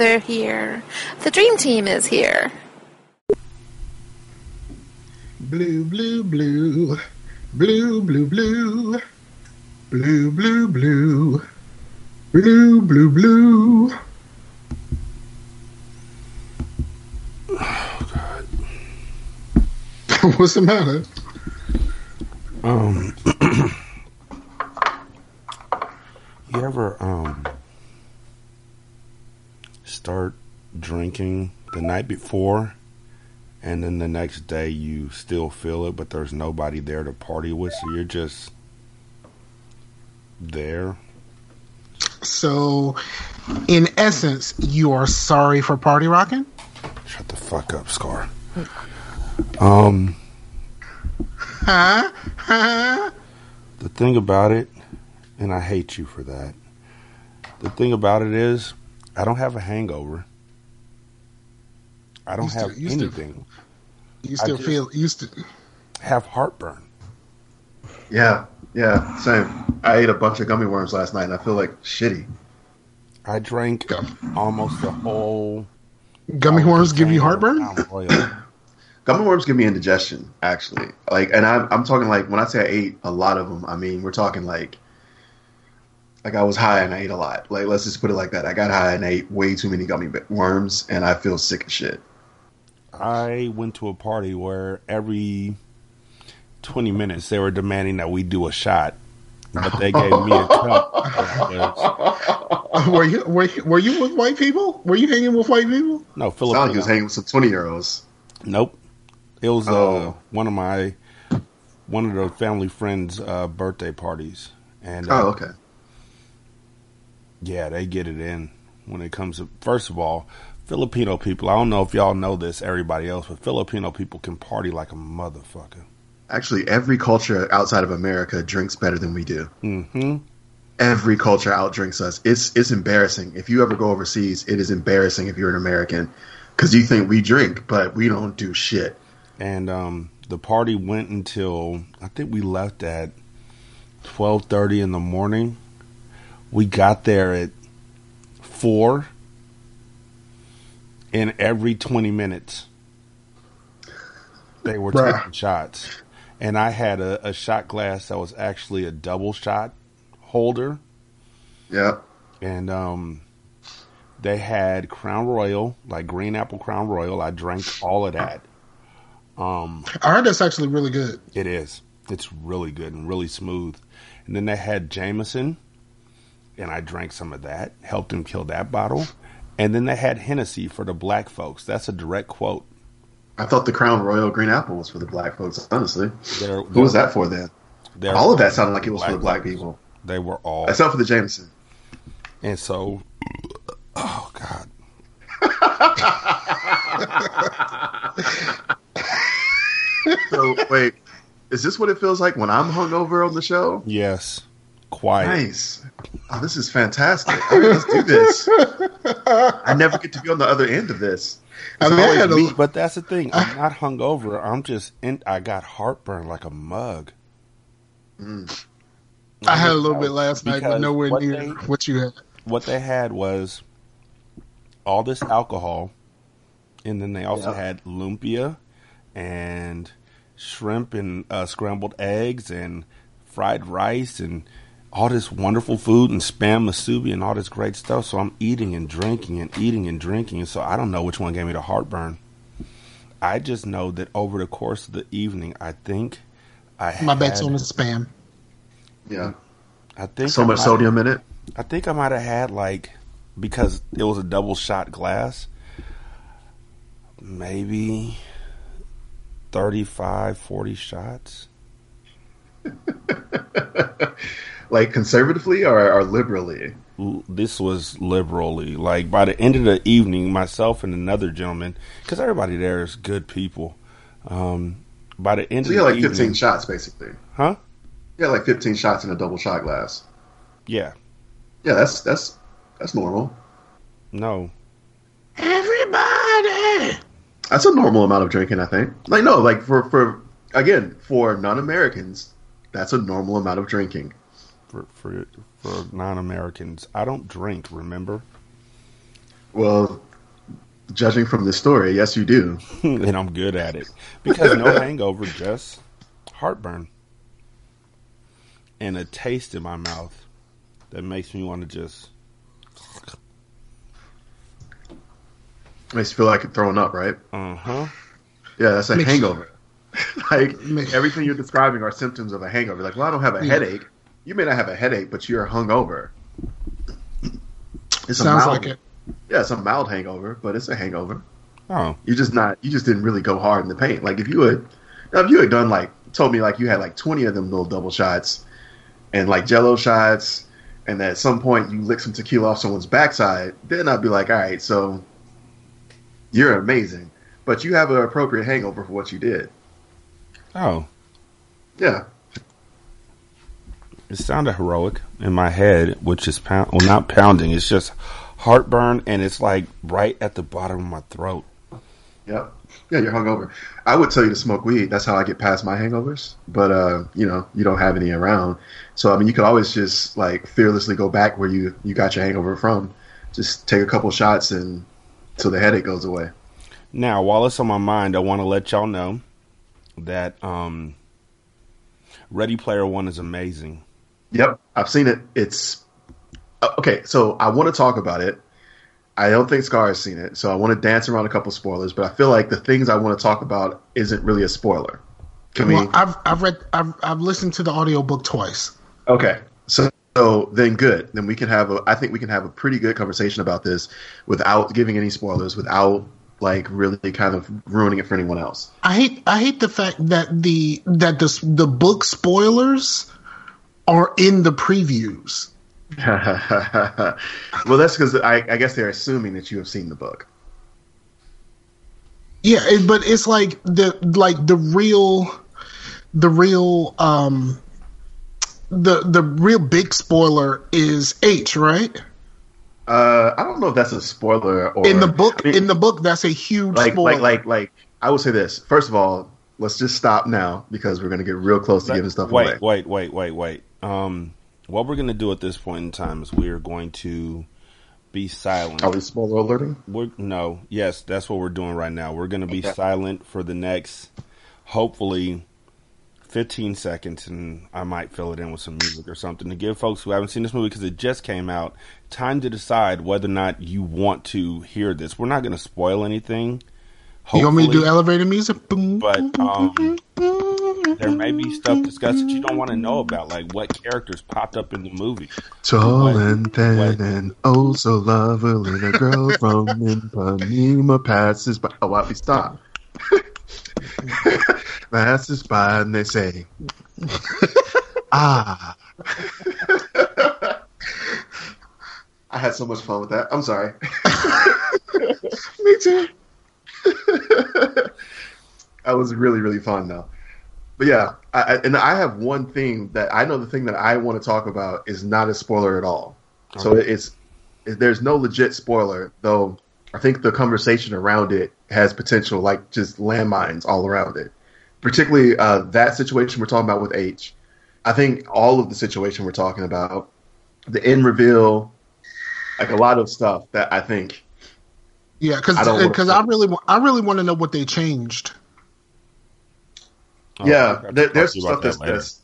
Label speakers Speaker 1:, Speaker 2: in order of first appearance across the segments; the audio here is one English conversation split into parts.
Speaker 1: they're here. The dream team is here.
Speaker 2: Blue, blue, blue. Blue, blue, blue. Blue, blue, blue. Blue, blue, blue.
Speaker 3: Oh
Speaker 2: What's the matter?
Speaker 3: Um, you ever um start drinking the night before, and then the next day you still feel it, but there's nobody there to party with, so you're just there.
Speaker 2: So, in essence, you are sorry for party rocking?
Speaker 3: Shut the fuck up, Scar. Um,
Speaker 2: Huh? Huh?
Speaker 3: the thing about it, and I hate you for that. The thing about it is, I don't have a hangover. I don't
Speaker 2: still-
Speaker 3: have
Speaker 2: you still-
Speaker 3: anything.
Speaker 2: You still
Speaker 3: just-
Speaker 2: feel you still
Speaker 3: have heartburn.
Speaker 4: Yeah, yeah, same. I ate a bunch of gummy worms last night, and I feel like shitty.
Speaker 3: I drank almost the whole.
Speaker 2: gummy worms give you heartburn?
Speaker 4: Gummy worms give me indigestion, actually. Like, and I'm, I'm talking like when I say I ate a lot of them, I mean we're talking like, like I was high and I ate a lot. Like, let's just put it like that. I got high and I ate way too many gummy worms, and I feel sick as shit.
Speaker 3: I went to a party where every 20 minutes they were demanding that we do a shot, but they gave me a cup.
Speaker 2: were you were, you- were you with white people? Were you hanging with white people?
Speaker 3: no,
Speaker 4: Sound like he was hanging with some twenty year olds.
Speaker 3: Nope. It was uh,
Speaker 4: Oh.
Speaker 3: one of my one of the family friends' uh, birthday parties, and uh,
Speaker 4: Oh, okay.
Speaker 3: Yeah, they get it in when it comes to. First of all, Filipino people. I don't know if y'all know this, everybody else, but Filipino people can party like a motherfucker.
Speaker 4: Actually, every culture outside of America drinks better than we do.
Speaker 3: hmm
Speaker 4: Every culture outdrinks us. It's it's embarrassing. If you ever go overseas, it is embarrassing if you're an American because you think we drink, but we don't do shit.
Speaker 3: And um, the party went until I think we left at twelve thirty in the morning. We got there at four, and every twenty minutes they were
Speaker 2: Bruh.
Speaker 3: taking shots. And I had a, a shot glass that was actually a double shot holder,
Speaker 4: Yeah.
Speaker 3: and um, they had Crown Royal, like green apple Crown Royal. I drank all of that. Um,
Speaker 2: I heard that's actually really good.
Speaker 3: it is. It's really good and really smooth. And then they had Jameson, and I drank some of that. Helped him kill that bottle. And then they had Hennessy for the black folks. That's a direct quote.
Speaker 4: I thought the Crown Royal Green Apple was for the black folks. Honestly,
Speaker 3: They're,
Speaker 4: who was that for then? All of that sounded like it was for the black people,
Speaker 3: They were all.
Speaker 4: except for the Jameson.
Speaker 3: And so, oh God,
Speaker 4: So wait, is this what it feels like when I'm hungover on the show?
Speaker 3: yes, quiet.
Speaker 4: Nice. Oh, this is fantastic. All right, let's do this. I never get to be on the other end of this.
Speaker 2: I mean, I had a,
Speaker 3: But that's the thing. I'm not hungover. I'm just in. I got heartburn like a mug.
Speaker 2: I had a little bit last night, but nowhere
Speaker 3: what
Speaker 2: near
Speaker 3: they-
Speaker 2: what you had.
Speaker 3: what they had was all this alcohol, and then they also
Speaker 4: Yeah.
Speaker 3: had lumpia and shrimp and uh, scrambled eggs and fried rice and all this wonderful food and spam musubi and all this great stuff. So I'm eating and drinking and eating and drinking. And So I don't know which one gave me the heartburn. I just know that over the course of the evening, I think I
Speaker 2: My bet's on the spam.
Speaker 4: Yeah.
Speaker 3: I think
Speaker 4: So
Speaker 3: I
Speaker 4: much sodium in it.
Speaker 3: I think I might have had like because it was a double shot glass, maybe 35, 40 shots.
Speaker 4: like conservatively or, or liberally?
Speaker 3: This was liberally. Like by the end of the evening, myself and another gentleman, because everybody there is good people. Um, by the end
Speaker 4: So
Speaker 3: of
Speaker 4: you
Speaker 3: the
Speaker 4: had like
Speaker 3: evening,
Speaker 4: 15 shots basically.
Speaker 3: huh?
Speaker 4: Yeah, like 15 shots in a double shot glass.
Speaker 3: Yeah,
Speaker 4: Yeah, that's that's that's normal.
Speaker 3: no,
Speaker 2: Everybody.
Speaker 4: That's a normal amount of drinking, I think. Like no, like for for again for non-Americans, that's a normal amount of drinking.
Speaker 3: For for for non-Americans, I don't drink. Remember,
Speaker 4: Well, judging from this story, yes, you do.
Speaker 3: and I'm good at it because no hangover, just heartburn and a taste in my mouth that makes me want to just
Speaker 4: Makes you feel like you're throwing up, right?
Speaker 3: uh huh.
Speaker 4: Yeah, that's a
Speaker 2: Makes-
Speaker 4: hangover. like
Speaker 2: Makes-
Speaker 4: everything you're describing are symptoms of a hangover. Like, well, I don't have a
Speaker 2: Yeah.
Speaker 4: headache. You may not have a headache, but you're hungover. It's
Speaker 2: Sounds
Speaker 4: mild,
Speaker 2: like it.
Speaker 4: Yeah, it's a mild hangover, but it's a hangover.
Speaker 3: Oh,
Speaker 4: You just not. You just didn't really go hard in the paint. Like if you had, if you had done like told me like you had like twenty of them little double shots, and like Jello shots, and at some point you lick some tequila off someone's backside, then I'd be like, all right, so you're amazing, but you have an appropriate hangover for what you did.
Speaker 3: oh,
Speaker 4: Yeah,
Speaker 3: it sounded heroic in my head, which is pound. Well, not pounding. It's just heartburn, and it's like right at the bottom of my throat.
Speaker 4: Yep. Yeah, you're hungover. I would tell you to smoke weed. That's how I get past my hangovers. But uh, you know, you don't have any around. So I mean, you could always just like fearlessly go back where you you got your hangover from. Just take a couple shots and so the headache goes away.
Speaker 3: Now, while it's on my mind, I want to let y'all know that um, Ready Player One is amazing.
Speaker 4: Yep, I've seen it. It's uh, okay. So I want to talk about it. I don't think Scar has seen it, so I want to dance around a couple spoilers. But I feel like the things I want to talk about isn't really a spoiler. Can we?
Speaker 2: I've I've read I've I've listened to the audiobook twice.
Speaker 4: Okay. So, so then good. Then we can have a I think we can have a pretty good conversation about this without giving any spoilers, without like really kind of ruining it for anyone else.
Speaker 2: I hate I hate the fact that the that the the book spoilers are in the previews.
Speaker 4: well, that's because I, I guess they're assuming that you have seen the book.
Speaker 2: Yeah, it, but it's like the like the real the real um the the real big spoiler is H, right?
Speaker 4: Uh, I don't know if that's a spoiler or
Speaker 2: In the book
Speaker 4: I mean,
Speaker 2: in the book that's a huge
Speaker 4: like
Speaker 2: spoiler.
Speaker 4: like like like I will say this. First of all, let's just stop now because we're going to get real close to giving stuff
Speaker 3: wait,
Speaker 4: away.
Speaker 3: wait, wait, wait, wait. Um, what we're gonna do at this point in time is we are going to be silent.
Speaker 4: Are we spoiler alerting?
Speaker 3: We're no, yes, that's what we're doing right now. We're gonna be
Speaker 4: Okay.
Speaker 3: silent for the next, hopefully, fifteen seconds, and I might fill it in with some music or something to give folks who haven't seen this movie because it just came out time to decide whether or not you want to hear this. We're not gonna spoil anything.
Speaker 2: You want me to do
Speaker 3: hopefully,
Speaker 2: elevator music? Boom,
Speaker 3: But
Speaker 2: boom, boom,
Speaker 3: um,
Speaker 2: boom, boom.
Speaker 3: there may be stuff discussed that you don't want to know about, like what characters popped up in the movie.
Speaker 4: Tall
Speaker 3: What-
Speaker 4: and thin
Speaker 3: what-
Speaker 4: and oh so lovely, and a girl from Ipanema passes by. Oh, why we stop? passes by and they say, "Ah." I had so much fun with that. I'm sorry.
Speaker 2: Me too.
Speaker 4: that was really really fun though. But yeah, I, I- and I have one thing that I know the thing that I want to talk about is not a spoiler at all. So it's it, there's no legit spoiler though. I think the conversation around it has potential, like just landmines all around it. Particularly uh, that situation we're talking about with H. I think all of the situation we're talking about, the end reveal, like a lot of stuff that I think
Speaker 2: Yeah, because
Speaker 4: I
Speaker 2: because I really wa- I really want to know what they changed.
Speaker 3: Oh,
Speaker 4: yeah,
Speaker 3: I'll
Speaker 4: there, there's stuff
Speaker 3: about that
Speaker 4: that's, that's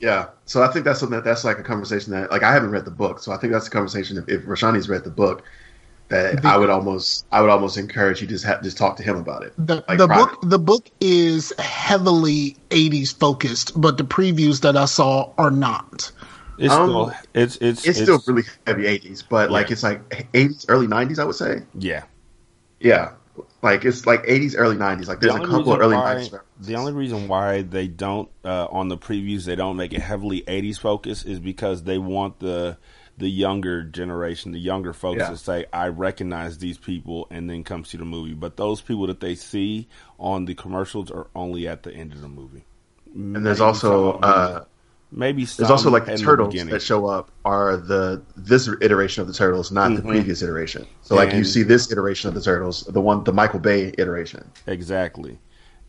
Speaker 4: yeah. So I think that's something that, that's like a conversation that like I haven't read the book, so I think that's a conversation. If, if Rashani's read the book, that
Speaker 2: The-
Speaker 4: I would almost I would almost encourage you to just ha- just talk to him about it.
Speaker 2: The
Speaker 4: Like
Speaker 2: the book the book is heavily 80s focused, but the previews that I saw are not.
Speaker 3: It's
Speaker 4: Um,
Speaker 3: still it's it's
Speaker 4: It's, still really heavy '80s, but like it's like '80s, early '90s, I would say.
Speaker 3: yeah.
Speaker 4: Yeah, Like it's like 80s, early 90s. Like there's a couple of early
Speaker 3: why-
Speaker 4: 90s. references.
Speaker 3: The only reason why they don't uh, on the previews they don't make it heavily '80s focus is because they want the the younger generation, the younger folks
Speaker 4: Yeah.
Speaker 3: to say, "I recognize these people," and then come see the movie. But those people that they see on the commercials are only at the end of the movie.
Speaker 4: And there's also uh,
Speaker 3: maybe
Speaker 4: there's also like the
Speaker 3: in
Speaker 4: turtles
Speaker 3: beginning.
Speaker 4: that show up are the this iteration of the turtles, not the
Speaker 3: Mhm.
Speaker 4: previous iteration. So like you see this iteration of the turtles, the one the Michael Bay iteration,
Speaker 3: exactly,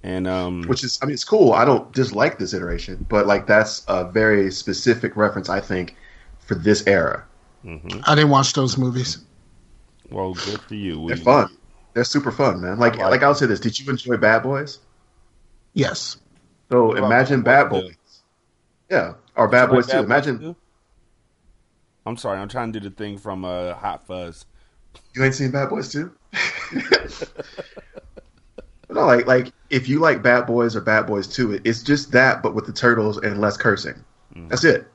Speaker 3: and um,
Speaker 4: which is I mean it's cool. I don't dislike this iteration, but like that's a very specific reference I think for this era.
Speaker 2: I didn't watch those movies.
Speaker 3: well, good for you.
Speaker 4: They're fun. They're super fun, man. Like
Speaker 3: I like
Speaker 4: like I'll say this: Did you enjoy Bad Boys?
Speaker 2: Yes.
Speaker 4: So imagine
Speaker 3: Bad
Speaker 4: Bad
Speaker 3: Boys
Speaker 4: Boys. Yeah, or Bad
Speaker 3: Like
Speaker 4: Boys too.
Speaker 3: Bad
Speaker 4: Imagine
Speaker 3: too? I'm sorry, I'm trying to do the thing from uh, Hot Fuzz.
Speaker 4: you ain't seen Bad Boys too. no, like like if you like Bad Boys or Bad Boys 2, it's just that, but with the turtles and less cursing. That's it.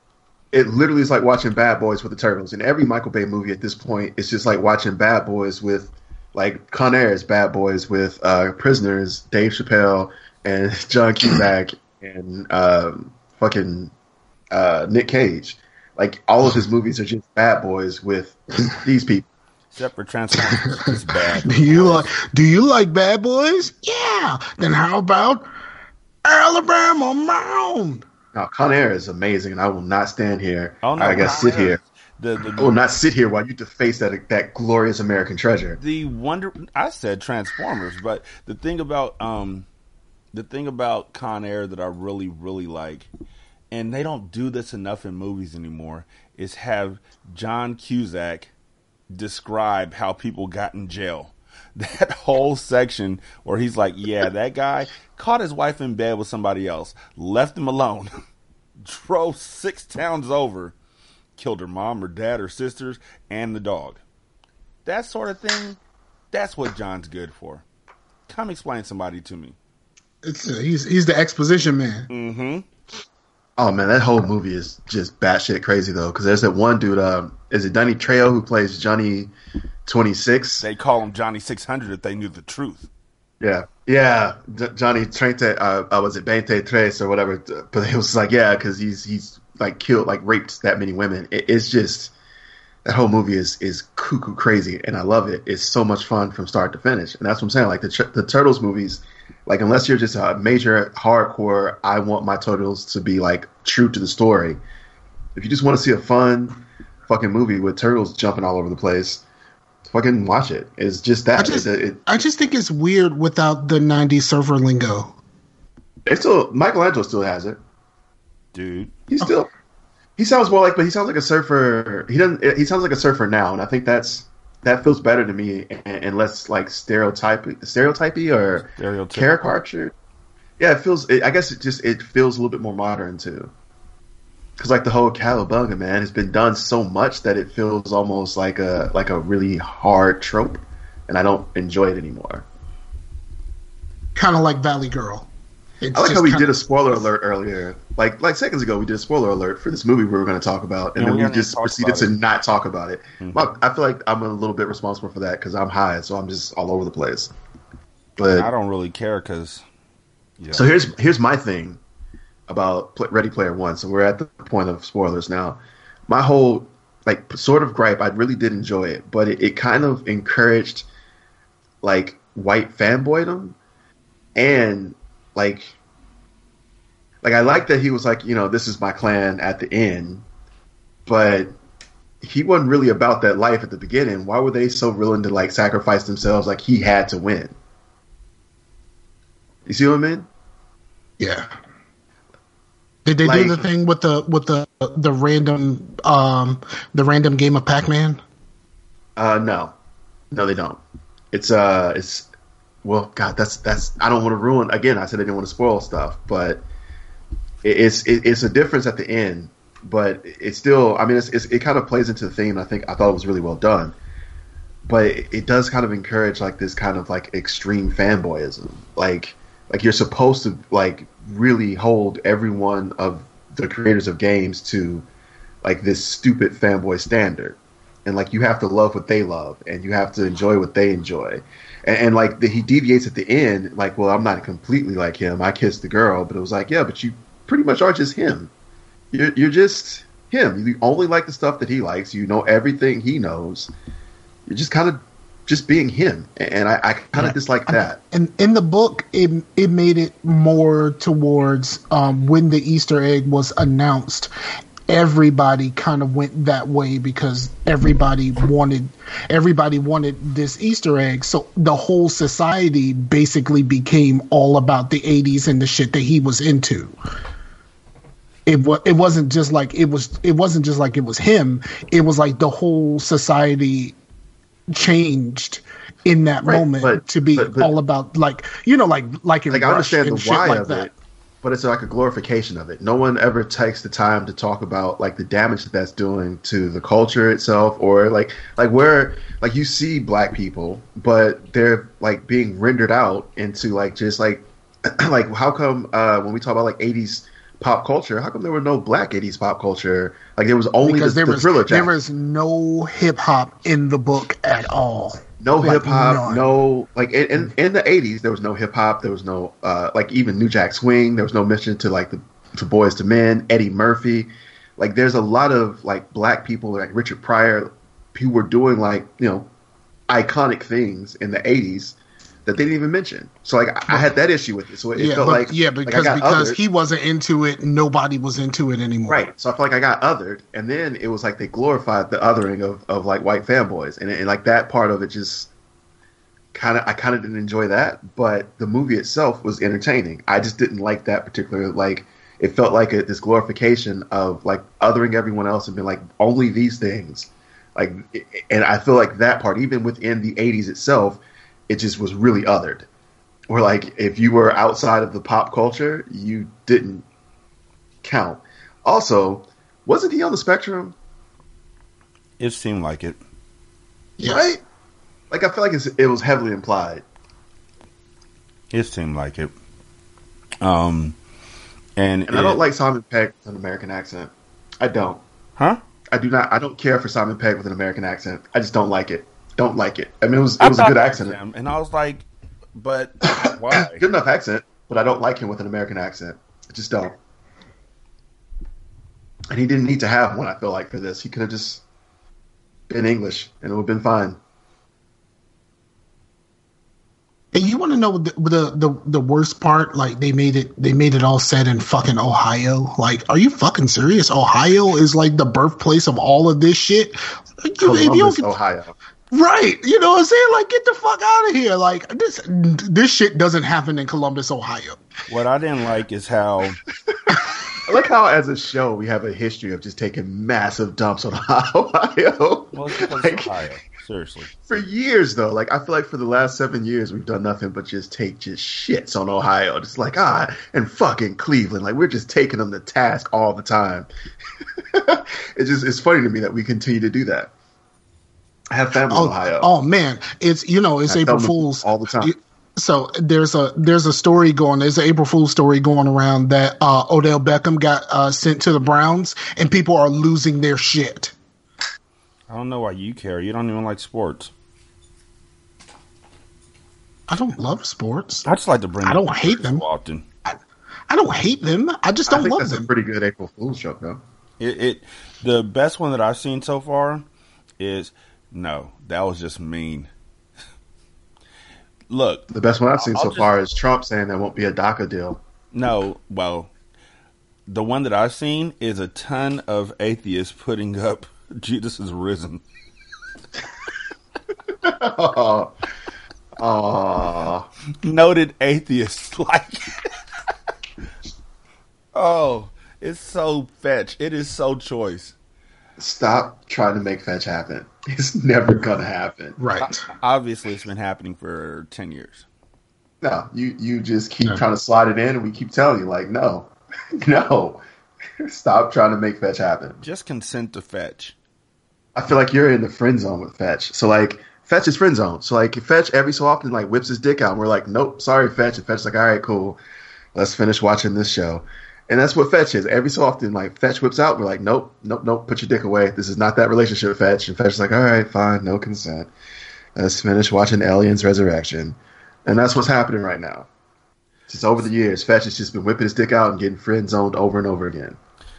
Speaker 4: It literally is like watching Bad Boys with the turtles. In every Michael Bay movie at this point, it's just like watching Bad Boys with like Con Air's Bad Boys with uh, prisoners, Dave Chappelle and John Cusack and um, fucking uh, Nick Cage. Like all of his movies are just Bad Boys with these people.
Speaker 3: Except for Transformers, bad.
Speaker 2: Do you like do you like bad boys? Yeah. Then how about Alabama Mound?
Speaker 4: Now, Con Air is amazing, and I will not stand here.
Speaker 3: Oh, no,
Speaker 4: I
Speaker 3: gotta
Speaker 4: sit
Speaker 3: Air.
Speaker 4: here.
Speaker 3: The, the,
Speaker 4: I will not sit here while you deface that that glorious American treasure.
Speaker 3: the wonder I said Transformers, but the thing about um the thing about Con Air that I really really like and they don't do this enough in movies anymore is have John Cusack describe how people got in jail. That whole section where he's like, "Yeah, that guy caught his wife in bed with somebody else, left him alone, drove 6 towns over, killed her mom, her dad, her sisters, and the dog." that sort of thing, that's what John's good for. Come explain somebody to me.
Speaker 2: It's uh, he's he's the exposition man.
Speaker 3: Mm-hmm.
Speaker 4: Oh man, that whole movie is just batshit crazy though. Because there's that one dude. Um, is it Danny Trejo who plays Johnny Twenty Six?
Speaker 3: They call him Johnny Six Hundred if they knew the truth.
Speaker 4: Yeah, yeah. J- Johnny Trente. Uh, uh, was it Bente Tres or whatever? But he was like yeah, because he's he's like killed, like raped that many women. It, it's just that whole movie is is cuckoo crazy, and I love it. It's so much fun from start to finish, and that's what I'm saying. Like the Tr- the Turtles movies, like unless you're just a major hardcore, I want my Turtles to be like true to the story. If you just want to see a fun fucking movie with turtles jumping all over the place, fucking watch it. It's just that.
Speaker 2: I just-
Speaker 4: it, it,
Speaker 2: I just think it's weird without the '90s surfer lingo.
Speaker 4: it's still Michelangelo still has it.
Speaker 3: Dude,
Speaker 4: He still he sounds more like, but he sounds like a surfer. He doesn't. He sounds like a surfer now, and I think that's that feels better to me and, and less like stereotypy, stereotypy or
Speaker 3: Stereotypical.
Speaker 4: caricature. Yeah, it feels. It, I guess it just it feels a little bit more modern too. Because like the whole Cowabunga man has been done so much that it feels almost like a like a really hard trope, and I don't enjoy it anymore.
Speaker 2: Kind of like Valley Girl. It's
Speaker 4: I like
Speaker 2: just
Speaker 4: how we
Speaker 2: kinda-
Speaker 4: did a spoiler alert earlier. Like like seconds ago, we did a spoiler alert for this movie we were going to talk about, and
Speaker 3: Yeah,
Speaker 4: then
Speaker 3: we
Speaker 4: just proceeded to.
Speaker 3: Mm-hmm.
Speaker 4: not talk about it. Well, I feel like I'm a little bit responsible for that because I'm high, so I'm just all over the place. But
Speaker 3: I don't really care because. Yeah.
Speaker 4: so here's here's my thing about Ready Player One. So we're at the point of spoilers now. My whole like sort of gripe, I really did enjoy it, but it, it kind of encouraged like white fanboydom and like like I like that he was like, you know, this is my clan at the end, but he wasn't really about that life at the beginning. Why were they so willing to like sacrifice themselves like he had to win? You see what I mean?
Speaker 2: Yeah. Did they
Speaker 4: Like-
Speaker 2: do the thing with the with the the random um the random game of Pac Man?
Speaker 4: Uh, no, no, they don't. It's uh, it's well, God, that's that's. I don't want to ruin. Again, I said I didn't want to spoil stuff, but it's it, it's a difference at the end. But it's still. I mean, it's, it's, it kind of plays into the theme. I think I thought it was really well done. But it, it does kind of encourage like this kind of like extreme fanboyism. Like like you're supposed to like really hold every one of the creators of games to like this stupid fanboy standard and like you have to love what they love and you have to enjoy what they enjoy and, and like the, he deviates at the end. Like, well, I'm not completely like him. I kissed the girl, but it was like, yeah, but you pretty much are just him. You're you're just him. You only like the stuff that he likes. You know everything he knows. You're just kind of just being him, and I, I kind of dislike that.
Speaker 2: And in the book, it it made it more towards um, when the Easter egg was announced. Everybody kind of went that way because everybody wanted everybody wanted this Easter egg. So the whole society basically became all about the '80s and the shit that he was into. It was it wasn't just like it was it wasn't just like it was him. It was like the whole society changed in that
Speaker 4: Right,
Speaker 2: moment
Speaker 4: but-
Speaker 2: to be
Speaker 4: but- but-
Speaker 2: all about like you know like like in
Speaker 4: like I understand
Speaker 2: and
Speaker 4: the why
Speaker 2: like
Speaker 4: of
Speaker 2: that.
Speaker 4: it, but it's like a glorification of it. No one ever takes the time to talk about like the damage that that's doing to the culture itself, or like like where like you see black people, but they're like being rendered out into like just like like how come uh, when we talk about like '80s pop culture, how come there were no black '80s pop culture? Like there was only
Speaker 2: because
Speaker 4: the,
Speaker 2: there
Speaker 4: the
Speaker 2: was
Speaker 4: thriller.
Speaker 2: there was no hip hop in the book at all.
Speaker 4: no
Speaker 2: like,
Speaker 4: hip hop, no like in, in in the eighties there was no hip hop, there was no uh like even New Jack Swing, there was no mention to like the to Boyz II Men, Eddie Murphy. Like there's a lot of like black people like Richard Pryor who were doing like, you know, iconic things in the eighties that they didn't even mention. So like I, I had that issue with it. So it
Speaker 2: yeah,
Speaker 4: felt
Speaker 2: but,
Speaker 4: like
Speaker 2: yeah, because
Speaker 4: got
Speaker 2: because
Speaker 4: othered.
Speaker 2: he wasn't into it, nobody was into it anymore.
Speaker 4: Right. So I feel like I got othered, and then it was like they glorified the othering of, of like white fanboys, and, and like that part of it just kind of I kind of didn't enjoy that, but the movie itself was entertaining. I just didn't like that particular like it felt like a, this glorification of like othering everyone else and being like only these things, like and I feel like that part even within the '80s itself, it just was really othered. Or like if you were outside of the pop culture, you didn't count. Also, wasn't he on the spectrum?
Speaker 3: It seemed like it.
Speaker 4: Right? Like I feel like it's, it was heavily implied.
Speaker 3: It seemed like it. Um, and,
Speaker 4: And I don't like Simon Pegg with an American accent. I don't.
Speaker 3: huh?
Speaker 4: I do not. I don't care for Simon Pegg with an American accent. I just don't like it. Don't like it. I mean, it was it
Speaker 3: I
Speaker 4: was a good accent,
Speaker 3: him, and I was like, but why?
Speaker 4: good enough accent, but I don't like him with an American accent. I just don't. And he didn't need to have one. I feel like for this, he could have just been English, and it would have been fine.
Speaker 2: And you want to know the, the the the worst part? Like they made it they made it all set in fucking Ohio. Like, are you fucking serious? Ohio is like the birthplace of all of this shit. Like, you- if you don't
Speaker 4: Columbus,
Speaker 2: get-
Speaker 4: Ohio.
Speaker 2: Right, you know what I'm saying? Like, get the fuck out of here. Like this this shit doesn't happen in Columbus, Ohio.
Speaker 3: What I didn't like is how
Speaker 4: I like how, as a show, we have a history of just taking massive dumps on Ohio.
Speaker 3: well,
Speaker 4: Like,
Speaker 3: Ohio. Seriously,
Speaker 4: For years, though, like I feel like for the last seven years, we've done nothing but just take just shits on Ohio. Just like ah, and fucking Cleveland. Like we're just taking them to task all the time. it's just it's funny to me that we continue to do that. I have family in
Speaker 2: Oh,
Speaker 4: Ohio.
Speaker 2: oh man, it's you know it's
Speaker 4: I
Speaker 2: April Fools
Speaker 4: all the time.
Speaker 2: You- So there's a there's a story going. There's an April Fool's story going around that uh, Odell Beckham got uh, sent to the Browns, and people are losing their shit.
Speaker 3: I don't know why you care. You don't even like sports.
Speaker 2: I don't love sports.
Speaker 3: I just like to bring.
Speaker 2: I don't hate them.
Speaker 3: often.
Speaker 2: I don't hate them. I just don't
Speaker 4: think
Speaker 2: love
Speaker 4: that's a pretty good April Fool's joke, though.
Speaker 3: It, it the best one that I've seen so far is no, that was just mean. Look,
Speaker 4: The best one I've seen
Speaker 3: I'll
Speaker 4: so
Speaker 3: just-
Speaker 4: far is Trump saying there won't be a DACA deal.
Speaker 3: no, well, the one that I've seen is a ton of atheists putting up Jesus is risen.
Speaker 4: oh, oh,
Speaker 3: Noted atheists like Oh, it's so fetch. It is so choice.
Speaker 4: Stop trying to make fetch happen. It's never gonna happen.
Speaker 2: Right.
Speaker 3: Obviously, it's been happening for 10 years.
Speaker 4: No, you you just keep
Speaker 2: No.
Speaker 4: trying to slide it in, and we keep telling you like, no, no, stop trying to make fetch happen.
Speaker 3: Just consent to fetch.
Speaker 4: I feel like you're in the friend zone with fetch. So like, fetch is friend zone. So like, fetch every so often like whips his dick out. And we're like, nope, sorry, fetch. And fetch's like, all right, cool, let's finish watching this show. And that's what fetch is. Every so often, like fetch whips out. We're like, nope, nope, nope. Put your dick away. This is not that relationship, fetch. And fetch's like, all right, fine, no consent. Let's finish watching Aliens Resurrection. And that's what's happening right now. Just over the years, Fetch has just been whipping his dick out and getting friend zoned over and over again.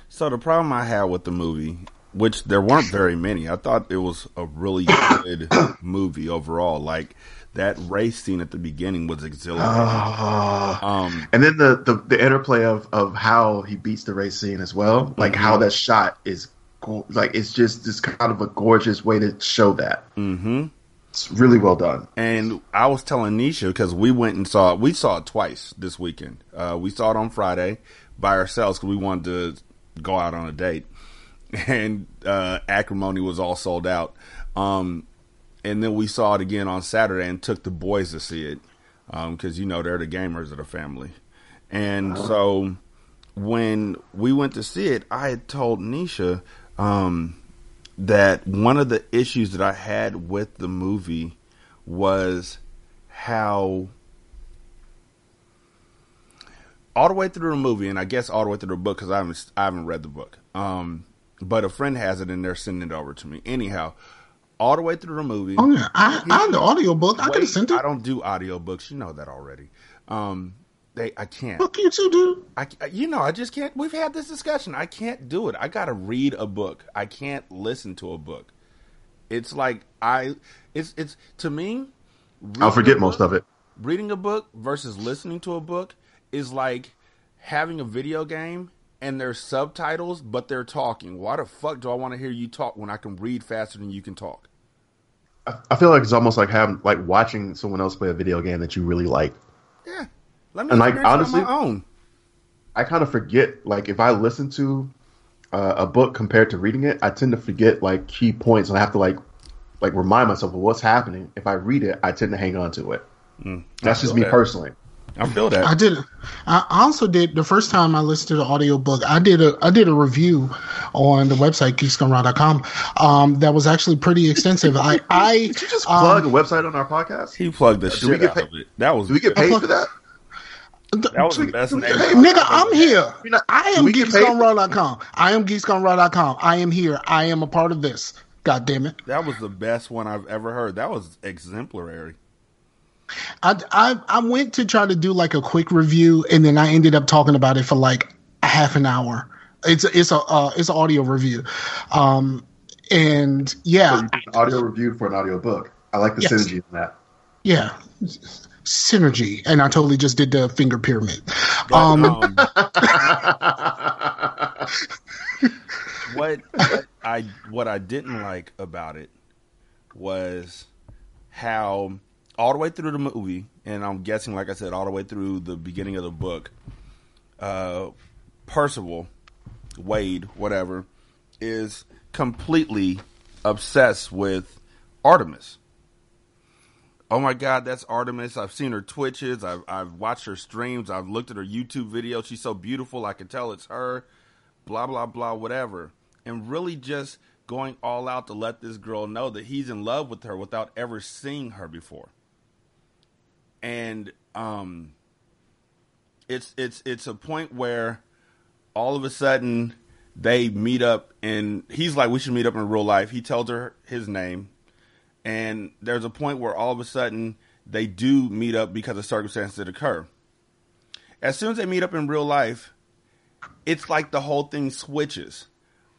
Speaker 3: So the problem I had with the movie, which there weren't very many, I thought it was a really good movie overall. Like that race scene at the beginning was exhilarating. um,
Speaker 4: And then the, the, the interplay of, of how he beats the race scene as well, like how that shot is, like it's just this kind of a gorgeous way to show that.
Speaker 3: hmm
Speaker 4: It's really well done.
Speaker 3: And I was telling Nisha because we went and saw it. We saw it twice this weekend. Uh, we saw it on Friday by ourselves because we wanted to go out on a date, and uh, acrimony was all sold out. Um, and then we saw it again on Saturday and took the boys to see it because you know they're the gamers of the family. And so when we went to see it, I had told Nisha um, that one of the issues that I had with the movie was how all the way through the movie, and I guess all the way through the book because I haven't I haven't read the book. Um, but a friend has it, and they're sending it over to me. Anyhow, all the way through the movie.
Speaker 2: Oh yeah, I, I the audio book. I could have sent it.
Speaker 3: I don't do audiobooks. You know that already. Um, they I can't.
Speaker 2: Fuck you too, dude.
Speaker 3: I, you know, I just can't. We've had this discussion. I can't do it. I got to read a book. I can't listen to a book. It's like I, it's it's to me.
Speaker 4: I'll forget
Speaker 3: a
Speaker 4: most of it.
Speaker 3: Reading a book versus listening to a book is like having a video game and there's subtitles, but they're talking. Why the fuck do I want to hear you talk when I can read faster than you can talk?
Speaker 4: I, feel like it's almost like having like watching someone else play a video game that you really like.
Speaker 3: Yeah, let me
Speaker 4: And, like, honestly-
Speaker 3: my own.
Speaker 4: I kind of forget like if I listen to uh, a book compared to reading it, I tend to forget like key points, and I have to like like remind myself of what's happening. If I read it, I tend to hang on to it. That's just me
Speaker 3: that.
Speaker 4: personally.
Speaker 3: I feel that.
Speaker 2: I did. I also did the first time I listened to the audiobook. I did a I did a review on the website geeksgoneraw.com. Um, that was actually pretty extensive. I I
Speaker 4: Did you just
Speaker 2: um,
Speaker 4: plug a website on our podcast?
Speaker 3: He plugged the
Speaker 4: Do we
Speaker 3: shit
Speaker 4: get
Speaker 3: out
Speaker 4: paid-
Speaker 3: of it. That was
Speaker 4: Do we get paid for that?
Speaker 3: that was the best name.
Speaker 2: Nigga, I'm here.
Speaker 4: Not-
Speaker 2: I am
Speaker 4: we get paid?
Speaker 2: geeksgoneraw.com. I am geeksgoneraw.com. I am here. I am a part of this. God damn it.
Speaker 3: That was the best one I've ever heard. That was exemplary.
Speaker 2: I, I I went to try to do like a quick review, and then I ended up talking about it for like a half an hour. It's it's a uh, it's an audio review, um, and yeah,
Speaker 4: So an audio review for an audio book. I like the
Speaker 2: Yes.
Speaker 4: synergy in that.
Speaker 2: yeah, synergy. And I totally just did the finger pyramid.
Speaker 3: But,
Speaker 2: Um,
Speaker 3: um, what, what I what I didn't like about it was how all the way through the movie, and I'm guessing, like I said, all the way through the beginning of the book, uh, Percival, Wade, whatever, is completely obsessed with Artemis. Oh my God, that's Artemis. I've seen her twitches. I've, I've watched her streams. I've looked at her YouTube videos. She's so beautiful. I can tell it's her. Blah, blah, blah, whatever. And really just going all out to let this girl know that he's in love with her without ever seeing her before. And um, it's it's it's a point where all of a sudden they meet up and he's like, We should meet up in real life. He tells her his name and there's a point where all of a sudden they do meet up because of circumstances that occur. As soon as they meet up in real life, it's like the whole thing switches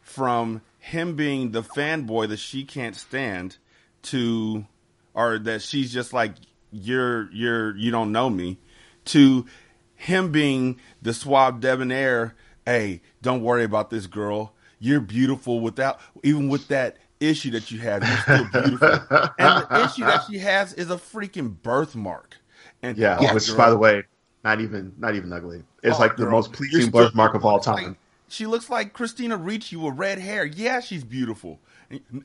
Speaker 3: from him being the fanboy that she can't stand to or that she's just like you're you're you don't know me to him being the suave debonair hey don't worry about this girl you're beautiful without even with that issue that you have you're still beautiful and the issue that she has is a freaking birthmark and
Speaker 4: Yeah,
Speaker 3: oh,
Speaker 4: which
Speaker 3: girl,
Speaker 4: by the way, not even not even ugly. It's
Speaker 3: oh,
Speaker 4: like the most pleasing birthmark of all
Speaker 3: like,
Speaker 4: time.
Speaker 3: she looks like Christina Ricci with red hair. Yeah, she's beautiful.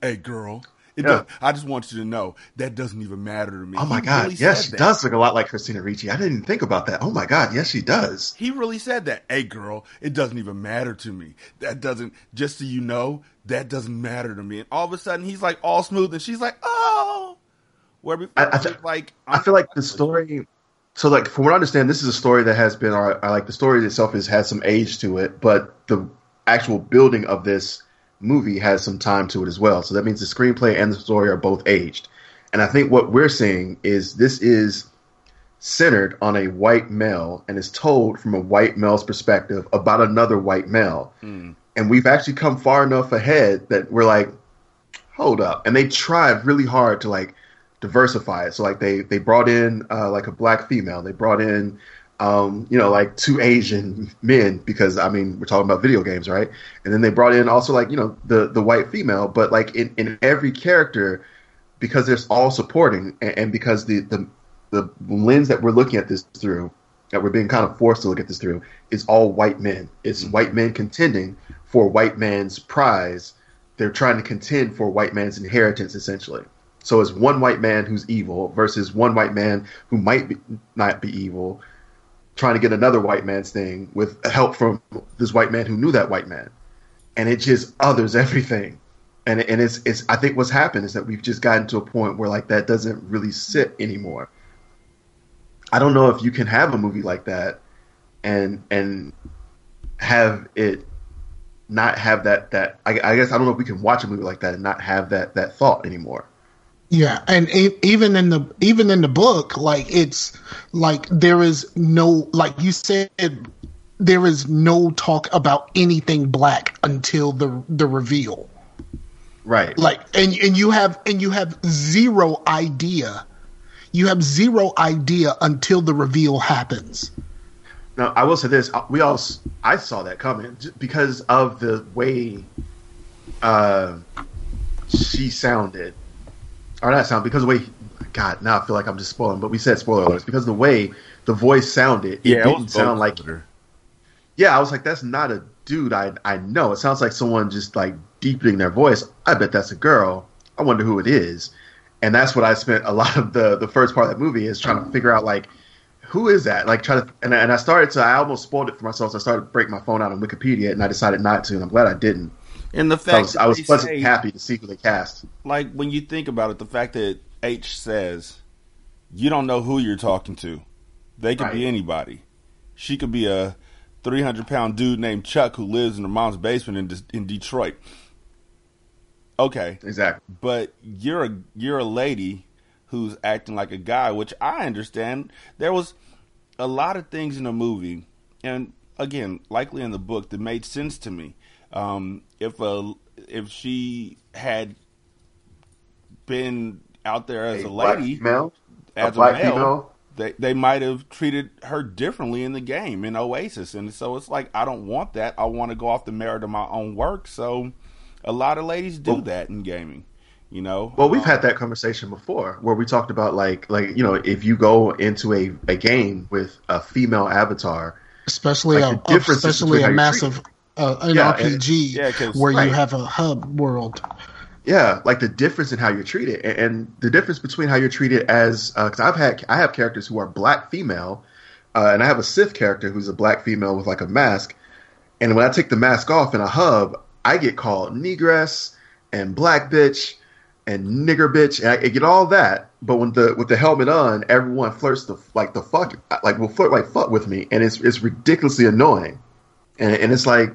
Speaker 3: Hey, girl. It
Speaker 4: Yeah.
Speaker 3: does, I just want you to know that doesn't even matter to me.
Speaker 4: Oh my
Speaker 3: He
Speaker 4: god,
Speaker 3: really
Speaker 4: yes, she
Speaker 3: that.
Speaker 4: does look a lot like Christina Ricci. I didn't even think about that. Oh my god, yes, she does.
Speaker 3: He really said that. Hey, girl, it doesn't even matter to me. That doesn't, just so you know, that doesn't matter to me. And all of a sudden, he's like all smooth, and she's like, oh. Where before,
Speaker 4: I- I th-
Speaker 3: like,
Speaker 4: I feel like the story. So, like, from what I understand, this is a story that has been. Or I like the story itself has had some age to it, but the actual building of this movie has some time to it as well. So that means the screenplay and the story are both aged. And I think what we're seeing is this is centered on a white male and is told from a white male's perspective about another white male. And we've actually come far enough ahead that we're like, hold up. And they tried really hard to like diversify it. So like they they brought in uh, like a black female. They brought in um, you know, like two Asian men because I mean we're talking about video games, right? And then they brought in also like you know the the white female, but like in in every character because they're all supporting and, and because the the the lens that we're looking at this through that we're being kind of forced to look at this through is all white men. It's white men contending for white man's prize. They're trying to contend for white man's inheritance essentially. So it's one white man who's evil versus one white man who might be, not be evil, trying to get another white man's thing with help from this white man who knew that white man, and it just others everything. And and it's it's I think what's happened is that we've just gotten to a point where like that doesn't really sit anymore. I don't know if you can have a movie like that and and have it not have that that I, I guess I don't know if we can watch a movie like that and not have that that thought anymore.
Speaker 2: Yeah, and even in the even in the book, like it's like there is no like you said, there is no talk about anything black until the the reveal.
Speaker 4: Right.
Speaker 2: Like and and you have and you have zero idea. You have zero idea until the reveal happens.
Speaker 4: Now, I will say this: uh, we all I saw that coming because of the way uh, she sounded, Oh, or not sound because of the way. God, now I feel like I'm just spoiling, but we said spoiler alerts because the way the voice sounded, it
Speaker 3: Yeah, it
Speaker 4: didn't
Speaker 3: was
Speaker 4: sound like.
Speaker 3: her.
Speaker 4: Yeah, I was like, that's not a dude I I know. It sounds like someone just like deepening their voice. I bet that's a girl. I wonder who it is. And that's what I spent a lot of the the first part of that movie is trying to figure out like who is that? Like try to and, I- and I started to I almost spoiled it for myself. So I started to break my phone out on Wikipedia and I decided not to, and I'm glad I didn't.
Speaker 3: And the
Speaker 4: So I
Speaker 3: fact
Speaker 4: was, I was
Speaker 3: say-
Speaker 4: happy to see who they cast.
Speaker 3: like when you think about it, the fact that H says you don't know who you're talking to. They could
Speaker 4: Right.
Speaker 3: be anybody. She could be a 300 pound dude named Chuck who lives in her mom's basement in De- in Detroit. Okay,
Speaker 4: Exactly.
Speaker 3: but you're a you're a lady who's acting like a guy, which I understand. There was a lot of things in the movie, and again, likely in the book, that made sense to me. Um, if a if she had been out there as a,
Speaker 4: black
Speaker 3: lady,
Speaker 4: female,
Speaker 3: as a,
Speaker 4: black
Speaker 3: male,
Speaker 4: female.
Speaker 3: they they might have treated her differently in the game in Oasis, and so it's like I don't want that. I want to go off the merit of my own work. So a lot of ladies do
Speaker 4: Well-
Speaker 3: that in gaming. You know,
Speaker 4: Well, we've
Speaker 3: Um,
Speaker 4: had that conversation before, where we talked about like, like you know, if you go into a, a game with a female avatar,
Speaker 2: especially
Speaker 4: Like,
Speaker 2: a,
Speaker 4: the
Speaker 2: especially a
Speaker 4: you
Speaker 2: massive uh, an
Speaker 4: Yeah,
Speaker 2: RPG
Speaker 3: yeah, 'cause-
Speaker 2: where
Speaker 4: right.
Speaker 2: you have a hub world.
Speaker 4: Yeah, like the difference in how you're treated, and, and the difference between how you're treated as because I've had I have characters who are black female, uh, and I have a Sith character who's a black female with like a mask, and when I take the mask off in a hub, I get called negress and black bitch and nigger bitch, and I, I get all that. But when the with the helmet on, everyone flirts the like the fuck like will flirt like fuck with me, and it's it's ridiculously annoying, and and it's like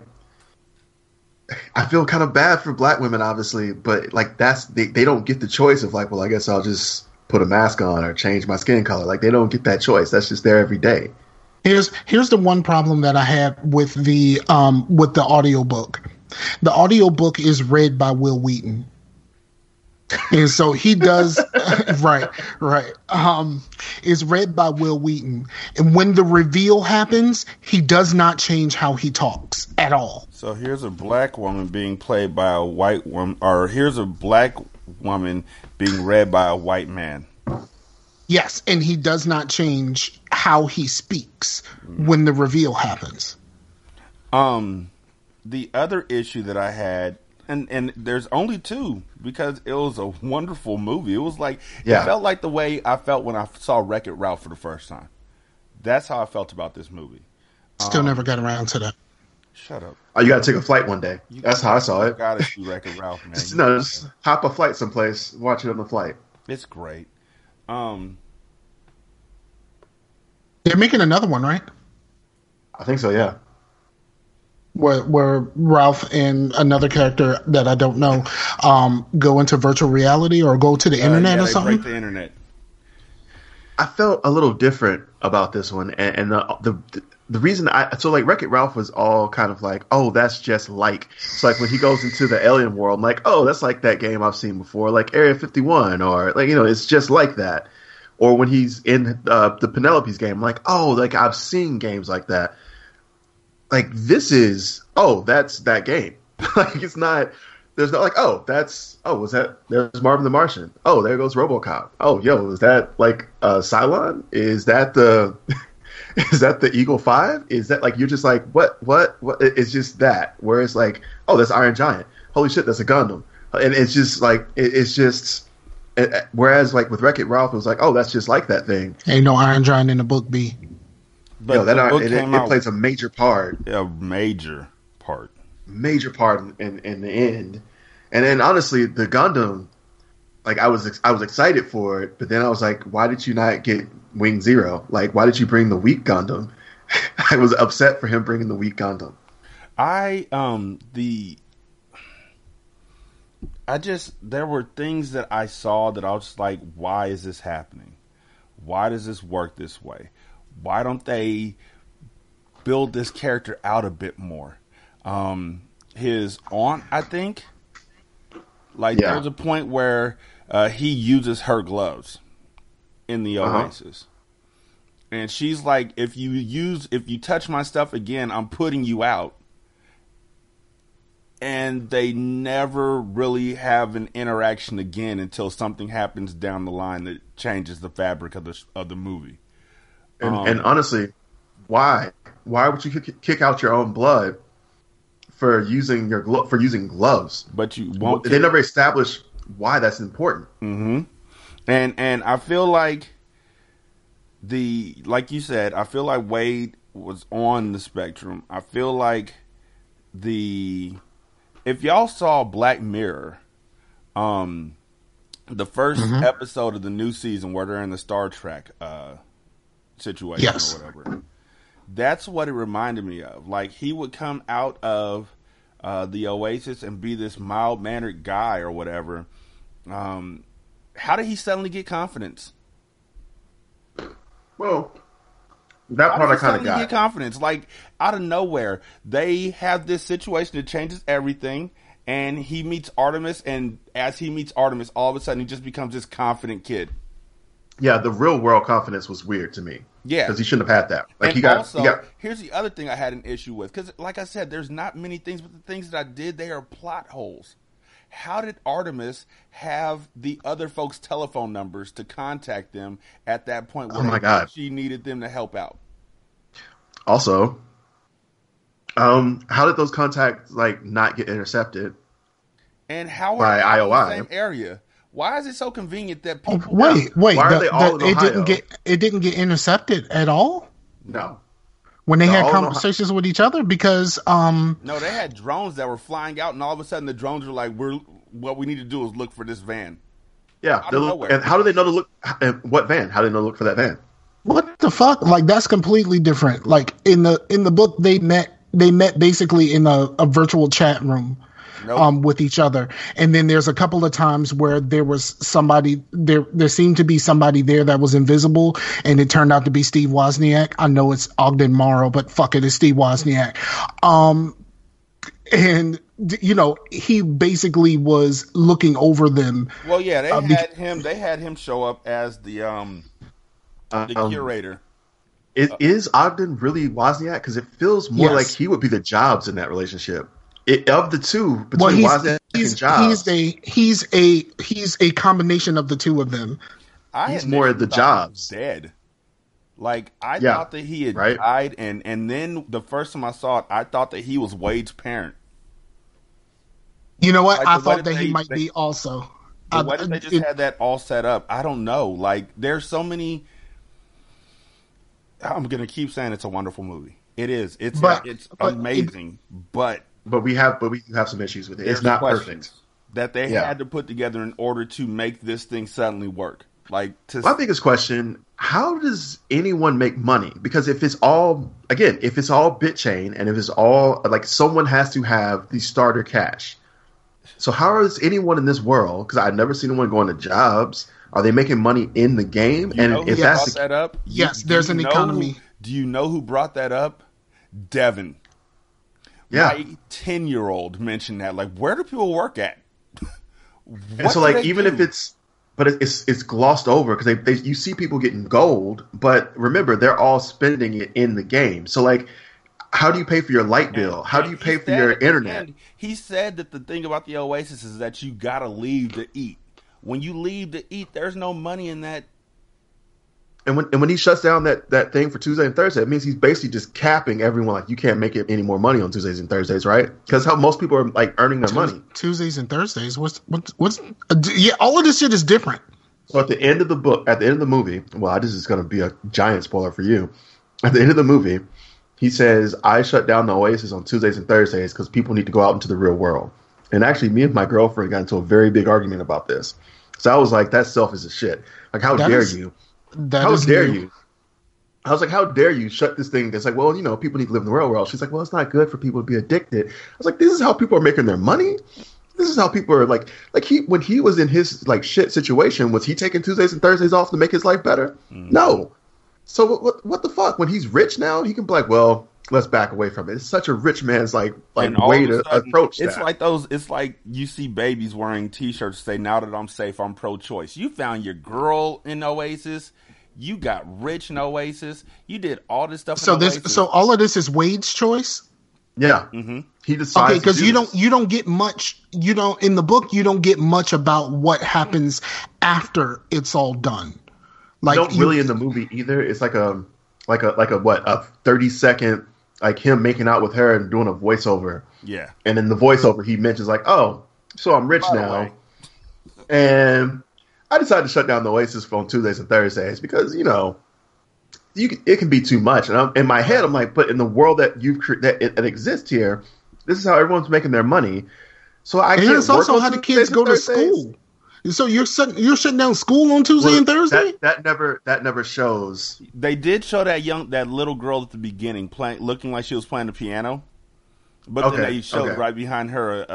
Speaker 4: I feel kind of bad for black women, obviously, but like that's they, they don't get the choice of like, well, I guess I'll just put a mask on or change my skin color. Like they don't get that choice. That's just there every day.
Speaker 2: Here's here's the one problem that I had with the um with the audiobook. The audiobook is read by Wil Wheaton. And so he does right, right. Um is read by Wil Wheaton. And when the reveal happens, he does not change how he talks at all.
Speaker 3: So here's a black woman being played by a white woman, or here's a black woman being read by a white man.
Speaker 2: Yes, and he does not change how he speaks when the reveal happens.
Speaker 3: Um, the other issue that I had, and and there's only two because it was a wonderful movie. It was like
Speaker 4: Yeah.
Speaker 3: it felt like the way I felt when I saw Wreck It Ralph for the first time. That's how I felt about this movie.
Speaker 2: Still never got around to that.
Speaker 3: Shut up.
Speaker 4: Oh, you got to take a flight one day. That's how I saw it.
Speaker 3: Gotta see Wreck It Ralph, man.
Speaker 4: Just, no, just hop a flight someplace, watch it on the flight.
Speaker 3: It's great. Um,
Speaker 2: They're making another one, right?
Speaker 4: I think so. Yeah.
Speaker 2: where where Ralph and another character that I don't know um, go into virtual reality or go to the
Speaker 3: Uh,
Speaker 2: internet
Speaker 3: yeah,
Speaker 2: or
Speaker 3: they
Speaker 2: something.
Speaker 3: break the internet.
Speaker 4: I felt a little different about this one, and, and the, the the reason I so like Wreck It Ralph was all kind of like, oh, that's just like so like when he goes into the alien world, I'm like, oh, that's like that game I've seen before, like Area 51, or like you know, it's just like that. Or when he's in uh, the Penelope's game, I'm like, oh, like I've seen games like that. Like this is, oh, that's that game. like it's not. There's not like, oh, that's oh, was that there's Marvin the Martian. Oh, there goes RoboCop. Oh, yo, is that like uh Cylon? Is that the is that the Eagle Five? Is that like you're just like what what what? It's just that. Whereas like, oh, that's Iron Giant. Holy shit, that's a Gundam. And it's just like it, it's just. it- it- whereas like with Wreck It Ralph, it was like, oh, that's just like that thing.
Speaker 2: Ain't no Iron Giant in the book. B.
Speaker 3: But
Speaker 4: Yo, that
Speaker 3: the book
Speaker 4: it, it,
Speaker 3: came
Speaker 4: it
Speaker 3: out
Speaker 4: plays a major part
Speaker 3: a major part.
Speaker 4: Major part in, in, in the end. And then honestly, the Gundam, like I was I was excited for it, but then I was like, why did you not get Wing Zero? Like, why did you bring the weak Gundam? I was upset for him bringing the weak Gundam.
Speaker 3: I um the I just there were things that I saw that I was just like, why is this happening? Why does this work this way? Why don't they build this character out a bit more? Um his aunt, I think. Like
Speaker 4: Yeah.
Speaker 3: there was a point where uh, he uses her gloves in the
Speaker 4: Uh-huh.
Speaker 3: Oasis. And she's like, if you use, if you touch my stuff again, I'm putting you out. And they never really have an interaction again until something happens down the line that changes the fabric of the of the movie.
Speaker 4: And,
Speaker 3: Um,
Speaker 4: and honestly, why? Why would you kick out your own blood for using your glo- for using gloves?
Speaker 3: But you won't.
Speaker 4: They never established why that's important.
Speaker 3: hmm And and I feel like the like you said, I feel like Wade was on the spectrum. I feel like the if y'all saw Black Mirror, um, the 1st episode of the new season where they're in the Star Trek uh situation
Speaker 2: Yes.
Speaker 3: or whatever. That's what it reminded me of. Like he would come out of uh, the Oasis and be this mild mannered guy or whatever. Um, how did he suddenly get confidence?
Speaker 4: Well, that part I kind of got.
Speaker 3: get confidence? Like out of nowhere, they have this situation that changes everything, and he meets Artemis, and as he meets Artemis, all of a sudden he just becomes this confident kid.
Speaker 4: Yeah, the real world confidence was weird to me.
Speaker 3: Yeah.
Speaker 4: because he shouldn't have had that. Like
Speaker 3: and
Speaker 4: he got,
Speaker 3: also,
Speaker 4: he got
Speaker 3: here's the other thing I had an issue with because, like I said, there's not many things, but the things that I did, they are plot holes. How did Artemis have the other folks' telephone numbers to contact them at that point where
Speaker 4: Oh my God.
Speaker 3: she needed them to help out?
Speaker 4: Also, um, how did those contacts like not get intercepted?
Speaker 3: And how
Speaker 4: By IOI?
Speaker 3: the same area? Why is it so convenient that
Speaker 2: Oh,
Speaker 3: people?
Speaker 2: wait, wait.
Speaker 4: Why are they all
Speaker 2: the-
Speaker 4: in
Speaker 2: it didn't get it didn't get intercepted at all
Speaker 4: No,
Speaker 2: when they
Speaker 4: They're
Speaker 2: had
Speaker 4: all in Ohio.
Speaker 2: conversations with each other because um
Speaker 3: No, they had drones that were flying out, and all of a sudden the drones were like, "We're what we need to do is look for this van."
Speaker 4: yeah.
Speaker 3: Out of
Speaker 4: look- and how do they know to look? And what van? How do they know to look for that van?
Speaker 2: what the fuck like that's completely different like in the in the book they met they met basically in a, a virtual chat room
Speaker 3: Nope.
Speaker 2: um with each other and then there's a couple of times where there was somebody there there seemed to be somebody there that was invisible and it turned out to be Steve Wozniak I know it's Ogden Morrow but fuck it it's Steve Wozniak um and you know he basically was looking over them
Speaker 3: Well, yeah, they
Speaker 2: Uh, be-
Speaker 3: had him. They had him show up as the um the
Speaker 4: Um,
Speaker 3: curator.
Speaker 4: Is, is Ogden really Wozniak? Because it feels more
Speaker 2: Yes.
Speaker 4: like he would be the Jobs in that relationship. It, of the two, between
Speaker 2: well he's
Speaker 4: Wozniak
Speaker 2: he's
Speaker 4: Jobs,
Speaker 2: he's a he's a he's a combination of the two of them
Speaker 3: I
Speaker 4: he's more
Speaker 3: initially
Speaker 4: the
Speaker 3: thought
Speaker 4: Jobs.
Speaker 3: dead. Like I
Speaker 4: Yeah,
Speaker 3: thought that he had
Speaker 4: right?
Speaker 3: died, and and then the first time I saw it, I thought that he was Wade's parent.
Speaker 2: You know what?
Speaker 3: Like,
Speaker 2: I thought
Speaker 3: that
Speaker 2: that he might
Speaker 3: they-
Speaker 2: be also.
Speaker 3: But
Speaker 2: I-
Speaker 3: why did they just
Speaker 2: it-
Speaker 3: have that all set up? I don't know. Like there's so many. I'm gonna keep saying it's a wonderful movie. It is. It's
Speaker 2: But-
Speaker 3: it's
Speaker 2: but it-
Speaker 3: amazing, but
Speaker 4: but we have but we do have some issues with it.
Speaker 3: there's
Speaker 4: It's not perfect.
Speaker 3: that they
Speaker 4: Yeah.
Speaker 3: had to put together in order to make this thing suddenly work. Like to
Speaker 4: My biggest question: How does anyone make money? Because if it's all again, if it's all BitChain, and if it's all like someone has to have the starter cash. So how is anyone in this world? Because I've never seen anyone going to jobs. Are they making money in the game?
Speaker 3: You
Speaker 4: and
Speaker 3: know
Speaker 4: if
Speaker 3: who
Speaker 4: that's
Speaker 3: brought
Speaker 4: the,
Speaker 3: that up?
Speaker 2: Yes,
Speaker 3: Do
Speaker 2: there's
Speaker 3: you
Speaker 2: an economy.
Speaker 3: who- do you know who brought that up? Devin.
Speaker 4: Yeah,
Speaker 3: My ten year old mentioned that. Like, where do people work at?
Speaker 4: and so like even
Speaker 3: do?
Speaker 4: if it's but it's it's glossed over because they, they you see people getting gold, but remember they're all spending it in the game. So like, how do you pay for your light bill? How do you pay for
Speaker 3: said
Speaker 4: your internet?
Speaker 3: he said that the thing about the Oasis is that you gotta leave to eat. When you leave to eat, there's no money in that.
Speaker 4: And when and when he shuts down that, that thing for Tuesday and Thursday, it means he's basically just capping everyone. Like you can't make it any more money on Tuesdays and Thursdays, right? Because how most people are like earning their money.
Speaker 2: Tuesdays and Thursdays. What's what's what's? Uh, yeah, all of this shit is different.
Speaker 4: So at the end of the book, at the end of the movie, well, this is going to be a giant spoiler for you. At the end of the movie, he says, "I shut down the Oasis on Tuesdays and Thursdays because people need to go out into the real world." And actually, me and my girlfriend got into a very big argument about this. So I was like, "That's selfish as shit. Like, how
Speaker 2: That
Speaker 4: dare
Speaker 2: is-
Speaker 4: you?
Speaker 2: That
Speaker 4: How
Speaker 2: is
Speaker 4: dare
Speaker 2: new.
Speaker 4: you?" I was like, "How dare you shut this thing?" It's like, well, you know, people need to live in the real world. She's like, "Well, it's not good for people to be addicted." I was like, "This is how people are making their money." This is how people are like, like he when he was in his like shit situation, was he taking Tuesdays and Thursdays off to make his life better? Mm. No. So what, what what the fuck? When he's rich now, he can be like, well, let's back away from it. It's such a rich man's like like way to
Speaker 3: sudden,
Speaker 4: approach
Speaker 3: It's
Speaker 4: that.
Speaker 3: like those. It's like you see babies wearing T-shirts say, "Now that I'm safe, I'm pro-choice." You found your girl in Oasis. You got rich in Oasis. You did all this stuff.
Speaker 2: So
Speaker 3: in
Speaker 2: this, so all of this is Wade's choice.
Speaker 4: yeah,
Speaker 3: Mm-hmm.
Speaker 4: he decides
Speaker 2: Okay, because
Speaker 4: do
Speaker 2: you
Speaker 4: this.
Speaker 2: don't you don't get much. You don't in the book. You don't get much about what happens after it's all done. Like
Speaker 4: don't
Speaker 2: you-
Speaker 4: really in the movie either. It's like a like a like a what a thirty second like him making out with her and doing a voiceover,
Speaker 3: yeah.
Speaker 4: and in the voiceover he mentions like, oh, so I'm rich
Speaker 3: By
Speaker 4: now, and I decided to shut down the Oasis on Tuesdays and Thursdays because you know. You, can- it can be too much, and I'm, in my head, I'm like, but in the world that you've cre- that it, it exists here, this is how everyone's making their money. So I
Speaker 2: and
Speaker 4: can't
Speaker 2: it's
Speaker 4: work
Speaker 2: also
Speaker 4: on
Speaker 2: how the kids
Speaker 4: and
Speaker 2: go to
Speaker 4: Thursdays.
Speaker 2: school. So you're shutting you're shutting down school on Tuesday
Speaker 4: Well,
Speaker 2: and Thursday.
Speaker 4: That, that never that never shows.
Speaker 3: They did show that young, that little girl at the beginning playing, looking like she was playing the piano, but then they showed
Speaker 4: okay.
Speaker 3: right behind her a,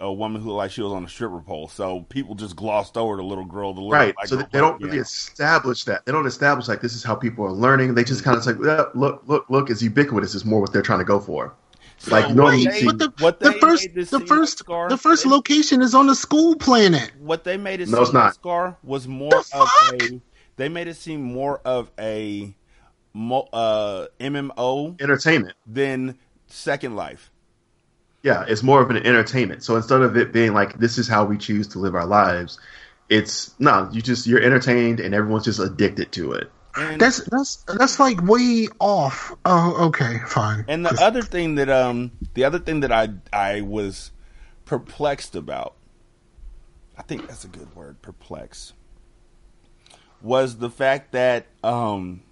Speaker 3: a, a woman who looked like she was on a stripper pole. So people just glossed over the little girl. The little,
Speaker 4: Right.
Speaker 3: like,
Speaker 4: so
Speaker 3: girl
Speaker 4: they don't
Speaker 3: playing
Speaker 4: really establish that. They don't establish like this is how people are learning. They just kind of like look, look, look, is ubiquitous is more what they're trying to go for. Like
Speaker 3: So
Speaker 4: normally,
Speaker 3: what they-
Speaker 4: see-
Speaker 2: but the,
Speaker 3: what
Speaker 2: the first
Speaker 3: made
Speaker 2: the first
Speaker 3: Scar,
Speaker 2: the first
Speaker 3: they-
Speaker 2: location is on the school planet.
Speaker 3: what they made it
Speaker 4: No,
Speaker 3: seem
Speaker 4: it's not.
Speaker 3: Scar was more
Speaker 2: The
Speaker 3: of
Speaker 2: fuck?
Speaker 3: a. They made it seem more of a mo- uh, MMO
Speaker 4: entertainment.
Speaker 3: than Second Life.
Speaker 4: Yeah, it's more of an entertainment. So instead of it being like this is how we choose to live our lives, it's no, you just you're entertained and everyone's just addicted to it.
Speaker 3: And,
Speaker 2: That's that's that's like way off. Oh, okay, fine.
Speaker 3: and the other thing that um the other thing that I I was perplexed about, I think that's a good word, perplexed, was the fact that um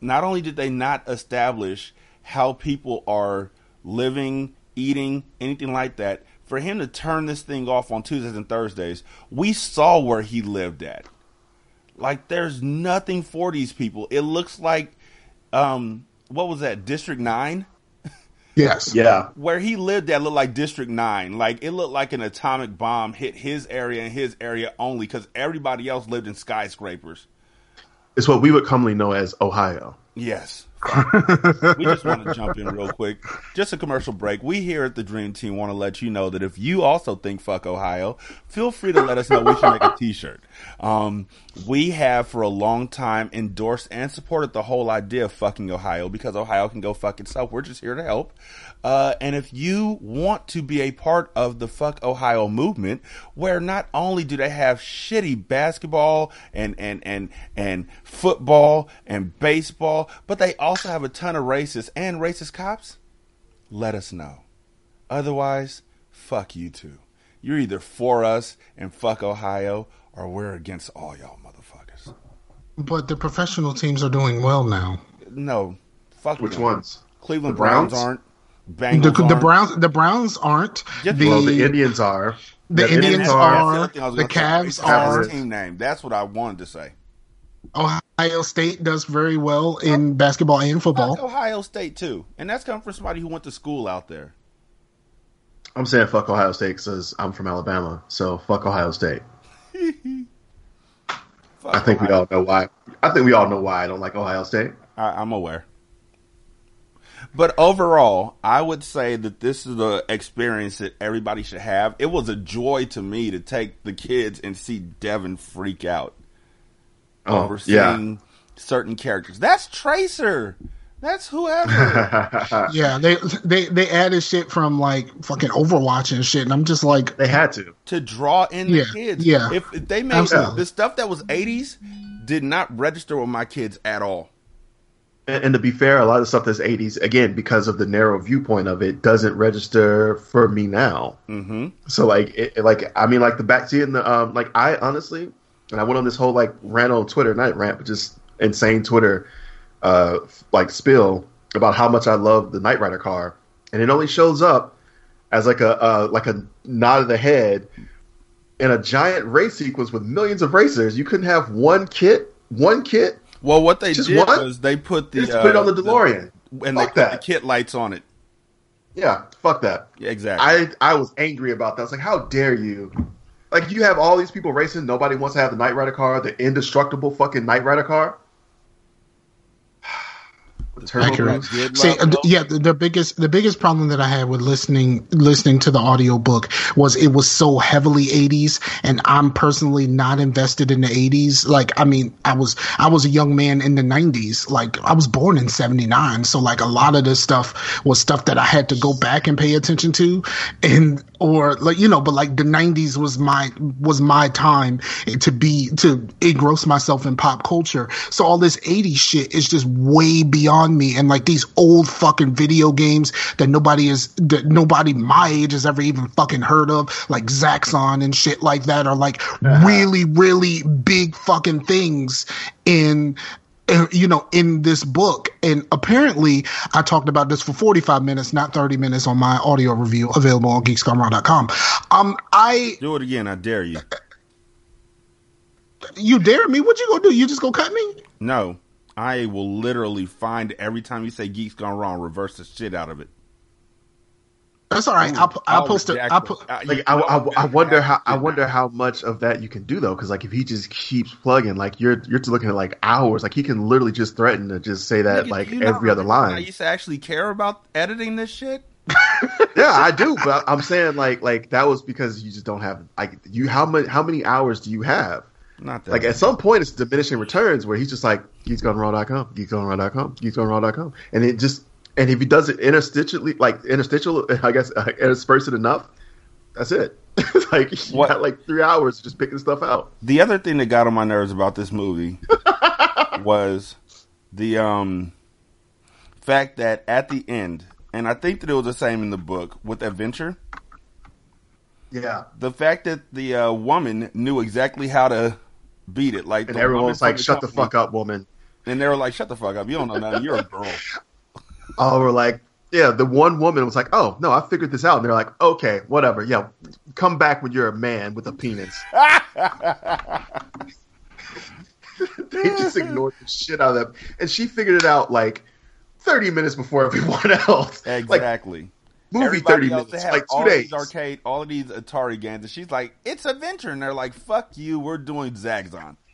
Speaker 3: not only did they not establish how people are living, eating, anything like that, for him to turn this thing off on Tuesdays and Thursdays, we saw where he lived at. Like there's nothing for these people. It looks like um what was that, District Nine?
Speaker 2: yes,
Speaker 4: Yeah,
Speaker 3: Where he lived that looked like District Nine. Like it looked like an atomic bomb hit his area and his area only because everybody else lived in skyscrapers.
Speaker 4: it's what we would commonly know as Ohio.
Speaker 3: Yes. We just want to jump in real quick. Just a commercial break. We here at the Dream Team want to let you know that if you also think fuck Ohio, feel free to let us know. We should make a t-shirt. Um, we have for a long time endorsed and supported the whole idea of fucking Ohio because Ohio can go fuck itself. We're just here to help. Uh, and if you want to be a part of the fuck Ohio movement, where not only do they have shitty basketball and, and, and, and football and baseball, but they also have a ton of racists and racist cops, let us know. Otherwise, fuck you too. You're either for us and fuck Ohio, or we're against all y'all motherfuckers.
Speaker 2: but the professional teams are doing well now.
Speaker 3: No, fuck
Speaker 4: Which
Speaker 3: them.
Speaker 4: ones?
Speaker 3: Cleveland
Speaker 4: The Browns?
Speaker 3: Browns aren't.
Speaker 2: The,
Speaker 3: Bengals
Speaker 2: the
Speaker 3: aren't.
Speaker 2: Browns the Browns aren't.
Speaker 3: Just-
Speaker 2: the,
Speaker 4: Well, the Indians are.
Speaker 2: The
Speaker 4: The
Speaker 2: Indians
Speaker 4: Indians are-
Speaker 3: the
Speaker 2: are.
Speaker 3: other thing I was
Speaker 2: The. Cavs
Speaker 3: Cavs
Speaker 2: are.
Speaker 3: team name. That's what I wanted to say.
Speaker 2: Ohio State does very well in basketball and
Speaker 3: Fuck
Speaker 2: football.
Speaker 3: Ohio State too, and that's coming from somebody who went to school out there.
Speaker 4: I'm saying fuck Ohio State because I'm from Alabama, so fuck Ohio State.
Speaker 3: Fuck
Speaker 4: I think we all know why. I think we all know why I don't like Ohio State.
Speaker 3: I, I'm aware. But overall, I would say that this is the experience that everybody should have. It was a joy to me to take the kids and see Devin freak out
Speaker 4: Oh
Speaker 3: over
Speaker 4: yeah,
Speaker 3: seeing certain characters. That's Tracer. That's whoever.
Speaker 2: Yeah, they they they added shit from like fucking Overwatch and shit, and I'm just like,
Speaker 4: they had to.
Speaker 3: to draw in the
Speaker 2: Yeah,
Speaker 3: kids.
Speaker 2: yeah.
Speaker 3: If, if they made
Speaker 2: Absolutely.
Speaker 3: the stuff that was 80s did not register with my kids at all.
Speaker 4: And, to be fair, a lot of stuff that's 80s, again, because of the narrow viewpoint of it, doesn't register for me now.
Speaker 3: Mm-hmm.
Speaker 4: So like, it, like I mean, like the back and the um, like I honestly, and I went on this whole like rant on Twitter, not rant, but just insane Twitter, uh, like spill about how much I love the Knight Rider car, and it only shows up as like a uh, like a nod of the head in a giant race sequence with millions of racers. You couldn't have one kit, one kit.
Speaker 3: Well, what they
Speaker 4: Just
Speaker 3: did
Speaker 4: what?
Speaker 3: was they put the
Speaker 4: Just put it
Speaker 3: uh,
Speaker 4: on the DeLorean.
Speaker 3: and they
Speaker 4: Fuck
Speaker 3: put the kit lights on it.
Speaker 4: Yeah, fuck that.
Speaker 3: Yeah, exactly.
Speaker 4: I I was angry about that. I was like, how dare you? Like you have all these people racing. Nobody wants to have the Knight Rider car, the indestructible fucking Knight Rider car.
Speaker 2: Accurate. See, uh, yeah, the, the biggest the biggest problem that I had with listening listening to the audiobook was it was so heavily 80s and I'm personally not invested in the 80s. Like I mean, I was I was a young man in the 90s. Like I was born in 79, so like a lot of this stuff was stuff that I had to go back and pay attention to and or like you know, but like the 90s was my was my time to be to engross myself in pop culture. So all this 80s shit is just way beyond me and like these old fucking video games that nobody is that nobody my age has ever even fucking heard of like Zaxxon and shit like that are like really really big fucking things in you know in this book. And apparently i talked about this for 45 minutes not 30 minutes on my audio review available on geeksgoneraw.com um i
Speaker 3: Do it again. I dare you.
Speaker 2: you dare me? What you gonna do? You just gonna cut me?
Speaker 3: No, I will literally find every time you say "geeks gone wrong," reverse the shit out of it.
Speaker 2: that's all right i'll, I'll post it i'll put
Speaker 3: Uh,
Speaker 4: Like I, I, I wonder how I wonder how much of that you can do though, because like if he just keeps plugging, like you're you're looking at like hours, like he can literally just threaten to just say that
Speaker 3: Nigga,
Speaker 4: like
Speaker 3: you
Speaker 4: every
Speaker 3: how
Speaker 4: other
Speaker 3: line. I used to actually care about editing this shit.
Speaker 4: yeah, I do, but I'm saying like like that was because you just don't have like you how many how many hours do you have?
Speaker 3: Not that.
Speaker 4: Like at some point, it's diminishing returns where he's just like geeksgoneraw.com, geeksgoneraw.com, geeksgoneraw.com, and it just and if he does it interstitially, like interstitial, I guess uh, intersperse it enough, that's it. like you
Speaker 3: What-
Speaker 4: got like three hours just picking stuff out.
Speaker 3: the other thing that got on my nerves about this movie was the um fact that at the end, and I think that it was the same in the book with Adventure.
Speaker 4: Yeah,
Speaker 3: The fact that the uh, woman knew exactly how to beat it, like
Speaker 4: and was like, "Shut the fuck up, woman."
Speaker 3: and they were like, "Shut the fuck up! You don't know nothing. You're a girl."
Speaker 4: Oh, we're like, yeah. The one woman was like, "Oh no, I figured this out," and they're like, "Okay, whatever. Yeah, come back when you're a man with a penis." they just ignored the shit out of them, and she figured it out like thirty minutes before everyone else. Like
Speaker 3: Exactly.
Speaker 4: Movie
Speaker 3: Everybody
Speaker 4: thirty minutes,
Speaker 3: they have
Speaker 4: like two
Speaker 3: all
Speaker 4: days.
Speaker 3: these arcade, all of these Atari games, and she's like, "It's adventure," and they're like, "Fuck you, we're doing Zaxxon."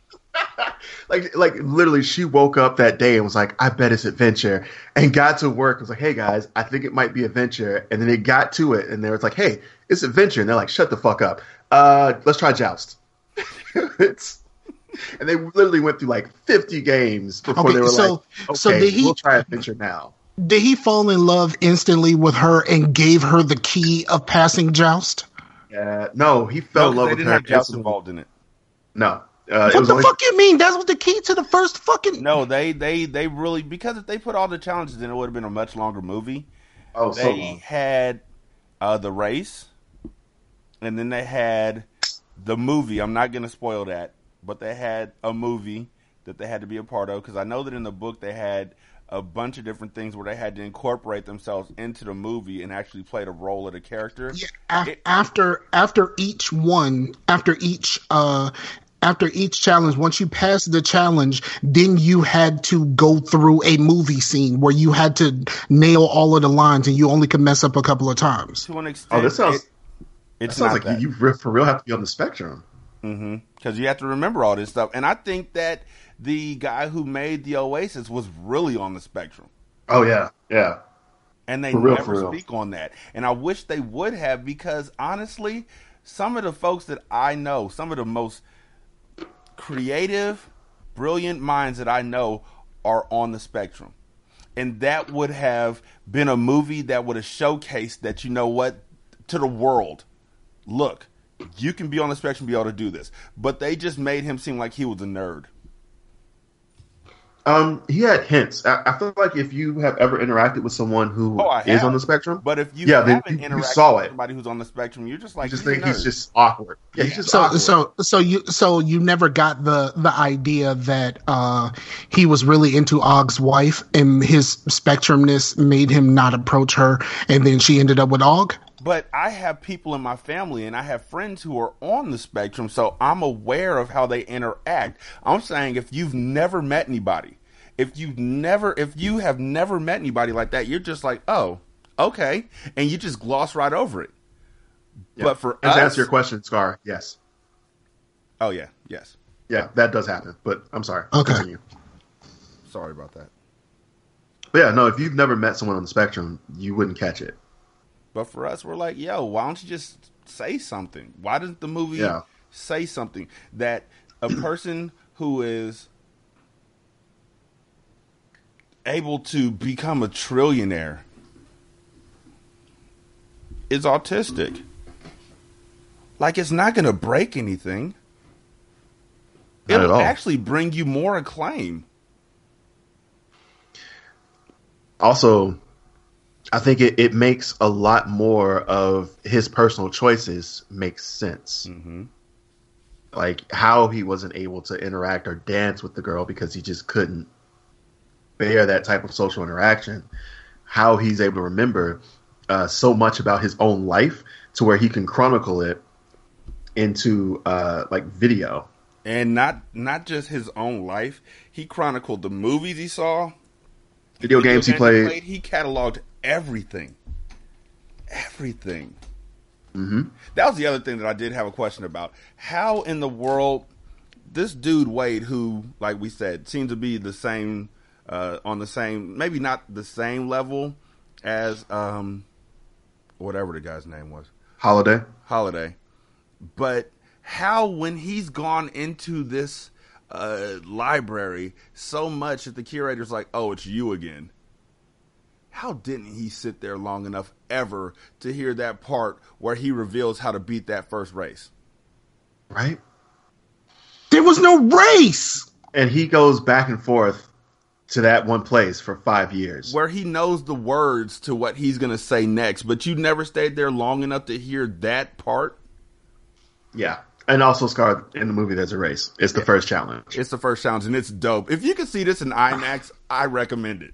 Speaker 4: Like, like literally, she woke up that day and was like, "I bet it's adventure," and got to work. and Was like, "Hey guys, I think it might be adventure," and then they got to it, and they was like, "Hey, it's adventure," and they're like, "Shut the fuck up. Uh, let's try joust." it's and they literally went through like fifty games before
Speaker 2: Okay,
Speaker 4: they were
Speaker 2: so-
Speaker 4: like, "Okay,
Speaker 2: so did he-
Speaker 4: we'll try adventure now."
Speaker 2: Did he fall in love instantly with her and gave her the key of passing joust
Speaker 4: Uh, no, he fell
Speaker 3: No,
Speaker 4: in
Speaker 3: 'cause
Speaker 4: love
Speaker 3: they
Speaker 4: with
Speaker 3: didn't
Speaker 4: her.
Speaker 3: have joust involved in it.
Speaker 4: No, uh,
Speaker 2: what the
Speaker 4: only
Speaker 2: fuck you mean that was the key to the first fucking
Speaker 3: No, they they they really because if they put all the challenges in, it would have been a much longer movie.
Speaker 4: oh so
Speaker 3: They
Speaker 4: long.
Speaker 3: had uh, the race, and then they had the movie. I'm not going to spoil that, but they had a movie that they had to be a part of because I know that in the book they had a bunch of different things where they had to incorporate themselves into the movie and actually play the role of the character.
Speaker 2: Yeah, af- after after each one, after each uh after each challenge, once you pass the challenge, then you had to go through a movie scene where you had to nail all of the lines and you only could mess up a couple of times.
Speaker 3: To an extent,
Speaker 4: Oh, this sounds.
Speaker 3: it-
Speaker 4: It sounds like
Speaker 3: that.
Speaker 4: you, you for real have to be on the spectrum.
Speaker 3: because you have to remember all this stuff. And I think that the guy who made the Oasis was really on the spectrum,
Speaker 4: Oh yeah, yeah.
Speaker 3: and they
Speaker 4: real,
Speaker 3: never speak on that. And I wish they would have because honestly, some of the folks that I know, some of the most creative, brilliant minds that I know are on the spectrum. And that would have been a movie that would have showcased that you know what to the world. Look, you can be on the spectrum, be able to do this. But they just made him seem like he was a nerd.
Speaker 4: Um, he had hints. I, I feel like if you have ever interacted with someone who is
Speaker 3: Oh, I have.
Speaker 4: on the spectrum,
Speaker 3: But if you
Speaker 4: yeah,
Speaker 3: haven't
Speaker 4: you, you
Speaker 3: interacted
Speaker 4: saw
Speaker 3: with
Speaker 4: it.
Speaker 3: somebody who's on the spectrum, you're just like
Speaker 4: You just
Speaker 3: he's a
Speaker 4: think he's just awkward. Yeah, he's just
Speaker 2: So
Speaker 4: awkward.
Speaker 2: so so you so you never got the the idea that uh he was really into Og's wife and his spectrumness made him not approach her and then she ended up with Og?
Speaker 3: But I have people in my family and I have friends who are on the spectrum, so I'm aware of how they interact. I'm saying if you've never met anybody, if you've never if you have never met anybody like that, you're just like, "Oh, okay." And you just gloss right over it.
Speaker 4: Yeah.
Speaker 3: But for
Speaker 4: and
Speaker 3: us,
Speaker 4: to answer your question, Scar, yes,
Speaker 3: Oh yeah, yes.
Speaker 4: yeah, that does happen. But I'm sorry.
Speaker 2: Okay.
Speaker 4: Continue.
Speaker 3: Sorry about that.
Speaker 4: But yeah, no, if you've never met someone on the spectrum, you wouldn't catch it.
Speaker 3: But for us, we're like, yo, why don't you just say something? Why doesn't the movie
Speaker 4: Yeah.
Speaker 3: say something that a person who is able to become a trillionaire is autistic? Like, it's not going to break anything.
Speaker 4: Not
Speaker 3: It'll actually bring you more acclaim.
Speaker 4: Also, I think it, it makes a lot more of his personal choices make sense.
Speaker 3: Mm-hmm.
Speaker 4: Like how he wasn't able to interact or dance with the girl because he just couldn't bear that type of social interaction. How he's able to remember uh, so much about his own life to where he can chronicle it into uh, like video.
Speaker 3: And not not just his own life. He chronicled the movies he saw,
Speaker 4: Video games he played.
Speaker 3: He cataloged everything. Everything. Mm-hmm. That was the other thing that I did have a question about. How in the world this dude Wade, who, like we said, seems to be the same uh, on the same, maybe not the same level as um, whatever the guy's name was,
Speaker 4: Halliday.
Speaker 3: Halliday, but how when he's gone into this uh, library so much that the curator's like, "Oh, it's you again." How didn't he sit there long enough ever to hear that part where he reveals how to beat that first race?
Speaker 4: Right?
Speaker 2: There was no race.
Speaker 4: And he goes back and forth to that one place for five years.
Speaker 3: Where he knows the words to what he's going to say next, but you never stayed there long enough to hear that part.
Speaker 4: Yeah. And also, Scar, in the movie, there's a race. It's the first challenge.
Speaker 3: It's the first challenge, and it's dope. If you can see this in IMAX, I recommend it.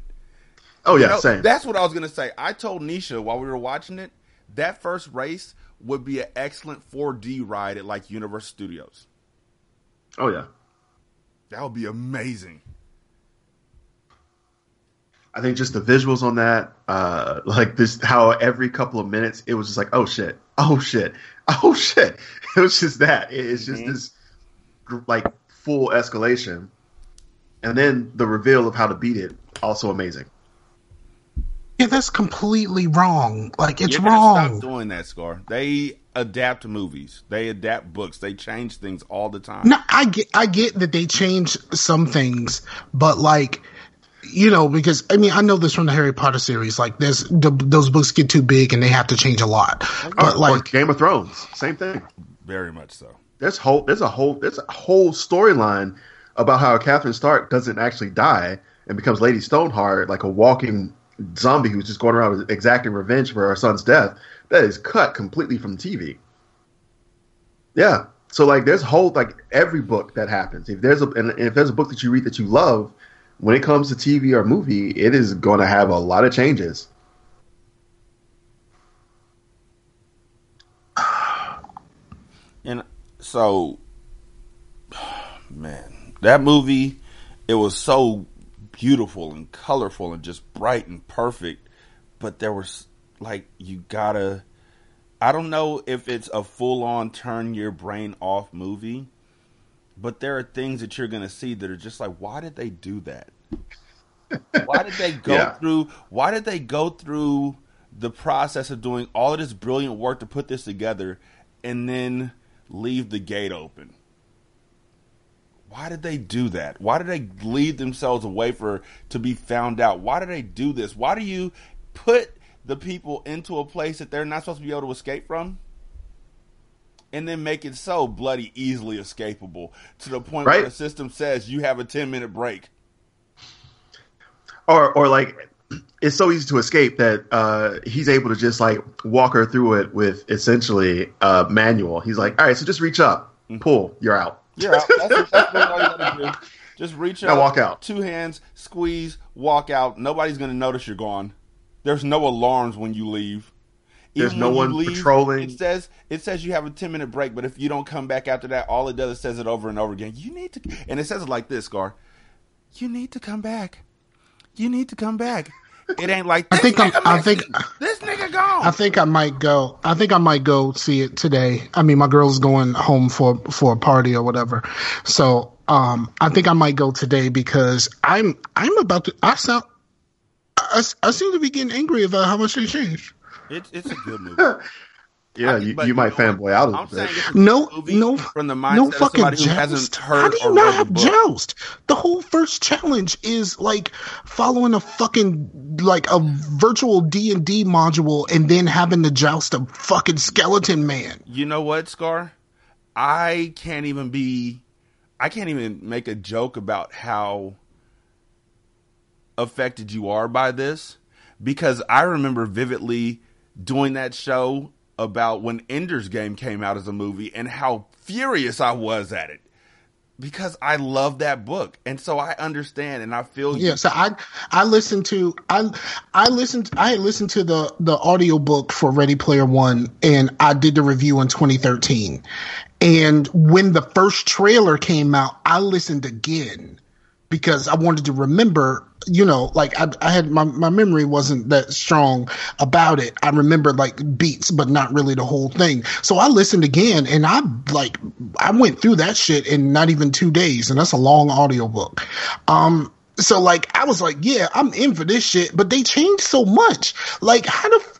Speaker 4: Oh, yeah,
Speaker 3: You know,
Speaker 4: same.
Speaker 3: That's what I was gonna say. I told Nisha while we were watching it, that first race would be an excellent 4D ride at like Universal Studios.
Speaker 4: oh, yeah.
Speaker 3: That would be amazing.
Speaker 4: I think just the visuals on that, uh, like this, how every couple of minutes it was just like, oh shit, oh shit, oh shit. It was just that. It- It's just mm-hmm. this like full escalation, and then the reveal of how to beat it, also amazing.
Speaker 2: Yeah, that's completely wrong. Like it's
Speaker 3: You're
Speaker 2: wrong.
Speaker 3: stop doing that, Scar. They adapt movies. They adapt books. They change things all the time.
Speaker 2: No, I get I get that they change some things, but like you know, because I mean, I know this from the Harry Potter series. Like, there's the, those books get too big and they have to change a lot. But
Speaker 4: or
Speaker 2: like,
Speaker 4: Game of Thrones, same thing.
Speaker 3: Very much so.
Speaker 4: There's whole there's a whole there's a whole storyline about how Catherine Stark doesn't actually die and becomes Lady Stoneheart, like a walking zombie who's just going around exacting revenge for her son's death. That is cut completely from TV. Yeah. So like there's whole like every book that happens. If there's a and if there's a book that you read that you love, when it comes to TV or movie, it is going to have a lot of changes.
Speaker 3: And so, man, that movie, it was so beautiful and colorful and just bright and perfect. But there was like, you gotta, I don't know if it's a full on turn your brain off movie, but there are things that you're gonna see that are just like, why did they do that? why did they go
Speaker 4: Yeah.
Speaker 3: through, why did they go through the process of doing all of this brilliant work to put this together and then leave the gate open. Why did they do that? Why did they lead themselves away for to be found out? Why did they do this? Why do you put the people into a place that they're not supposed to be able to escape from? And then make it so bloody easily escapable to the point where the system says you have a 10 minute break.
Speaker 4: or or like it's so easy to escape that uh, he's able to just like walk her through it with essentially uh, manual. He's like, all right, so just reach up, pull, you're out.
Speaker 3: You're out. That's, that's all you gotta do. Just reach
Speaker 4: Now
Speaker 3: out,
Speaker 4: walk out.
Speaker 3: Two hands, squeeze, walk out. Nobody's gonna notice you're gone. There's no alarms when you leave.
Speaker 4: There's no one patrolling.
Speaker 3: It says it says you have a ten minute break, but if you don't come back after that, all it does is says it over and over again. You need to, and it says it like this, Gar. You need to come back. You need to come back. It ain't like
Speaker 2: I think I'm- I think-
Speaker 3: this nigga gone.
Speaker 2: I think I might go. I think I might go see it today. I mean, my girl's going home for for a party or whatever, so um, I think I might go today because I'm I'm about to. I sound. I, I seem to be getting angry about how much they changed.
Speaker 3: it's it's a good movie.
Speaker 4: Yeah,
Speaker 3: I-
Speaker 4: you,
Speaker 3: but
Speaker 4: you might
Speaker 3: know
Speaker 4: fanboy out a
Speaker 3: I'm
Speaker 4: little bit.
Speaker 2: No,
Speaker 3: good
Speaker 2: no,
Speaker 3: from the mindset
Speaker 2: no
Speaker 3: of
Speaker 2: fucking
Speaker 3: somebody who
Speaker 2: joust.
Speaker 3: hasn't
Speaker 2: How
Speaker 3: heard
Speaker 2: do
Speaker 3: or
Speaker 2: you not
Speaker 3: read the
Speaker 2: have
Speaker 3: book.
Speaker 2: joust? The whole first challenge is like following a fucking like a virtual D and D module, and then having to joust a fucking skeleton man.
Speaker 3: You know what, Scar? I can't even be. I can't even make a joke about how affected you are by this because I remember vividly doing that show about when Ender's Game came out as a movie and how furious I was at it because I love that book and so I understand and I feel you.
Speaker 2: Yeah, so I I listened to I I listened I listened to the the audio book for Ready Player One and I did the review in 2013. And when the first trailer came out, I listened again because I wanted to remember, you know, like I, I had my, my memory wasn't that strong about it. I remember like beats, but not really the whole thing. So I listened again and I like, I went through that shit in not even two days. And that's a long audiobook. Um, so like, I was like, yeah, I'm in for this shit, but they changed so much. Like, how f-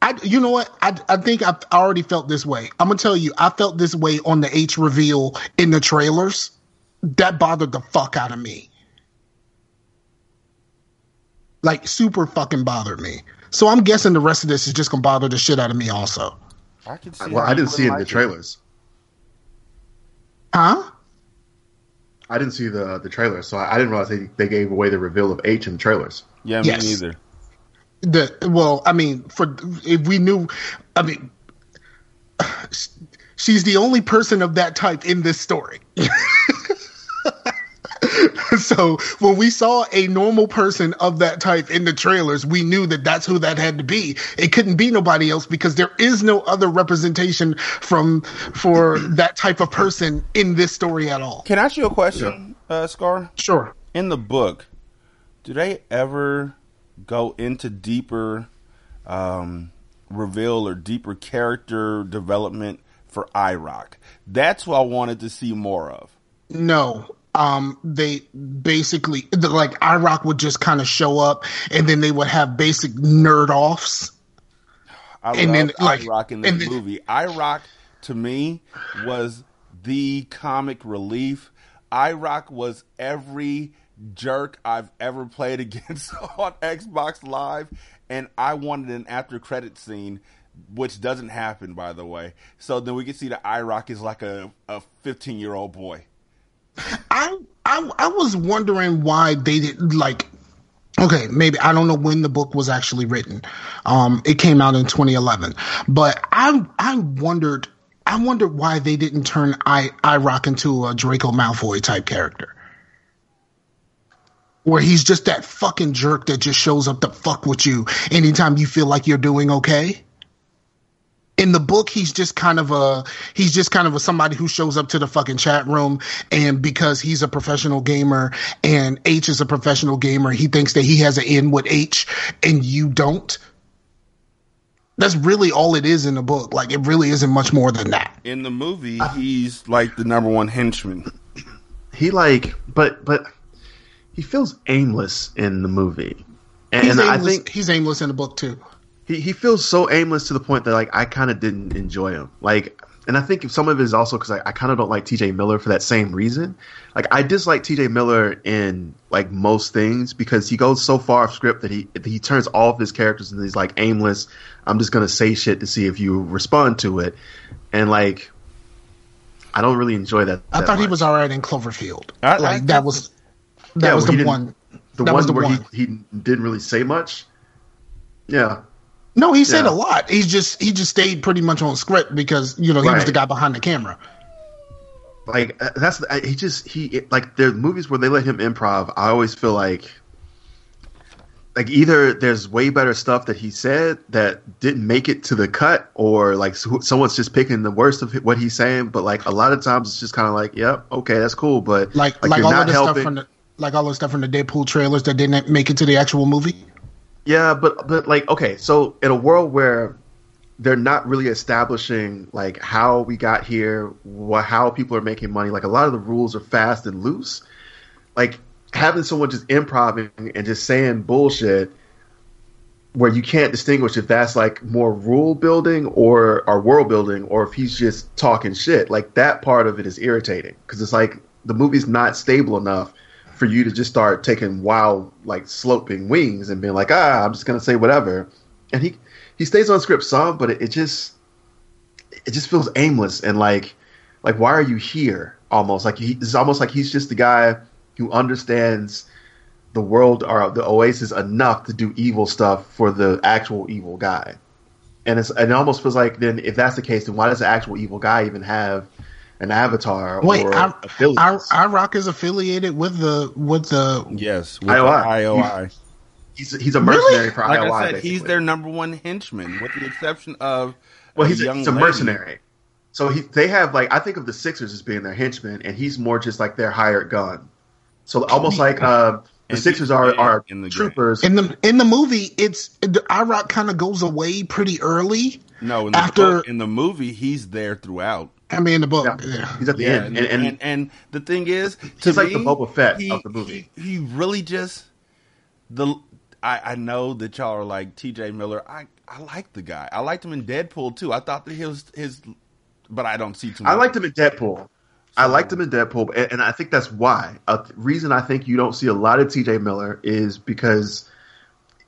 Speaker 2: I, you know what? I, I think I've already felt this way. I'm gonna tell you, I felt this way on the H reveal in the trailers. That bothered the fuck out of me. Like super fucking bothered me. So I'm guessing the rest of this is just gonna bother the shit out of me also.
Speaker 3: I can see
Speaker 4: Well, I didn't see it in the
Speaker 3: like
Speaker 4: trailers.
Speaker 2: Huh?
Speaker 4: I didn't see the the trailer, so I, I didn't realize they, they gave away the reveal of H in the trailers.
Speaker 3: Yeah, me
Speaker 2: Yes.
Speaker 3: neither.
Speaker 2: The well, I mean, for if we knew, I mean, she's the only person of that type in this story. so when we saw a normal person of that type in the trailers, we knew that that's who that had to be. It couldn't be nobody else because there is no other representation from for that type of person in this story at all.
Speaker 3: Can I ask you a question, uh, Scar?
Speaker 2: Sure.
Speaker 3: in the book, do they ever go into deeper um, reveal or deeper character development for IROC? That's what I wanted to see more of.
Speaker 2: No. Um, they basically the, like IROC would just kind of show up, and then they would have basic nerd offs.
Speaker 3: I
Speaker 2: And then, like-
Speaker 3: IROC in this
Speaker 2: then-
Speaker 3: movie. IROC to me was the comic relief. IROC was every jerk I've ever played against on Xbox Live, and I wanted an after credit scene, which doesn't happen, by the way. So then we can see that IROC is like a a fifteen year old boy.
Speaker 2: I I I was wondering why they didn't like. Okay, maybe I don't know when the book was actually written. Um, it came out in 2011, but I I wondered I wondered why they didn't turn I i rock into a Draco Malfoy type character. where he's just that fucking jerk that just shows up to fuck with you anytime you feel like you're doing okay. In the book, he's just kind of a he's just kind of a somebody who shows up to the fucking chat room and because he's a professional gamer and H is a professional gamer, he thinks that he has an in with H and you don't. That's really all it is in the book. Like it really isn't much more than that.
Speaker 3: In the movie, he's like the number one henchman.
Speaker 4: He like, but but he feels aimless in the movie, and,
Speaker 2: He's
Speaker 4: and I think
Speaker 2: he's aimless in the book too.
Speaker 4: He, he feels so aimless to the point that like I kind of didn't enjoy him. Like, and I think some of it is also because I, I kind of don't like T.J. Miller for that same reason. Like, I dislike T.J. Miller in like most things because he goes so far off script that he he turns all of his characters into these like aimless. I'm just gonna say shit to see if you respond to it, and like. I don't really enjoy that.
Speaker 2: I
Speaker 4: that
Speaker 2: thought he was all right in Cloverfield.
Speaker 3: I- I
Speaker 2: like
Speaker 3: think-
Speaker 2: that was that
Speaker 4: Yeah,
Speaker 2: was
Speaker 4: well,
Speaker 2: the one.
Speaker 4: the
Speaker 2: that
Speaker 4: one
Speaker 2: was the
Speaker 4: where
Speaker 2: one.
Speaker 4: he he didn't really say much. Yeah,
Speaker 2: No, he said
Speaker 4: Yeah.
Speaker 2: a lot. He's just he just stayed pretty much on script because you know he was the guy behind the camera.
Speaker 4: like uh, that's he just he it, like are movies where they let him improv. I always feel like like either there's way better stuff that he said that didn't make it to the cut, or like so- someone's just picking the worst of what he's saying. But like a lot of times it's just kind of like, yep, okay, that's cool, but
Speaker 2: Like like,
Speaker 4: you're
Speaker 2: all of the
Speaker 4: helping.
Speaker 2: stuff from the like all the stuff from the Deadpool trailers that didn't make it to the actual movie.
Speaker 4: Yeah, but but like okay, so in a world where they're not really establishing like how we got here, wha how people are making money, like a lot of the rules are fast and loose. Like having someone just improvising and just saying bullshit where you can't distinguish if that's like more rule building or or world building or if he's just talking shit. Like that part of it is irritating because it's like the movie's not stable enough for you to just start taking wild like sloping wings and being like, ah, I'm just gonna say whatever. And he he stays on script some, but it, it just it just feels aimless and like like why are you here? Almost like he, it's almost like he's just the guy who understands the world or the Oasis enough to do evil stuff for the actual evil guy. And it's and it almost feels like then if that's the case, then why does the actual evil guy even have an avatar
Speaker 2: Wait,
Speaker 4: or
Speaker 2: I,
Speaker 4: affiliates?
Speaker 2: I, IROC is affiliated with the with the
Speaker 3: Yes, with
Speaker 4: IOI.
Speaker 3: the IOI.
Speaker 4: he's he's a mercenary for
Speaker 3: Like
Speaker 4: IOI.
Speaker 3: I said,
Speaker 4: basically.
Speaker 3: he's their number one henchman, with the exception of
Speaker 4: Well, he's a, he's a
Speaker 3: lady.
Speaker 4: mercenary. So he they have like I think of the Sixers as being their henchman, and he's more just like their hired gun. So almost like uh, the
Speaker 3: And
Speaker 4: Sixers are are
Speaker 3: in the game.
Speaker 4: troopers.
Speaker 2: in the in the movie. It's the IROC kind of goes away pretty early.
Speaker 3: No, in the,
Speaker 2: After-
Speaker 3: in the movie, he's there throughout.
Speaker 2: I mean, in the book,
Speaker 4: Yeah.
Speaker 2: yeah.
Speaker 4: He's at the
Speaker 3: Yeah,
Speaker 4: end,
Speaker 3: and,
Speaker 4: and,
Speaker 3: and, and, the thing is, to
Speaker 4: He's like the Boba Fett
Speaker 3: he,
Speaker 4: of the movie.
Speaker 3: He, he really just the. I, I know that y'all are like T.J. Miller. I I like the guy. I liked him in Deadpool too. I thought that his his, but I don't see too. Much.
Speaker 4: I
Speaker 3: much.
Speaker 4: liked him in Deadpool. I liked him in Deadpool, and, and I think that's why. A reason I think you don't see a lot of T.J. Miller is because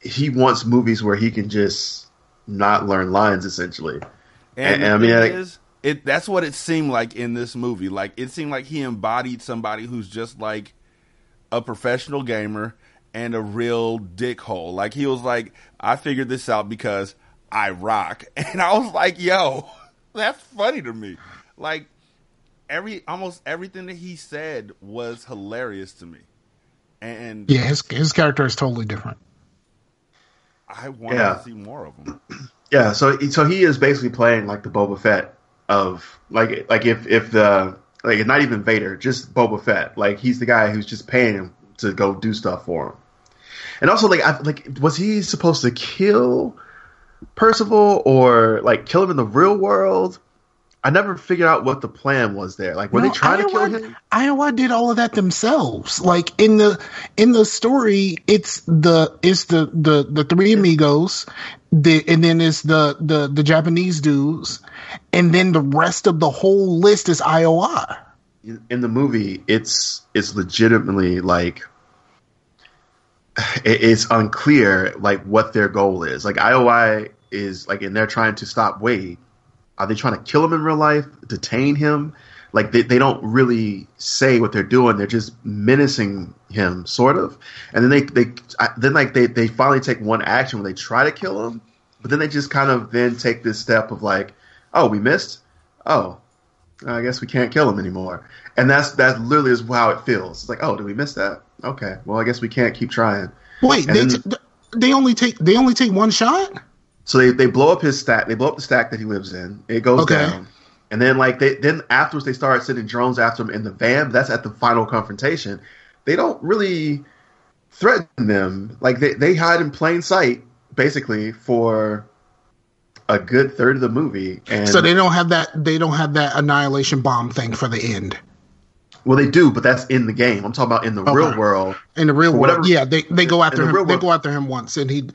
Speaker 4: he wants movies where he can just not learn lines, essentially.
Speaker 3: And,
Speaker 4: And-
Speaker 3: the
Speaker 4: I mean,
Speaker 3: thing
Speaker 4: like-
Speaker 3: is, it that's what it seemed like in this movie. Like it seemed like he embodied somebody who's just like a professional gamer and a real dickhole. Like he was like, I figured this out because I rock, and I was like, yo, that's funny to me. Like every almost everything that he said was hilarious to me, and
Speaker 2: yeah, his his character is totally different.
Speaker 3: I want
Speaker 4: Yeah.
Speaker 3: to see more of him.
Speaker 4: Yeah, so so he is basically playing like the Boba Fett of like like if if the like not even Vader, just Boba Fett. Like he's the guy who's just paying him to go do stuff for him. And also like I, like was he supposed to kill Percival or like kill him in the real world? I never figured out what the plan was there. Like were
Speaker 2: No,
Speaker 4: they trying to kill him?
Speaker 2: IOI did all of that themselves. Like in the in the story, it's the it's the the the three amigos, the and then it's the the the Japanese dudes, and then the rest of the whole list is IOI.
Speaker 4: in the movie, it's it's legitimately like it- it's unclear like what their goal is. Like IOI is like, and they're trying to stop Wade. Are they trying to kill him in real life? Detain him? Like they, they don't really say what they're doing. They're just menacing him, sort of. And then they they I- then like they they finally take one action when they try to kill him, but then they just kind of then take this step of like, oh, we missed. Oh, I guess we can't kill him anymore. And that's that literally is how it feels. It's like, oh, did we miss that? Okay, well, I guess we can't keep trying.
Speaker 2: Wait,
Speaker 4: And
Speaker 2: they
Speaker 4: then-
Speaker 2: t- they only take they only take one shot.
Speaker 4: So they, they blow up his stack. They blow up the stack that he lives in. It goes
Speaker 2: Okay.
Speaker 4: down, and then like they then afterwards they start sending drones after him in the van. That's at the final confrontation. They don't really threaten them. Like they they hide in plain sight basically for a good third of the movie. And
Speaker 2: So they don't have that they don't have that annihilation bomb thing for the end.
Speaker 4: well they do, but that's in the game. I'm talking about in the
Speaker 2: Okay.
Speaker 4: real world.
Speaker 2: In the real
Speaker 4: For
Speaker 2: world,
Speaker 4: whatever-
Speaker 2: yeah, they they go after him. They
Speaker 4: world-
Speaker 2: go after him once, and he,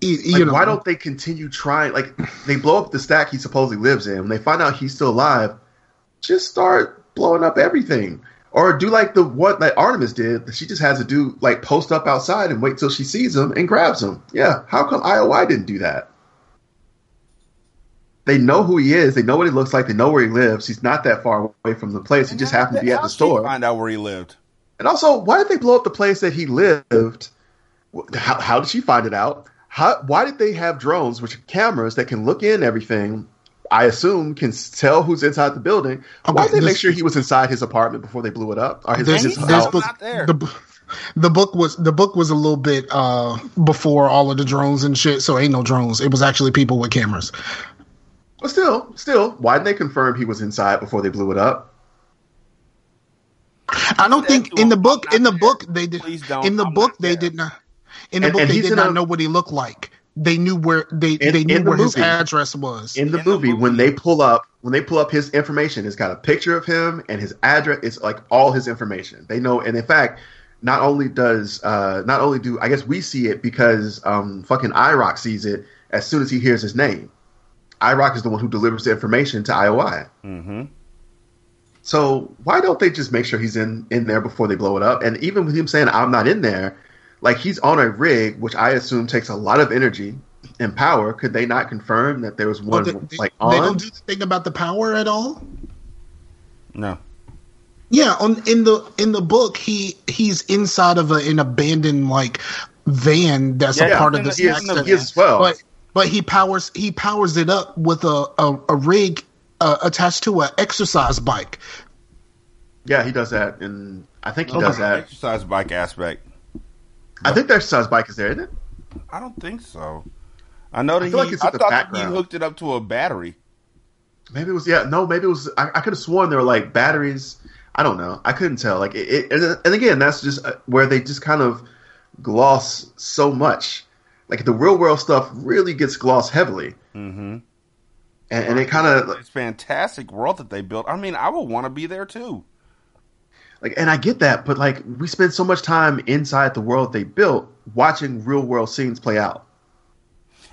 Speaker 2: he you
Speaker 4: Like,
Speaker 2: know,
Speaker 4: why don't they continue trying? Like, they blow up the stack he supposedly lives in. When they find out he's still alive, just start blowing up everything, or do like the what that Artemis did. She just has to do like post up outside and wait till she sees him and grabs him. Yeah, how come IOI didn't do that? They know who he is. They know what he looks like. They know where he lives. He's not that far away from the place. He just happened to be at the store.
Speaker 3: Find out where he lived.
Speaker 4: And also, why did they blow up the place that he lived? How, how did she find it out? How, why did they have drones, which are cameras that can look in everything? I assume can tell who's inside the building. why did they make sure he was inside his apartment before they blew it up? Or his,
Speaker 2: this,
Speaker 4: his
Speaker 3: he's
Speaker 2: this
Speaker 3: not-
Speaker 2: book,
Speaker 3: not there.
Speaker 2: the, the book was the book was a little bit uh before all of the drones and shit. So ain't no drones. It was actually people with cameras.
Speaker 4: But still, still, why didn't they confirm he was inside before they blew it up?
Speaker 2: I don't think in the book in the book they did
Speaker 3: Please don't.
Speaker 2: in the book they did not in the
Speaker 4: And-
Speaker 2: book
Speaker 4: and
Speaker 2: they did not
Speaker 4: a-
Speaker 2: know what he looked like. They knew where they
Speaker 4: In-
Speaker 2: they knew
Speaker 4: the
Speaker 2: where his address was.
Speaker 4: In the
Speaker 3: In the
Speaker 4: movie, when they pull up, when they pull up his information, it's got a picture of him and his address. It's like all his information. They know, and in fact, not only does, uh, not only do I guess we see it because um, fucking i-R0k sees it as soon as he hears his name. i-R0k is the one who delivers the information to IOI.
Speaker 3: Mm-hmm.
Speaker 4: So why don't they just make sure he's in in there before they blow it up? And even with him saying I'm not in there, like he's on a rig, which I assume takes a lot of energy and power. Could they not confirm that there was
Speaker 2: Well,
Speaker 4: one
Speaker 2: they, they-
Speaker 4: like
Speaker 2: they don't do the thing about the power at all.
Speaker 3: No.
Speaker 2: Yeah, on in the in the book, he he's inside of a, an abandoned like van that's
Speaker 4: Yeah,
Speaker 2: a part
Speaker 3: in
Speaker 2: of the
Speaker 3: the-
Speaker 4: he is,
Speaker 3: the-
Speaker 4: he is as well.
Speaker 2: But but he powers he powers it up with a a, a rig uh, attached to an exercise bike.
Speaker 4: yeah, he does that, and I think he
Speaker 2: Okay.
Speaker 4: does that.
Speaker 3: Exercise bike aspect.
Speaker 4: I think the exercise bike is there, isn't it?
Speaker 3: I don't think so. I know that
Speaker 4: I
Speaker 3: he.
Speaker 4: like
Speaker 3: I thought that he hooked it up to a battery.
Speaker 4: Maybe it was. Yeah, no, maybe it was. I, I could have sworn there were like batteries. I don't know. I couldn't tell. Like it, it and, and again, that's just uh, where they just kind of gloss so much. Like the real world stuff really gets glossed heavily,
Speaker 3: Mm-hmm.
Speaker 4: and, and it kind of
Speaker 3: It's fantastic world that they built. I mean, I would want to be there too.
Speaker 4: Like, and I get that, but like we spend so much time inside the world they built, watching real world scenes play out.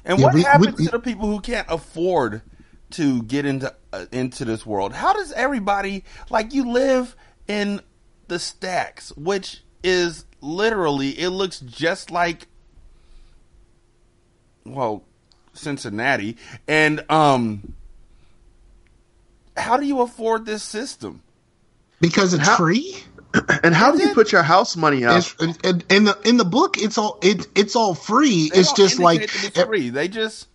Speaker 3: And
Speaker 2: Yeah,
Speaker 3: what
Speaker 2: we-
Speaker 3: happens
Speaker 2: we-
Speaker 3: to the people who can't afford to get into uh, into this world? How does everybody like you live in the stacks, which is literally it looks just like well Cincinnati, and um, how do you afford this system?
Speaker 2: Because it's
Speaker 4: How-
Speaker 2: free.
Speaker 4: And how do you put your house money up?
Speaker 2: It's, in, in the in the book, it's all it, it's all free.
Speaker 3: They
Speaker 2: it's just like
Speaker 3: indicate that it's free. They just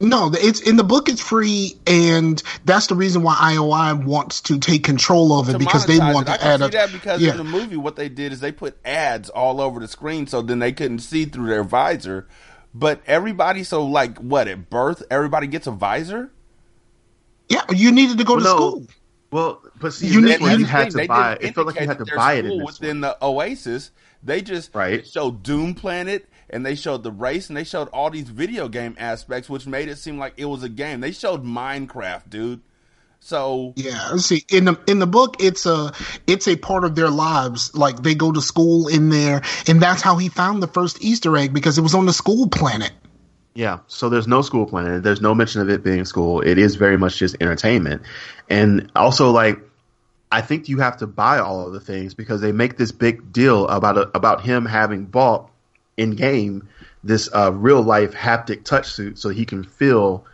Speaker 2: No, it's in the book. It's free, and that's the reason why IOI wants to take control of it because they want
Speaker 3: it. I
Speaker 2: to
Speaker 3: can
Speaker 2: add
Speaker 3: see
Speaker 2: a.
Speaker 3: that because
Speaker 2: yeah,
Speaker 3: in the movie, what they did is they put ads all over the screen, so then they couldn't see through their visor. But everybody, so like what at birth, everybody gets a visor.
Speaker 2: yeah. You needed to go
Speaker 4: Well,
Speaker 2: to
Speaker 4: no.
Speaker 2: school.
Speaker 4: Well, but see,
Speaker 2: You need- you-
Speaker 4: you had to buy.
Speaker 3: didn't
Speaker 4: It felt like you had to buy it in this
Speaker 3: within
Speaker 4: one.
Speaker 3: the Oasis. They just
Speaker 4: Right.
Speaker 3: showed Doom Planet and they showed the race and they showed all these video game aspects, which made it seem like it was a game. They showed Minecraft, dude. So
Speaker 2: Yeah, see, in the in the book, it's a it's a part of their lives. Like they go to school in there, and that's how he found the first Easter egg because it was on the school planet.
Speaker 4: Yeah, so there's no school planet. There's no mention of it being school. It is very much just entertainment. And also like I think you have to buy all of the things because they make this big deal about a, about him having bought in game this uh, real life haptic touch suit so he can feel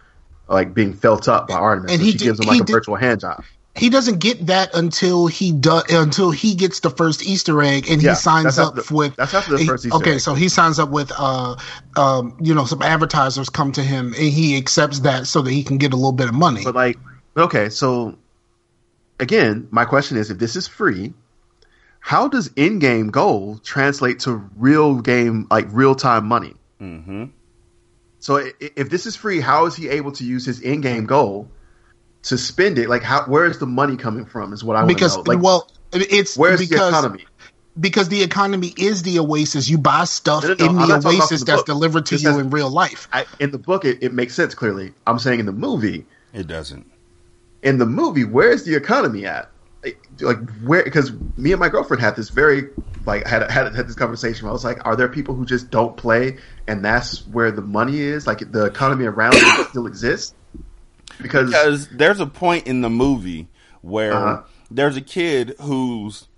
Speaker 4: like being felt up by Artemis.
Speaker 2: And
Speaker 4: so
Speaker 2: he
Speaker 4: she
Speaker 2: did-
Speaker 4: gives him like a
Speaker 2: did-
Speaker 4: virtual hand job.
Speaker 2: He doesn't get that until he does until he gets the first Easter egg, and
Speaker 4: Yeah,
Speaker 2: he signs up
Speaker 4: the-
Speaker 2: with.
Speaker 4: that's after the first Easter
Speaker 2: okay,
Speaker 4: egg.
Speaker 2: so he signs up with, uh, um, you know, some advertisers come to him, and he accepts that so that he can get a little bit of money.
Speaker 4: But like, okay, so again, my question is, if this is free, how does in-game gold translate to real game like real-time money?
Speaker 3: Mm-hmm.
Speaker 4: So i- i- if this is free, how is he able to use his in-game gold to spend it? Like, how where is the money coming from? Is what I want to
Speaker 2: because
Speaker 4: know. Like,
Speaker 2: well, it's
Speaker 4: where's the
Speaker 2: because
Speaker 4: economy?
Speaker 2: because the economy is the oasis. You buy stuff
Speaker 4: No, no, no,
Speaker 2: in the
Speaker 4: not talking about
Speaker 2: oasis
Speaker 4: the
Speaker 2: that's
Speaker 4: book.
Speaker 2: delivered to
Speaker 4: This
Speaker 2: you
Speaker 4: has-
Speaker 2: in real life.
Speaker 4: I, in the book, it, it makes sense clearly. I'm saying in the movie,
Speaker 3: It doesn't.
Speaker 4: in the movie, where's the economy at? Like, like, where? Because me and my girlfriend had this very like had had had this conversation. Where I was like, are there people who just don't play, and that's where the money is? Like the economy around it still exists because,
Speaker 3: Because there's a point in the movie where
Speaker 4: Uh-huh.
Speaker 3: there's a kid who's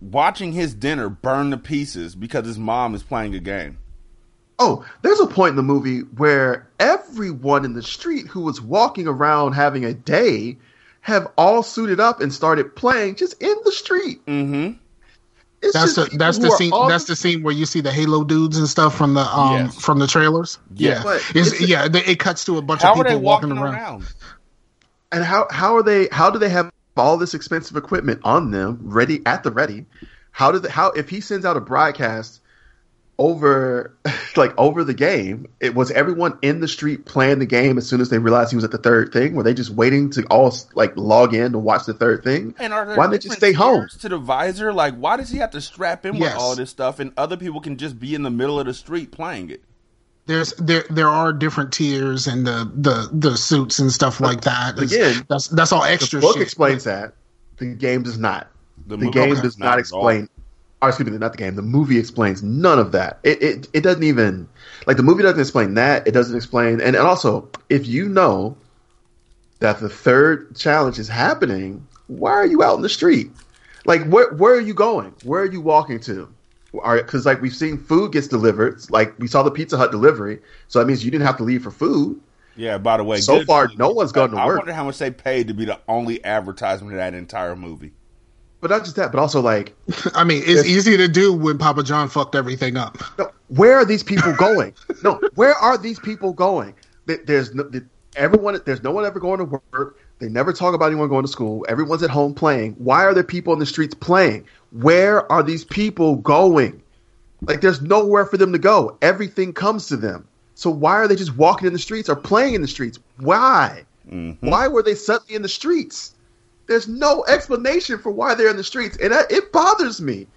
Speaker 3: watching his dinner burn to pieces because his mom is playing a game.
Speaker 4: oh, there's a point in the movie where everyone in the street who was walking around having a day have all suited up and started playing just in the street.
Speaker 3: Mm-hmm.
Speaker 4: It's
Speaker 2: That's the that's the scene.
Speaker 4: on
Speaker 2: That's the scene where you see the Halo dudes and stuff from the um
Speaker 3: Yes.
Speaker 2: from the trailers.
Speaker 3: Yes.
Speaker 2: Yeah, It's-
Speaker 4: it's-
Speaker 2: yeah. It cuts to a bunch of people
Speaker 3: they walking
Speaker 2: around.
Speaker 3: around?
Speaker 4: And how how are they? How do they have all this expensive equipment on them, ready at the ready? How did they, how if he sends out a broadcast over like over the game? It was everyone in the street playing the game as soon as they realized he was at the third thing. Were they just waiting to all like log in to watch the third thing?
Speaker 3: And are there
Speaker 4: Why didn't they just
Speaker 3: different
Speaker 4: stay home?
Speaker 3: tiers To the visor, like why does he have to strap in
Speaker 2: Yes.
Speaker 3: with all this stuff, and other people can just be in the middle of the street playing it?
Speaker 2: There's there there are different tiers and the the the suits and stuff like that. It's-
Speaker 4: again,
Speaker 2: that's that's all extra.
Speaker 4: The book
Speaker 2: shit.
Speaker 4: explains that. The game does not.
Speaker 3: The
Speaker 4: The, game
Speaker 3: does
Speaker 4: does
Speaker 3: not
Speaker 4: not
Speaker 3: at
Speaker 4: explain. Or excuse me, not the game. The movie explains none of that. It, it it doesn't even like the movie doesn't explain that. It doesn't explain and, and also if you know that the third challenge is happening, why are you out in the street? Like where where are you going? Where are you walking to? Because like we've seen food gets delivered. Like we saw the Pizza Hut delivery, so that means you didn't have to leave for food.
Speaker 3: Yeah. By the way,
Speaker 4: So far, no one's gone to
Speaker 3: I
Speaker 4: work.
Speaker 3: I wonder how much they paid to be the only advertisement of that entire movie.
Speaker 4: But not just that, but also like
Speaker 2: I mean, it's easy to do when Papa John fucked everything up.
Speaker 4: No, where are these people going? no, where are these people going? There's no, everyone. There's no one ever going to work. They never talk about anyone going to school. Everyone's at home playing. Why are there people in the streets playing? Where are these people going? Like, there's nowhere for them to go. Everything comes to them. So why are they just walking in the streets or playing in the streets? Why? Mm-hmm. Why were they suddenly in the streets? There's no explanation for why they're in the streets, and that, it bothers me.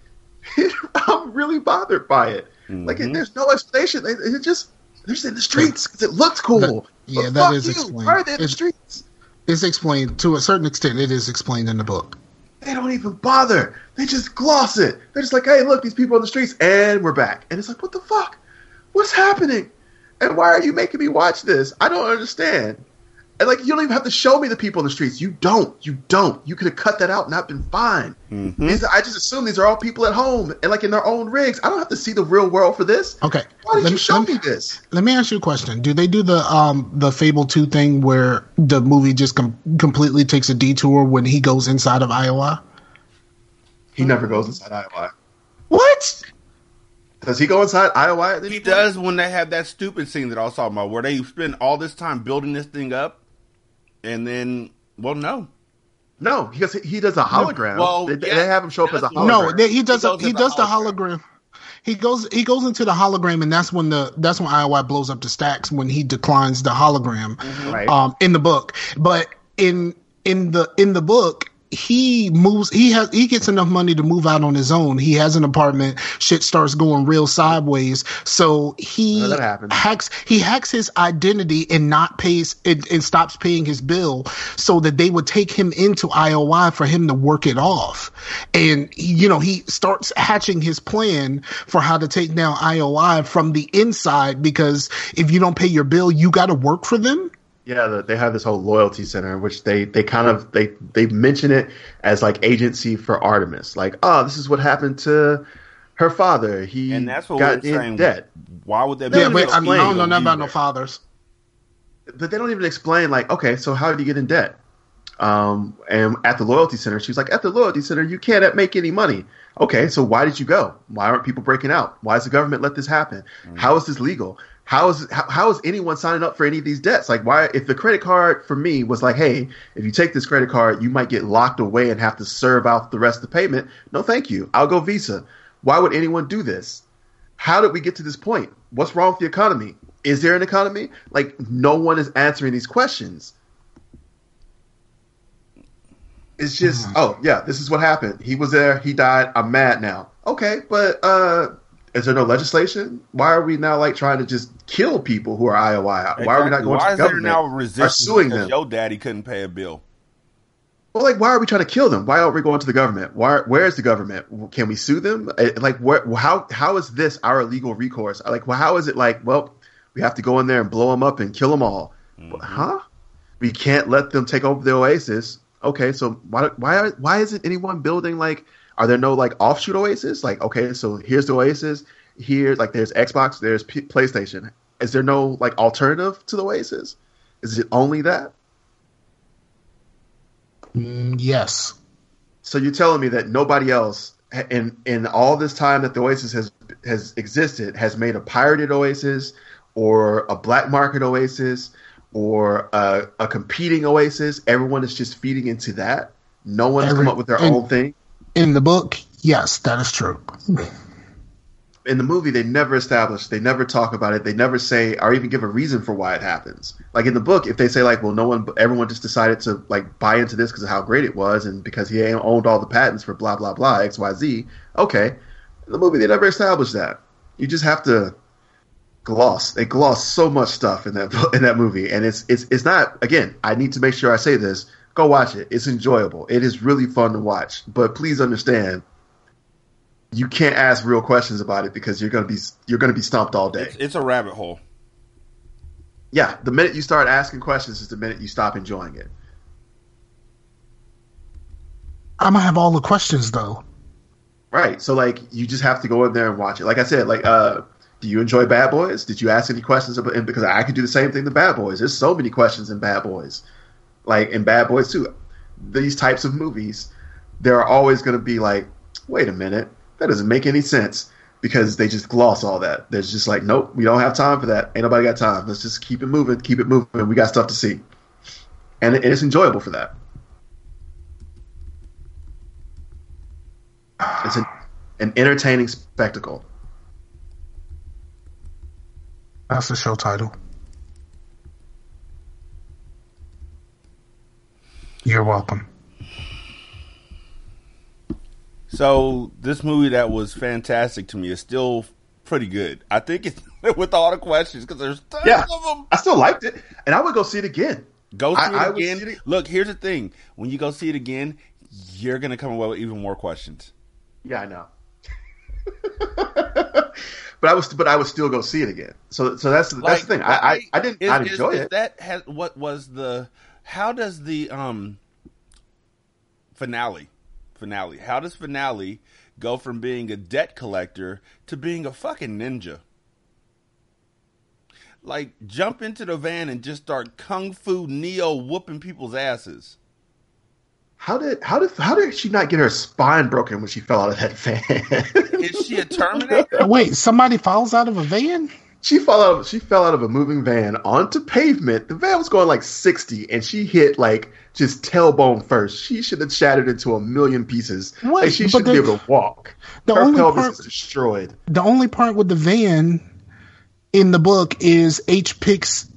Speaker 4: I'm really bothered by it. Like, it, there's no explanation. They, it just they're just in the streets because it looks cool.
Speaker 2: That- yeah,
Speaker 4: But
Speaker 2: that
Speaker 4: fuck
Speaker 2: is
Speaker 4: you.
Speaker 2: explained.
Speaker 4: Why are they in the
Speaker 2: It's-
Speaker 4: streets?
Speaker 2: It's explained to a certain extent. It is explained in the book.
Speaker 4: They don't even bother. They just gloss it. They're just like, hey, look, these people on the streets, and we're back. And it's like, what the fuck? What's happening? And why are you making me watch this? I don't understand. And like, you don't even have to show me the people in the streets. You don't. You don't. You could have cut that out and I've been fine. These- I just assume these are all people at home and like in their own rigs. I don't have to see the real world for this.
Speaker 2: Okay.
Speaker 4: Why did
Speaker 2: Let
Speaker 4: you
Speaker 2: me-
Speaker 4: show
Speaker 2: let
Speaker 4: me this?
Speaker 2: Let me ask you a question. Do they do the um the Fable 2 thing where the movie just com- completely takes a detour when he goes inside of IOI?
Speaker 4: He never goes inside IOI.
Speaker 2: What?
Speaker 4: Does he go inside IOI?
Speaker 3: He
Speaker 4: point?
Speaker 3: does when they have that stupid scene that I was talking about, where they spend all this time building this thing up, and then, well, no,
Speaker 4: No, because he does a hologram.
Speaker 3: Well,
Speaker 4: they,
Speaker 3: yeah,
Speaker 4: they have him show up as a hologram.
Speaker 2: No, they, he does
Speaker 3: He
Speaker 2: a, he
Speaker 3: the
Speaker 2: does the
Speaker 3: hologram.
Speaker 2: hologram. He goes he goes into the hologram and that's when the that's when IOI blows up the stacks when he declines the hologram
Speaker 4: Right.
Speaker 2: um in the book. But in in the in the book he moves he has he gets enough money to move out on his own. He has an apartment, shit starts going real sideways. So he hacks he hacks his identity and not pays and, and stops paying his bill so that they would take him into IOI for him to work it off. And you know, he starts hatching his plan for how to take down IOI from the inside because if you don't pay your bill, you got to work for them.
Speaker 4: Yeah, the, they have this whole loyalty center, which they they kind of they they mention it as like agency for Artemis. Like, oh, this is what happened to her father. He
Speaker 3: and that's what
Speaker 4: got
Speaker 3: we're
Speaker 4: in
Speaker 3: saying.
Speaker 4: debt.
Speaker 3: Why would that
Speaker 4: They
Speaker 2: Yeah,
Speaker 4: don't
Speaker 3: be?
Speaker 2: but I, mean, I don't know nothing about no fathers.
Speaker 4: But they don't even explain like, okay, so how did you get in debt? Um, and at the loyalty center, she's like, at the loyalty center, you can't make any money. Okay, so why did you go? Why aren't people breaking out? Why does the government let this happen? How is this legal? How is how, how is anyone signing up for any of these debts? Like, why? If the credit card for me was like, hey, if you take this credit card, you might get locked away and have to serve out the rest of the payment. No, thank you. I'll go Visa. Why would anyone do this? How did we get to this point? What's wrong with the economy? Is there an economy? Like, no one is answering these questions. It's just, oh yeah, this is what happened. He was there. He died. I'm mad now. Okay, but uh, is there no legislation? Why are we now like trying to just kill people who are IOI? Why are we not going
Speaker 3: Why
Speaker 4: to
Speaker 3: is
Speaker 4: the
Speaker 3: there
Speaker 4: government?
Speaker 3: now
Speaker 4: are
Speaker 3: resistance
Speaker 4: suing
Speaker 3: because
Speaker 4: them?
Speaker 3: your daddy couldn't pay a bill?
Speaker 4: Well, like, why are we trying to kill them? Why aren't we going to the government? Why? Where is the government? Can we sue them? Eh, Like, where? How? How is this our legal recourse? Like, well, how is it like? Well, we have to go in there and blow them up and kill them all. Huh? We can't let them take over the oasis. Okay, so why? Why? Are, why isn't anyone building like? Are there no like offshoot oasis? Like, okay, so here's the oasis. Here, like, there's Xbox, there's P- PlayStation. Is there no like alternative to the oasis? Is it only that?
Speaker 2: Mm, yes.
Speaker 4: So you're telling me that nobody else in in all this time that the Oasis has has existed has made a pirated Oasis or a black market Oasis or a, a competing Oasis? Everyone is just feeding into that. No one has
Speaker 2: Every-
Speaker 4: come up with their
Speaker 2: and-
Speaker 4: own thing.
Speaker 2: In the book, yes, that is true.
Speaker 4: In the movie, they never establish, they never talk about it, they never say or even give a reason for why it happens. Like in the book, if they say like, well, no one, everyone just decided to like buy into this because of how great it was and because he owned all the patents for blah blah blah X Y Z. Okay, in the movie, they never established that. You just have to gloss. They gloss so much stuff in that in that movie, and it's it's it's not. Again, I need to make sure I say this. Go watch it. It's enjoyable. It is really fun to watch. But please understand, you can't ask real questions about it because you're gonna be you're gonna be stumped all day.
Speaker 3: It's, it's a rabbit hole.
Speaker 4: Yeah, the minute you start asking questions is the minute you stop enjoying it.
Speaker 2: I'm gonna have all the questions though.
Speaker 4: Right. So like you just have to go in there and watch it. Like I said, like uh do you enjoy Bad Boys? Did you ask any questions about and because I could do the same thing to Bad Boys. There's so many questions in Bad Boys. Like in Bad Boys too. These types of movies, there are always gonna be like, wait a minute, that doesn't make any sense. Because they just gloss all that. There's just like, nope, we don't have time for that. Ain't nobody got time. Let's just keep it moving, keep it moving. We got stuff to see. And it- it's enjoyable for that. It's an, an entertaining spectacle.
Speaker 2: That's the show title. You're welcome.
Speaker 3: So this movie that was fantastic to me is still pretty good. I think it's with all the questions because there's tons
Speaker 4: Yeah.
Speaker 3: of them.
Speaker 4: I still liked it, and I would go see it again.
Speaker 3: Go see
Speaker 4: I-
Speaker 3: it
Speaker 4: I
Speaker 3: again.
Speaker 4: see it-
Speaker 3: Look, here's the thing: when you go see it again, you're gonna come away with even more questions.
Speaker 4: Yeah, I know. but I was, but I would still go see it again. So, so that's that's the thing. I, I, I didn't
Speaker 3: is- is-
Speaker 4: enjoy
Speaker 3: is
Speaker 4: it.
Speaker 3: That has what was the? How does the um F'Nale? F'Nale. How does F'Nale go from being a debt collector to being a fucking ninja? Like jump into the van and just start kung fu neo whooping people's asses.
Speaker 4: How did how did how did she not get her spine broken when she fell out of that van?
Speaker 3: Is she a Terminator?
Speaker 2: Wait, somebody falls out of a van?
Speaker 4: She fell out. Of, she fell out of a moving van onto pavement. The van was going like sixty, and she hit like just tailbone first. She should have shattered into a million pieces.
Speaker 2: Wait,
Speaker 4: like she
Speaker 2: but
Speaker 4: shouldn't be able to walk.
Speaker 2: the
Speaker 4: her
Speaker 2: only
Speaker 4: pelvis
Speaker 2: part-
Speaker 4: is destroyed.
Speaker 2: The only part with the van in the book is H picks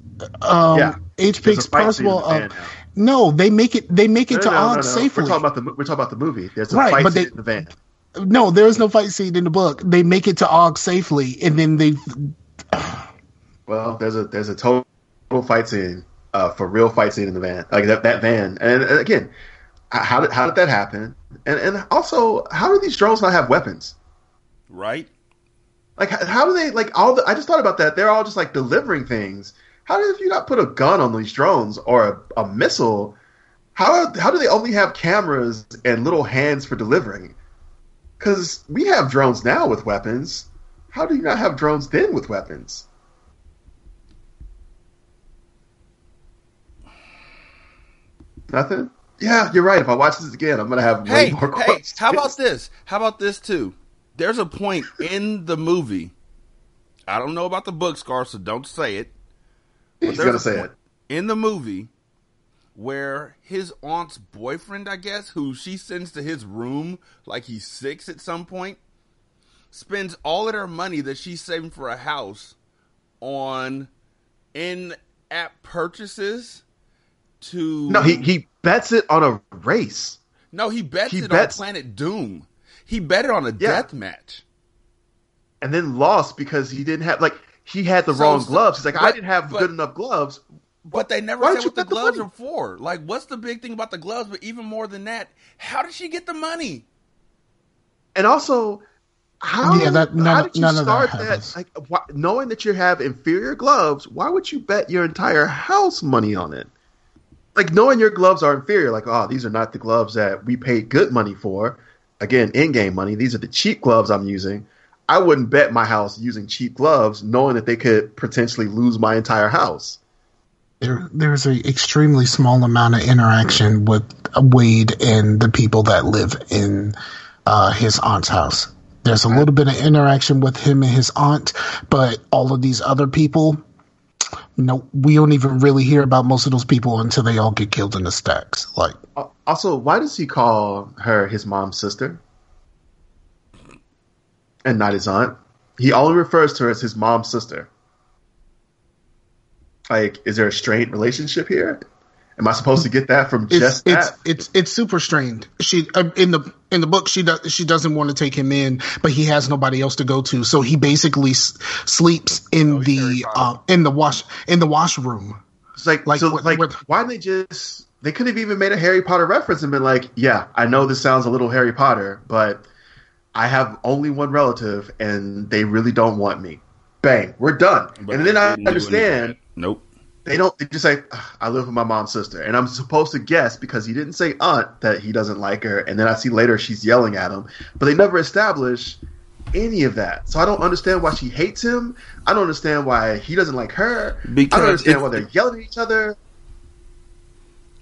Speaker 2: um
Speaker 4: Yeah.
Speaker 2: H picks
Speaker 4: a fight scene in
Speaker 2: possible
Speaker 4: the van
Speaker 2: of
Speaker 4: now.
Speaker 2: no, they make it they make it to Og safely.
Speaker 4: We're talking about the we're talking about the movie. There's a
Speaker 2: Right,
Speaker 4: fight
Speaker 2: but
Speaker 4: scene
Speaker 2: they-
Speaker 4: in the van.
Speaker 2: no, there is no fight scene in the book. They make it to Og safely and then they
Speaker 4: Well, there's a there's a total fight scene uh, for real fight scene in the van, like that that van. And, again, how did how did that happen? And and also, how do these drones not have weapons?
Speaker 3: right?
Speaker 4: Like how, how do they like all the? I just thought about that. They're all just like delivering things. How did you not put a gun on these drones or a, a missile? How how do they only have cameras and little hands for delivering? Because we have drones now with weapons. How do you not have drones then with weapons? Nothing. Yeah, you're right. If I watch this again, I'm gonna have way
Speaker 3: Hey,
Speaker 4: more
Speaker 3: hey, how about this? How about this too? There's a point in the movie. I don't know about the book scar, so don't say it.
Speaker 5: He's gonna say it.
Speaker 3: in the movie where his aunt's boyfriend, I guess, who she sends to his room like he's six at some point, spends all of her money that she's saving for a house on in-app purchases to
Speaker 4: No, he he bets it on a race.
Speaker 3: no he bets
Speaker 4: he
Speaker 3: it
Speaker 4: bets-
Speaker 3: on Planet Doom. He bet it on a
Speaker 4: Yeah.
Speaker 3: death match.
Speaker 4: and then lost because he didn't have like he had the
Speaker 3: So-
Speaker 4: wrong
Speaker 3: so-
Speaker 4: gloves. He's like, I didn't have
Speaker 3: but-
Speaker 4: good enough gloves.
Speaker 3: But they never
Speaker 4: Why you
Speaker 3: what the
Speaker 4: the
Speaker 3: gloves
Speaker 4: money?
Speaker 3: are for. Like, what's the big thing about the gloves? But even more than that, how did she get the money?
Speaker 4: And also, how,
Speaker 2: Yeah, that- none-
Speaker 4: how did you
Speaker 2: none of that
Speaker 4: start
Speaker 2: happens.
Speaker 4: Like, why, knowing that you have inferior gloves, why would you bet your entire house money on it? Like knowing your gloves are inferior, like oh, these are not the gloves that we paid good money for. Again, in-game money. These are the cheap gloves I'm using. I wouldn't bet my house using cheap gloves, knowing that they could potentially lose my entire house.
Speaker 2: there there's an extremely small amount of interaction with Wade and the people that live in uh, his aunt's house. There's a little bit of interaction with him and his aunt, but all of these other people, no, we don't even really hear about most of those people until they all get killed in the stacks. Like,
Speaker 4: uh, Also, why does he call her his mom's sister and not his aunt? He only refers to her as his mom's sister. Like, is there a strained relationship here? Am I supposed to get that from
Speaker 2: it's
Speaker 4: just
Speaker 2: it's
Speaker 4: that?
Speaker 2: it's it's super strained. She uh, in the in the book she does she doesn't want to take him in, but he has nobody else to go to, so he basically s- sleeps in the uh, in the wash in the washroom.
Speaker 4: It's like,
Speaker 2: like
Speaker 4: so,
Speaker 2: what-
Speaker 4: like,
Speaker 2: what-
Speaker 4: why didn't they just? They could have even made a Harry Potter reference and been like, "Yeah, I know this sounds a little Harry Potter, but I have only one relative, and they really don't want me." Bang, we're done.
Speaker 3: But
Speaker 4: and then I
Speaker 3: didn't do any of
Speaker 4: understand.
Speaker 3: Nope.
Speaker 4: They don't they just say ah, i live with my mom's sister and i'm supposed to guess because he didn't say aunt that he doesn't like her and then i see later she's yelling at him but they never establish any of that so i don't understand why she hates him i don't understand why he doesn't like her i don't understand why they're yelling at each other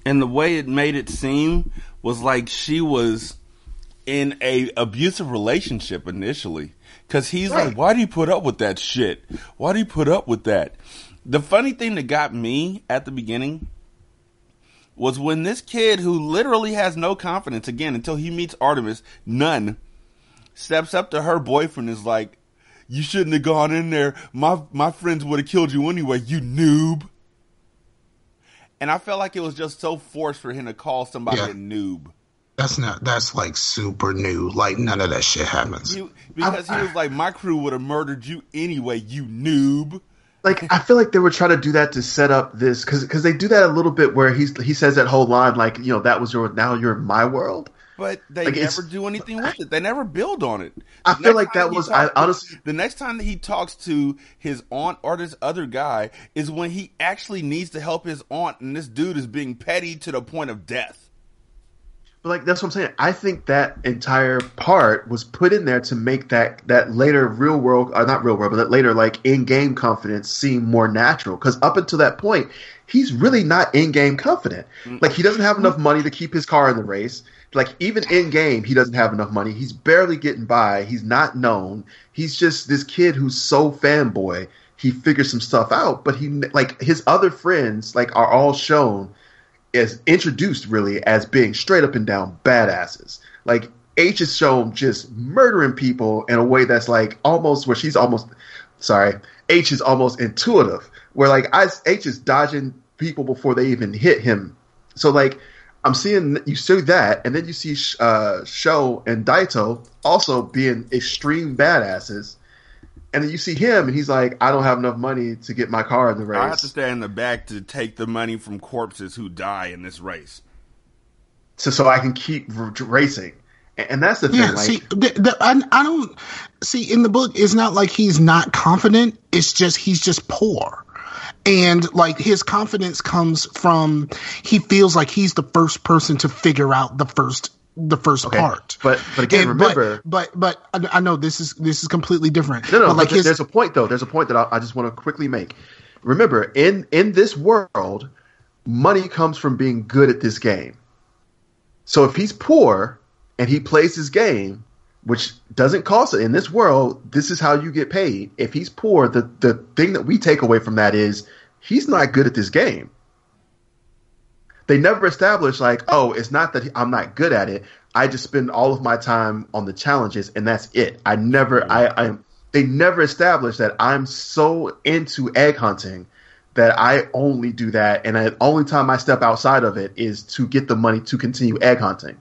Speaker 3: And the way it made it seem was like she was in a abusive relationship initially. Cause he's
Speaker 4: Right.
Speaker 3: like, why do you put up with that shit? Why do you put up with that? The funny thing that got me at the beginning was when this kid who literally has no confidence again until he meets Artemis, none, steps up to her boyfriend and is like, you shouldn't have gone in there. My my friends would have killed you anyway, you noob. And I felt like it was just so forced for him to call somebody
Speaker 2: Yeah.
Speaker 3: a noob.
Speaker 2: That's not that's like super new. Like none of that shit happens.
Speaker 3: He, because he was like, my crew would have murdered you anyway, you noob.
Speaker 4: Like I feel like they were trying to do that to set up this because because they do that a little bit where he's he says that whole line like you know that was your now you're in my world
Speaker 3: But they
Speaker 4: Like,
Speaker 3: never do anything with it. They never build on it.
Speaker 4: I feel like that was- I honestly-
Speaker 3: the next time that he talks to his aunt or this other guy is when he actually needs to help his aunt, and this dude is being petty to the point of death.
Speaker 4: But like that's what I'm saying. I think that entire part was put in there to make that that later real world, or not real world, but that later like in game confidence seem more natural. Because up until that point, he's really not in game confident. Mm. Like he doesn't have enough mm. money to keep his car in the race. Like even in game, he doesn't have enough money. He's barely getting by. He's not known. He's just this kid who's so fanboy. He figures some stuff out, but he like his other friends like are all shown is introduced really as being straight up and down badasses. Like H is shown just murdering people in a way that's like almost where she's almost sorry, H is almost intuitive. Where like I H is dodging people before they even hit him. So like I'm seeing you see that, and then you see uh, Sho and Daito also being extreme badasses. And then you see him, and he's like, "I don't have enough money to get my car in the race."
Speaker 3: I have to stay in the back to take the money from corpses who die in this race.
Speaker 4: so so I can keep r- racing. And, and that's the thing.
Speaker 2: Yeah,
Speaker 4: like,
Speaker 2: see, the, the, I, I don't see in the book. It's not like he's not confident. It's just he's just poor, and like his confidence comes from he feels like he's the first person to figure out the first the first
Speaker 4: Okay,
Speaker 2: part.
Speaker 4: but- but again,
Speaker 2: And-
Speaker 4: remember-
Speaker 2: but but, but I, know this is this is completely different.
Speaker 4: no, no.
Speaker 2: but like his,
Speaker 4: there's a point though. There's a point that I, I just want to quickly make. Remember, in in this world, money comes from being good at this game. So if he's poor and he plays his game, which doesn't cost it in this world. This is how you get paid. If he's poor, the the thing that we take away from that is he's not good at this game. They never establish like, oh, it's not that I'm not good at it. I just spend all of my time on the challenges, and that's it. I never, I, I, they never establish that I'm so into egg hunting that I only do that, and the only time I step outside of it is to get the money to continue egg hunting.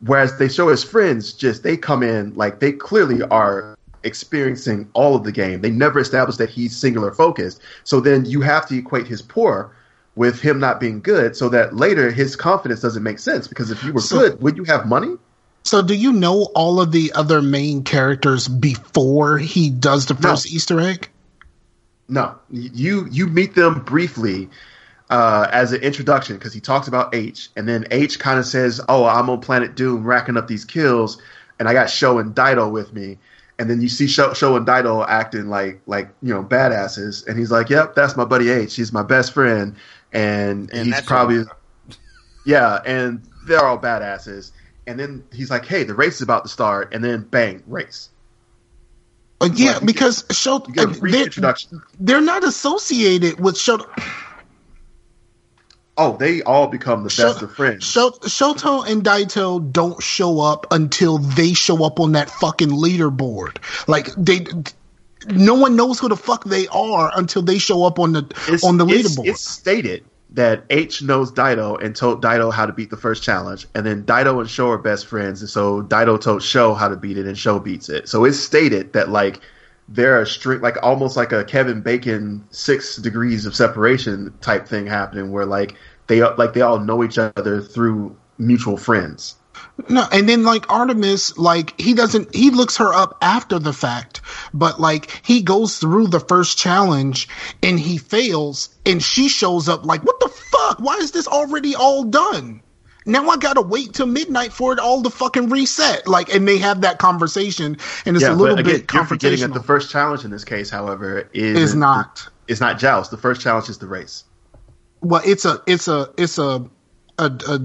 Speaker 4: Whereas they show his friends just they come in like they clearly are experiencing all of the game. They never establish that he's singular focused. So then you have to equate his poor with him not being good, so that later his confidence doesn't make sense. Because if you were
Speaker 2: So-
Speaker 4: good, would you have money?
Speaker 2: So, do you know all of the other main characters before he does the first Easter egg?
Speaker 4: No, you you meet them briefly uh, as an introduction because he talks about H, and then H kind of says, "Oh, I'm on Planet Doom, racking up these kills, and I got Sho and Daito with me." And then you see Sho, Sho and Daito acting like like you know badasses, and he's like, "Yep, that's my buddy H. He's my best friend, and,
Speaker 3: And
Speaker 4: he's probably yeah." And they're all badasses. And then he's like, "Hey, the race is about to start," and then bang, race.
Speaker 2: Uh, yeah,
Speaker 4: Like, you
Speaker 2: because show
Speaker 4: get
Speaker 2: uh, they're,
Speaker 4: introduction.
Speaker 2: they're not associated with show.
Speaker 4: Oh, they all become the
Speaker 2: Show-
Speaker 4: best of friends.
Speaker 2: Show, Shoto and Daito don't show up until they show up on that fucking leaderboard. Like they, no one knows who the fuck they are until they show up on the
Speaker 4: It's-
Speaker 2: on the leaderboard.
Speaker 4: It's stated that H knows Daito and told Daito how to beat the first challenge, and then Daito and Sho are best friends, and so Daito told Sho how to beat it, and Sho beats it. So it's stated that like there are a string, like almost like a Kevin Bacon six degrees of separation type thing happening, where like they like they all know each other through mutual friends.
Speaker 2: No, and then like Artemis, like he doesn't, he looks her up after the fact, but like he goes through the first challenge and he fails, and she shows up like, what the fuck? Why is this already all done? Now I gotta wait till midnight for it all to fucking reset. Like, and they have that conversation, and it's a little
Speaker 4: but
Speaker 2: bit
Speaker 4: you're forgetting that the first challenge in this case, however, is
Speaker 2: is not.
Speaker 4: It's not joust. The first challenge is the race.
Speaker 2: Well, it's a, it's a, it's a, a, a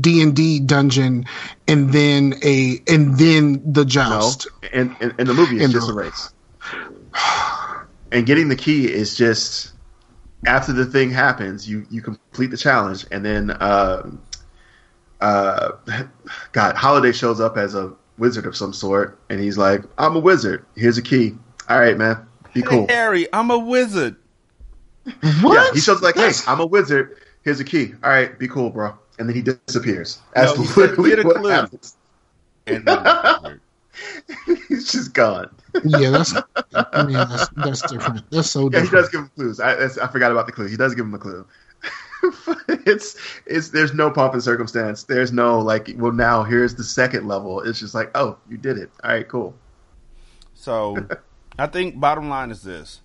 Speaker 2: D and D dungeon, and then a, and then the
Speaker 4: No,
Speaker 2: joust.
Speaker 4: in, in, in the movie, it's
Speaker 2: In
Speaker 4: just
Speaker 2: the-
Speaker 4: a race. And getting the key is just after the thing happens, you you complete the challenge, and then uh, uh, God, Halliday shows up as a wizard of some sort, and he's like, "I'm a wizard. Here's a key. All right, man, be cool."
Speaker 3: Hey, Harry, I'm a wizard.
Speaker 2: What?
Speaker 4: Yeah, he shows like, "Hey, I'm a wizard. Here's a key. All right, be cool, bro." And then he disappears. That's
Speaker 3: No, he said,
Speaker 4: literally
Speaker 3: "Get
Speaker 4: what
Speaker 3: clue."
Speaker 4: happens.
Speaker 3: And then I'm a wizard.
Speaker 4: he's just gone.
Speaker 2: yeah, that's I mean that's that's different. That's so
Speaker 4: Yeah, he does give him clues. I, that's- I forgot about the clue. He does give him a clue. it's it's there's no pomp and circumstance. There's no like. Well, now here's the second level. It's just like, oh, you did it. All right, cool.
Speaker 3: So, I think bottom line is this: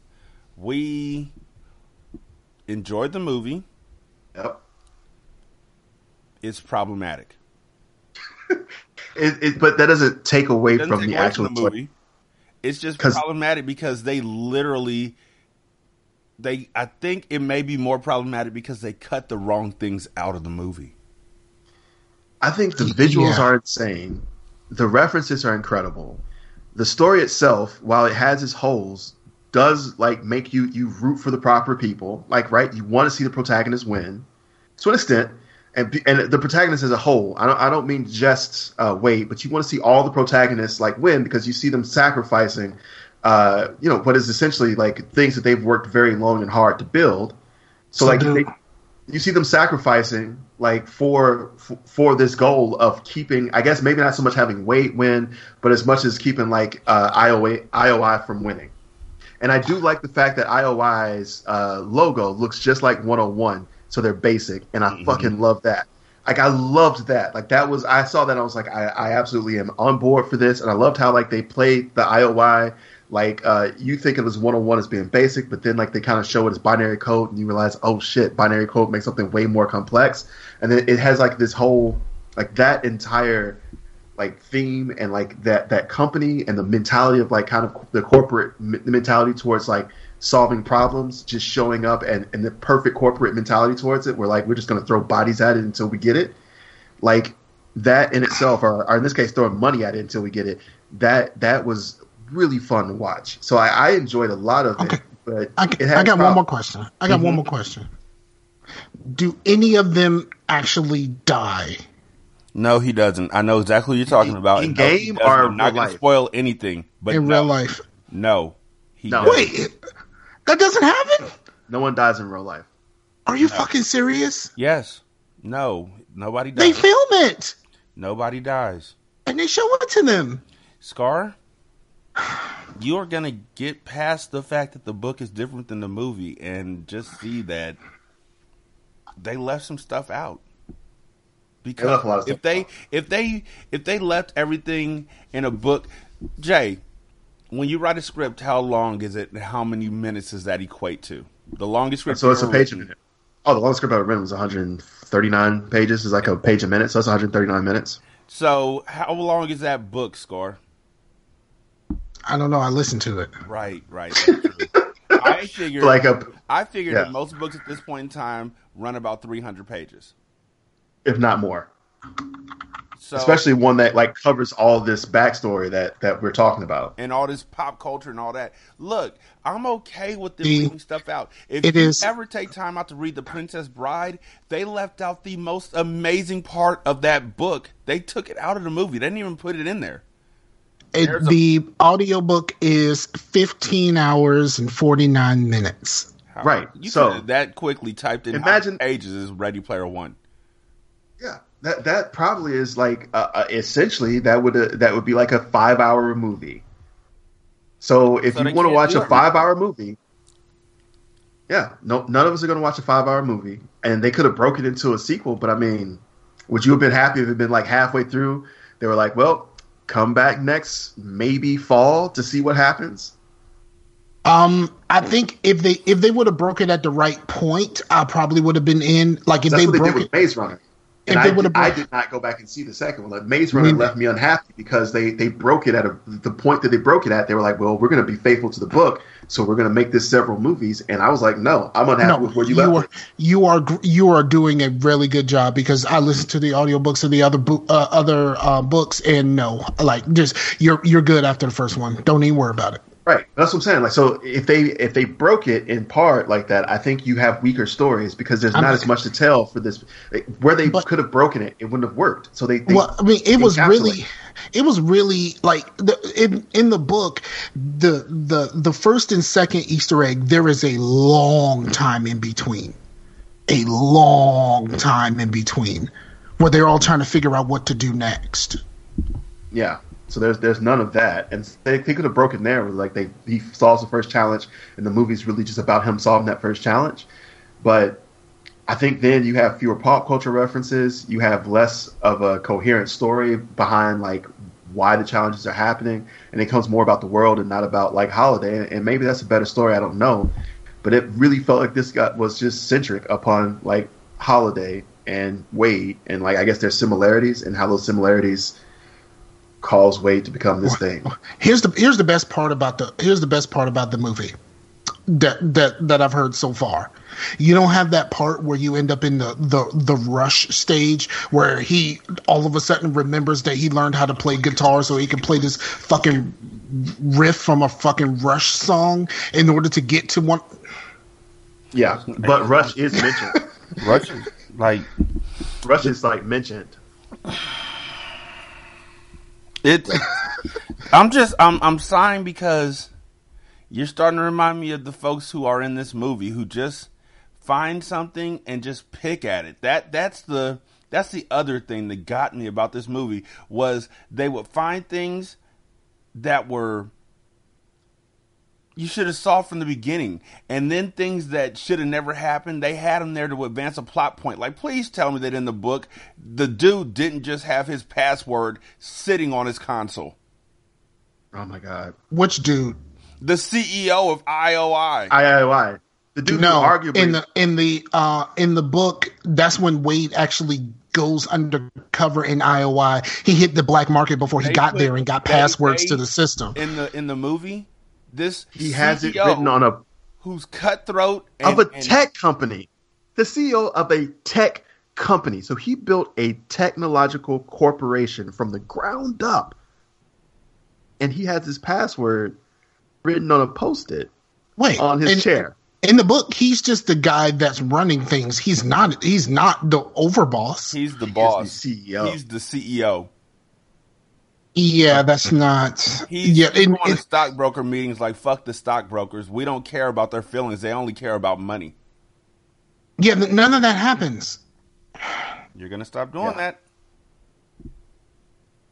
Speaker 3: we enjoyed the movie.
Speaker 4: Yep.
Speaker 3: It's problematic.
Speaker 4: It, it, but that doesn't take away
Speaker 3: doesn't
Speaker 4: from
Speaker 3: take
Speaker 4: the
Speaker 3: away
Speaker 4: actual
Speaker 3: from the movie. It's just problematic because they literally they I think it may be more problematic because they cut the wrong things out of the movie.
Speaker 4: I think the visuals
Speaker 2: Yeah.
Speaker 4: are insane. The references are incredible. The story itself, while it has its holes, does like make you you root for the proper people. Like, right, you want to see the protagonist win to an extent, and and the protagonist as a whole. I don't I don't mean just uh, Wade, but you want to see all the protagonists like win because you see them sacrificing, uh, you know, what is essentially like things that they've worked very long and hard to build. So,
Speaker 2: So
Speaker 4: like they, you see them sacrificing like for for this goal of keeping I guess maybe not so much having Wade win, but as much as keeping like uh, IOI IOI from winning. And I do like the fact that IOI's uh, logo looks just like 101, so they're basic, and I fucking love that. Like I loved that. Like that was I saw that and I was like I, I absolutely am on board for this, and I loved how like they played the IOI. Like uh, you think of as 101 as being basic, but then like they kind of show it as binary code, and you realize oh shit, binary code makes something way more complex, and then it has like this whole like that entire like theme and like that that company and the mentality of like kind of the corporate m- mentality towards like solving problems just showing up and, and the perfect corporate mentality towards it we're like we're just going to throw bodies at it until we get it like that in itself, or, or in this case, throwing money at it until we get it, that that was really fun to watch. So I, I enjoyed a lot of
Speaker 2: Okay.
Speaker 4: it. But
Speaker 2: I,
Speaker 4: it
Speaker 2: I got one more question. I got one mm-hmm. more question. Do any of them actually die?
Speaker 3: No, he doesn't. I know exactly what you're talking
Speaker 4: In-
Speaker 3: about.
Speaker 4: in
Speaker 3: No,
Speaker 4: game
Speaker 3: doesn't.
Speaker 4: or
Speaker 3: I'm not going to spoil anything. But
Speaker 2: in
Speaker 3: no,
Speaker 2: real life?
Speaker 3: no, he
Speaker 4: No.
Speaker 3: doesn't.
Speaker 2: Wait, that doesn't happen?
Speaker 4: No one dies in real life.
Speaker 2: Are you fucking serious?
Speaker 3: Yes, no, nobody
Speaker 2: They film it
Speaker 3: nobody dies.
Speaker 2: and they show it to them.
Speaker 3: Scar, you are gonna get past the fact that the book is different than the movie and just see that they left some stuff out. Because
Speaker 4: left a lot of
Speaker 3: if they
Speaker 4: out.
Speaker 3: if they if they left everything in a book, Jay, when you write a script, how long is it? How many minutes does that equate to? The longest script.
Speaker 4: So it's a
Speaker 3: you've
Speaker 4: page a minute. Oh, the longest script I've ever written was 139 pages. It's like a page a minute, so that's 139 minutes.
Speaker 3: So how long is that book, Scar?
Speaker 2: I don't know. I listened to it.
Speaker 3: Right, right. I figured
Speaker 4: Like a,
Speaker 3: I figured
Speaker 4: Yeah.
Speaker 3: that most books at this point in time run about 300 pages.
Speaker 4: if not more,
Speaker 3: So,
Speaker 4: especially one that like covers all this backstory that that we're talking about.
Speaker 3: and all this pop culture and all that. Look, I'm okay with them
Speaker 2: See,
Speaker 3: leaving stuff out. If
Speaker 2: it
Speaker 3: you
Speaker 2: is-
Speaker 3: ever take time out to read The Princess Bride, they left out the most amazing part of that book. They took it out of the movie. They didn't even put it in there.
Speaker 2: It,
Speaker 3: There's a-
Speaker 2: the audiobook is 15 hours and 49 minutes.
Speaker 3: How-
Speaker 4: Right,
Speaker 3: You
Speaker 4: so-
Speaker 3: that quickly typed in
Speaker 4: Imagine-
Speaker 3: ages is Ready Player One.
Speaker 4: Yeah, that that probably is like uh, uh, essentially that would uh, that would be like a five hour movie. So if
Speaker 3: So
Speaker 4: you want to watch a five hour movie, yeah, no, none of us are going to watch a five hour movie, and they could have broken it into a sequel. But I mean, would you have been happy if it had been like halfway through? They were like, well, come back next maybe fall to see what happens.
Speaker 2: Um, I think if they if they would have broke it at the right point, I probably would have been in. Like if
Speaker 4: That's
Speaker 2: they
Speaker 4: what they did
Speaker 2: broke
Speaker 4: with
Speaker 2: it,
Speaker 4: Maze Runner. And I, I did not go back and see the second one. Like Maze Runner left me unhappy because they, they broke it at a, the point that they broke it at. They were like, "Well, we're going to be faithful to the book, so we're going to make this several movies." And I was like, "No, I'm unhappy
Speaker 2: no,
Speaker 4: with where you,
Speaker 2: you,
Speaker 4: left
Speaker 2: are
Speaker 4: it."
Speaker 2: you are you are doing a really good job because I listened to the audiobooks of the other bo- uh, other uh, books and no, like just you're you're good after the first one. Don't even worry about it.
Speaker 4: Right. That's what I'm saying. Like, so if they if they broke it in part like that, I think you have weaker stories because there's
Speaker 2: I'm-
Speaker 4: not as much to tell for this. Where they could have broken it, it wouldn't have worked. So they, they
Speaker 2: well, I mean, it was really, it was really like the, in in the book, the the the first and second Easter egg. There is a long time in between, a long time in between, where they're all trying to figure out what to do next.
Speaker 4: Yeah. So there's there's none of that, and they, they could have broken there. With like they he solves the first challenge, and the movie's really just about him solving that first challenge. But I think then you have fewer pop culture references. You have less of a coherent story behind like why the challenges are happening, and it comes more about the world and not about like Halliday. And maybe that's a better story. I don't know, but it really felt like this got was just centric upon like Halliday and Wade, and like I guess there's similarities and how those similarities cause Wade to become this thing.
Speaker 2: Here's the here's the best part about the here's the best part about the movie that that that I've heard so far. You don't have that part where you end up in the the the rush stage where he all of a sudden remembers that he learned how to play guitar so he can play this fucking riff from a fucking rush song in order to get to one
Speaker 4: Yeah, but Rush is mentioned.
Speaker 3: Rush, is- like
Speaker 4: Rush is like mentioned.
Speaker 3: It. I'm just I'm I'm sighing because you're starting to remind me of the folks who are in this movie who just find something and just pick at it. That that's the that's the other thing that got me about this movie was they would find things that were you should have saw from the beginning, and then things that should have never happened. They had them there to advance a plot point. Like, please tell me that in the book, the dude didn't just have his password sitting on his console.
Speaker 4: Oh my god,
Speaker 2: which dude
Speaker 3: The CEO of IOI.
Speaker 4: IOI. the dude
Speaker 2: no
Speaker 4: arguably
Speaker 2: in the in the uh in the book that's when Wade actually goes undercover in IOI. He hit the black market before he
Speaker 3: They
Speaker 2: got
Speaker 3: put-
Speaker 2: there and got
Speaker 3: they-
Speaker 2: passwords
Speaker 3: they-
Speaker 2: to the system.
Speaker 3: in the in the movie, this
Speaker 4: he has it written on a
Speaker 3: who's cutthroat and,
Speaker 4: of a
Speaker 3: and-
Speaker 4: tech company, the CEO of a tech company. So he built a technological corporation from the ground up. And he has his password written on a post it
Speaker 2: Wait,
Speaker 4: on his
Speaker 2: in,
Speaker 4: chair.
Speaker 2: in the book, he's just the guy that's running things. He's not. He's not the overboss.
Speaker 3: He's the
Speaker 4: He is
Speaker 3: boss.
Speaker 4: the CEO.
Speaker 3: He's the CEO.
Speaker 2: Yeah, that's not.
Speaker 3: He's
Speaker 2: yeah,
Speaker 3: he's
Speaker 2: and-
Speaker 3: going to stockbroker meetings like fuck the stockbrokers. We don't care about their feelings. They only care about money.
Speaker 2: yeah. None of that happens.
Speaker 3: You're gonna stop doing
Speaker 4: Yeah.
Speaker 3: that.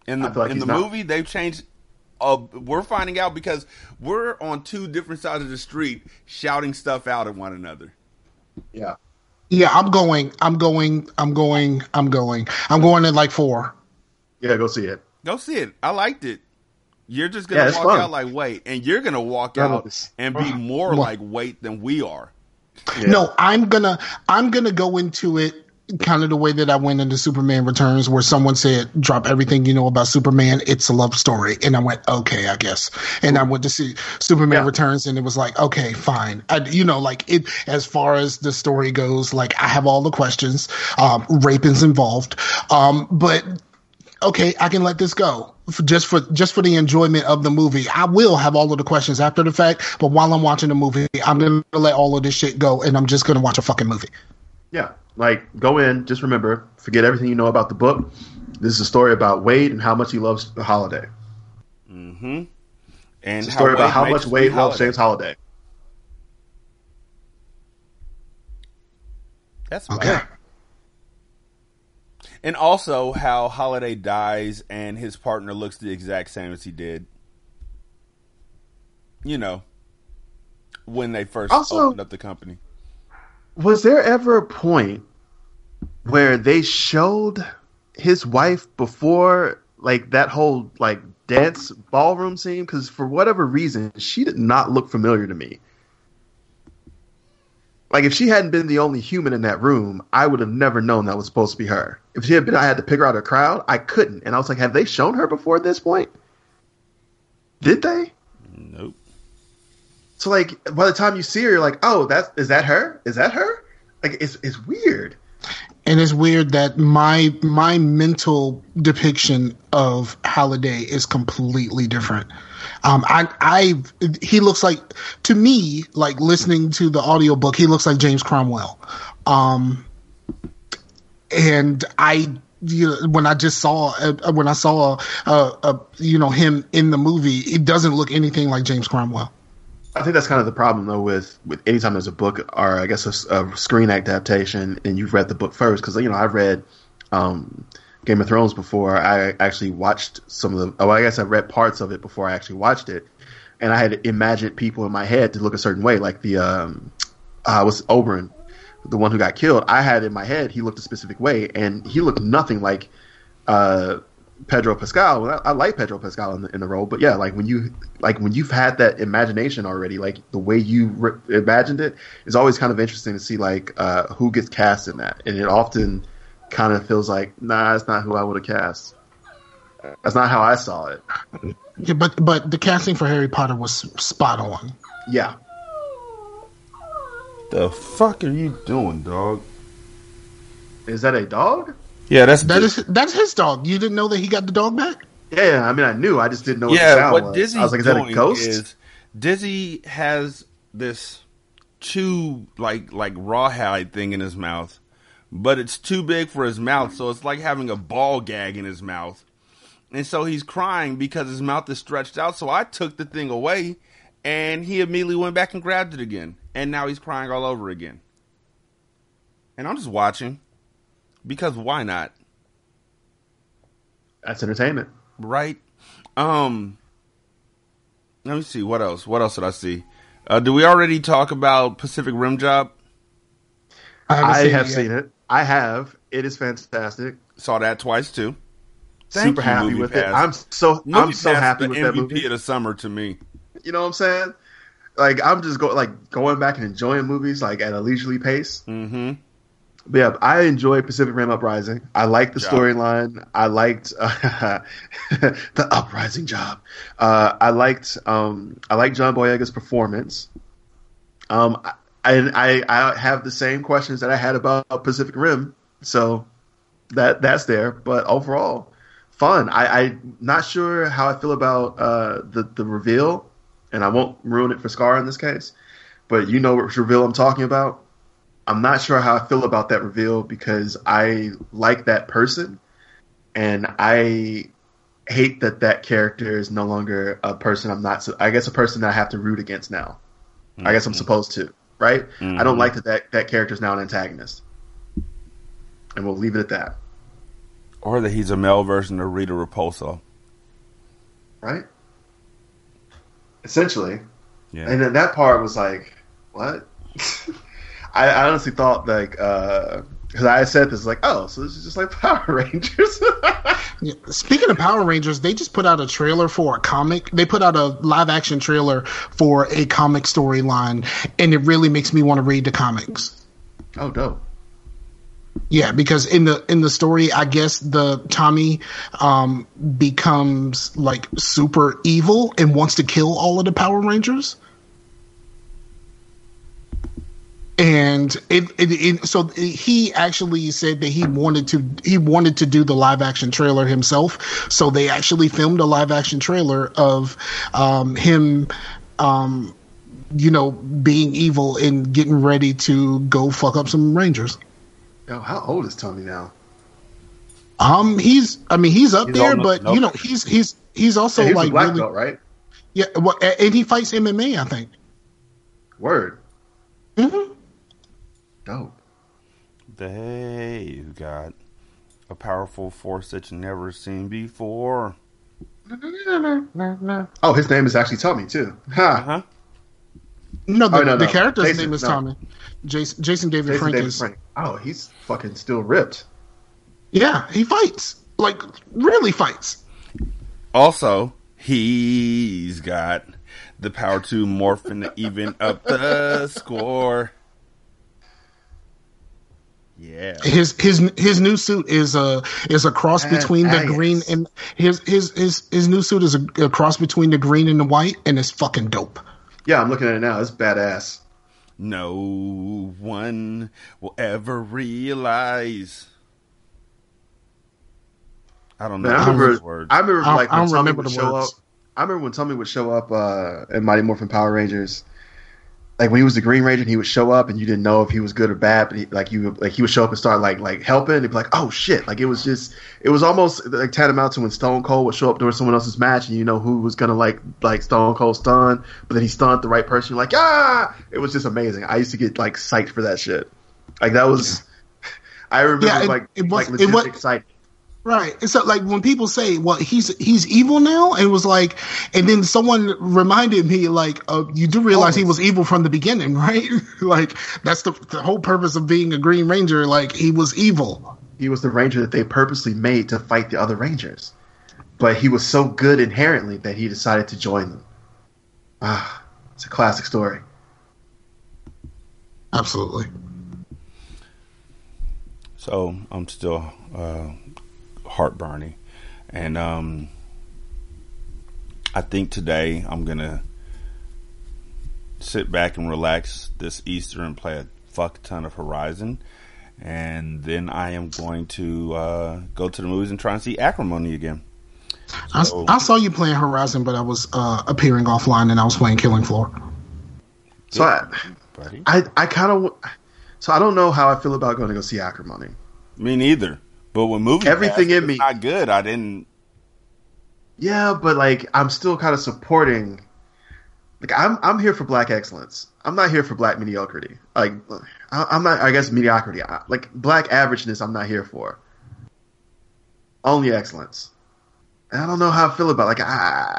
Speaker 3: In the
Speaker 4: like
Speaker 3: in the
Speaker 4: not.
Speaker 3: movie, they've changed. Uh, we're finding out because we're on two different sides of the street, shouting stuff out at one another.
Speaker 4: yeah.
Speaker 2: Yeah, I'm going. I'm going. I'm going. I'm going. I'm going in like four.
Speaker 4: Yeah, go see it.
Speaker 3: Go see it. I liked it. You're just gonna
Speaker 4: it's
Speaker 3: walk
Speaker 4: fun.
Speaker 3: out like wait, and you're gonna walk
Speaker 4: Yeah,
Speaker 3: out
Speaker 4: it's-
Speaker 3: and be more
Speaker 2: Well-
Speaker 3: like wait than we are.
Speaker 4: Yeah.
Speaker 2: No, I'm gonna. I'm gonna go into it kind of the way that I went into Superman Returns, where someone said, "Drop everything you know about Superman. It's a love story," and I went, "Okay, I guess." And I went to see Superman
Speaker 4: Yeah.
Speaker 2: Returns, and it was like, "Okay, fine." I, you know, like it as far as the story goes, like I have all the questions. Um, rape is involved, um, but okay, I can let this go for, just for just for the enjoyment of the movie. I will have all of the questions after the fact, but while I'm watching the movie, I'm gonna let all of this shit go, and I'm just gonna watch a fucking movie.
Speaker 4: Yeah. Like, go in, just remember, forget everything you know about the book. This is a story about Wade and how much he loves the Halliday.
Speaker 3: Mm-hmm. And
Speaker 4: It's a story about how much
Speaker 3: this
Speaker 4: Wade loves. James Halliday.
Speaker 3: That's
Speaker 2: Okay.
Speaker 3: right. And also how Halliday dies and his partner looks the exact same as he did. You know, when they first
Speaker 4: Also-
Speaker 3: opened up the company.
Speaker 4: Was there ever a point where they showed his wife before, like, that whole, like, dance ballroom scene? Because for whatever reason, she did not look familiar to me. Like, if she hadn't been the only human in that room, I would have never known that was supposed to be her. If she had been, I had to pick her out of the crowd, I couldn't. And I was like, have they shown her before at this point? Did they?
Speaker 3: Nope.
Speaker 4: So like by the time you see her, you're like, oh, that's is that her? Is that her? Like it's it's weird.
Speaker 2: And it's weird that my my mental depiction of Halliday is completely different. Um, I, I, he looks like to me, like listening to the audiobook, he looks like James Cromwell. Um, and I, you know, when I just saw, uh, when I saw, uh, uh, you know, him in the movie, it doesn't look anything like James Cromwell.
Speaker 4: I think that's kind of the problem though with with anytime there's a book or I guess a, a screen adaptation and you've read the book first. Because you know I've read um, Game of Thrones before. I actually watched some of the oh I guess I read parts of it before I actually watched it. And I had imagined people in my head to look a certain way like the um uh was Oberyn the one who got killed I had in my head he looked a specific way and he looked nothing like uh Pedro Pascal. Well, I, I like Pedro Pascal in the, in the role, but yeah, like when you like when you've had that imagination already, like the way you re- imagined it is always kind of interesting to see like uh, who gets cast in that, and it often kind of feels like nah, that's not who I would have cast. That's not how I saw it.
Speaker 2: Yeah, but but the casting for Harry Potter was spot on.
Speaker 4: Yeah,
Speaker 3: The fuck are you doing, dog?
Speaker 4: is that a dog?
Speaker 3: Yeah, that's
Speaker 2: That is that's his dog. You didn't know that he got the dog back?
Speaker 4: Yeah, I mean I knew, I just didn't know what the
Speaker 3: yeah.
Speaker 4: sound
Speaker 3: What
Speaker 4: was.
Speaker 3: Dizzy's
Speaker 4: I was like, is that a ghost?
Speaker 3: is Dizzy has this chew like like rawhide thing in his mouth, but it's too big for his mouth, so it's like having a ball gag in his mouth. And so he's crying because his mouth is stretched out. So I took the thing away, and he immediately went back and grabbed it again. And now he's crying all over again. And I'm just watching because why not?
Speaker 4: That's entertainment.
Speaker 3: right? Um, let me see what else. What else did I see? Uh, do we already talk about Pacific Rim Job?
Speaker 2: haven't
Speaker 4: I
Speaker 2: seen
Speaker 4: have
Speaker 2: it
Speaker 4: seen it. I have. It is fantastic.
Speaker 3: Saw that twice too. Thank
Speaker 4: Super
Speaker 3: you,
Speaker 4: happy
Speaker 3: Movie
Speaker 4: with
Speaker 3: Pass.
Speaker 4: it. I'm so
Speaker 3: Movie
Speaker 4: I'm so happy
Speaker 3: the
Speaker 4: with
Speaker 3: MVP
Speaker 4: that movie.
Speaker 3: of the summer to me.
Speaker 4: You know what I'm saying? Like I'm just go like going back and enjoying movies like at a leisurely pace.
Speaker 3: Mm-hmm.
Speaker 4: But yeah, I enjoy Pacific Rim Uprising. I like the storyline. I liked uh, the Uprising job. Uh, I liked um, I liked John Boyega's performance. Um, I, I I have the same questions that I had about Pacific Rim So that that's there. But overall, fun. I, I'm not sure how I feel about uh, the the reveal, and I won't ruin it for Scar in this case. But you know which reveal I'm talking about. I'm not sure how I feel about that reveal because I like that person, and I hate that that character is no longer a person I'm not. I guess a person that I have to root against now. I guess I'm mm-hmm. supposed to, right? I don't mm-hmm. like that, that that character is now an antagonist, and we'll leave it at that,
Speaker 3: Or that he's a male version of Rita Repulsa.
Speaker 4: right? Essentially,
Speaker 3: Yeah.
Speaker 4: and then that part was like, what? I, I honestly thought like uh, because I said this like, oh, so this is just like Power Rangers.
Speaker 2: Yeah. Speaking of Power Rangers, they just put out a trailer for a comic. They put out a live action trailer for a comic storyline, and it really makes me want to read the comics.
Speaker 4: oh, dope.
Speaker 2: Yeah, because in the in the story, I guess the Tommy um, becomes like super evil and wants to kill all of the Power Rangers. And it, it, it so he actually said that he wanted to he wanted to do the live action trailer himself. So they actually filmed a live action trailer of um, him um, you know, being evil and getting ready to go fuck up some Rangers.
Speaker 4: Yo, how old is Tony now?
Speaker 2: Um, he's I mean he's up
Speaker 3: He's
Speaker 2: there, but
Speaker 3: to
Speaker 2: you know he's he's he's also
Speaker 4: Hey, he
Speaker 2: like
Speaker 4: a black
Speaker 2: really
Speaker 4: belt, right?
Speaker 2: yeah. Well, and he fights MMA, I think.
Speaker 4: Word.
Speaker 2: hmm
Speaker 4: Dope.
Speaker 3: They've got a powerful force that you've never seen before.
Speaker 4: Oh, his name is actually Tommy too. Ha.
Speaker 3: Huh?
Speaker 2: No, the,
Speaker 4: Oh, no,
Speaker 2: the
Speaker 4: no.
Speaker 2: character's
Speaker 4: Jason,
Speaker 2: name is
Speaker 4: no.
Speaker 2: Tommy. Jason Jason David
Speaker 4: Jason
Speaker 2: Frank
Speaker 4: David
Speaker 2: is
Speaker 4: Frank. Oh, he's fucking still ripped.
Speaker 2: yeah. He fights like really fights.
Speaker 3: Also, he's got the power to morph and even up the score. Yeah.
Speaker 2: His his his new suit is a is a cross
Speaker 4: Yes,
Speaker 2: between the
Speaker 4: yes.
Speaker 2: green and his his his his new suit is a, a cross between the green and the white, and it's fucking dope.
Speaker 4: Yeah, I'm looking at it now. It's badass.
Speaker 3: No one will ever realize. I don't know
Speaker 4: Man, I
Speaker 3: those
Speaker 4: remember.
Speaker 3: words.
Speaker 4: I remember
Speaker 2: I don't-
Speaker 4: like
Speaker 2: I
Speaker 4: when
Speaker 2: don't
Speaker 4: Tommy
Speaker 2: remember
Speaker 4: would
Speaker 2: the
Speaker 4: show
Speaker 2: words.
Speaker 4: up. I remember when Tommy would show up uh, in Mighty Morphin Power Rangers. Like when he was the Green Ranger, he would show up, and you didn't know if he was good or bad. But he, like you, like he would show up and start like like helping, and be like, "Oh shit!" Like it was just, it was almost like tantamount to when Stone Cold would show up during someone else's match, and you know who was gonna like like Stone Cold stun, but then he stunned the right person. You're like, ah! It was just amazing. I used to get like psyched for that shit. Like that was, I remember
Speaker 2: Yeah, it-
Speaker 4: like
Speaker 2: it was-
Speaker 4: like
Speaker 2: it was-
Speaker 4: excited.
Speaker 2: Right. And so like when people say, well, he's he's evil now, and it was like, and then someone reminded me, like, uh, you do realize he was evil from the beginning, right? like that's the, the whole purpose of being a Green Ranger. Like he was evil.
Speaker 4: he was the ranger that they purposely made to fight the other rangers. But he was so good inherently that he decided to join them. Ah, it's a classic story.
Speaker 2: Absolutely.
Speaker 3: So I'm still uh, heartburny, and um, I think today I'm gonna sit back and relax this Easter and play a fuck ton of Horizon, and then I am going to uh, go to the movies and try and see Acrimony again.
Speaker 2: I,
Speaker 3: So-
Speaker 2: I saw you playing Horizon, but I was uh, appearing offline, and I was playing Killing Floor.
Speaker 4: So I,
Speaker 3: Buddy,
Speaker 4: I, I kind of, so I don't know how I feel about going to go see Acrimony.
Speaker 3: me neither. But when movie
Speaker 4: Everything
Speaker 3: Pass
Speaker 4: in me-
Speaker 3: not good, I didn't.
Speaker 4: Yeah, but like I'm still kind of supporting. Like I'm, I'm here for black excellence. I'm not here for black mediocrity. Like I, I'm not. I guess mediocrity. I, like black averageness. I'm not here for. Only excellence. And I don't know how I feel about like I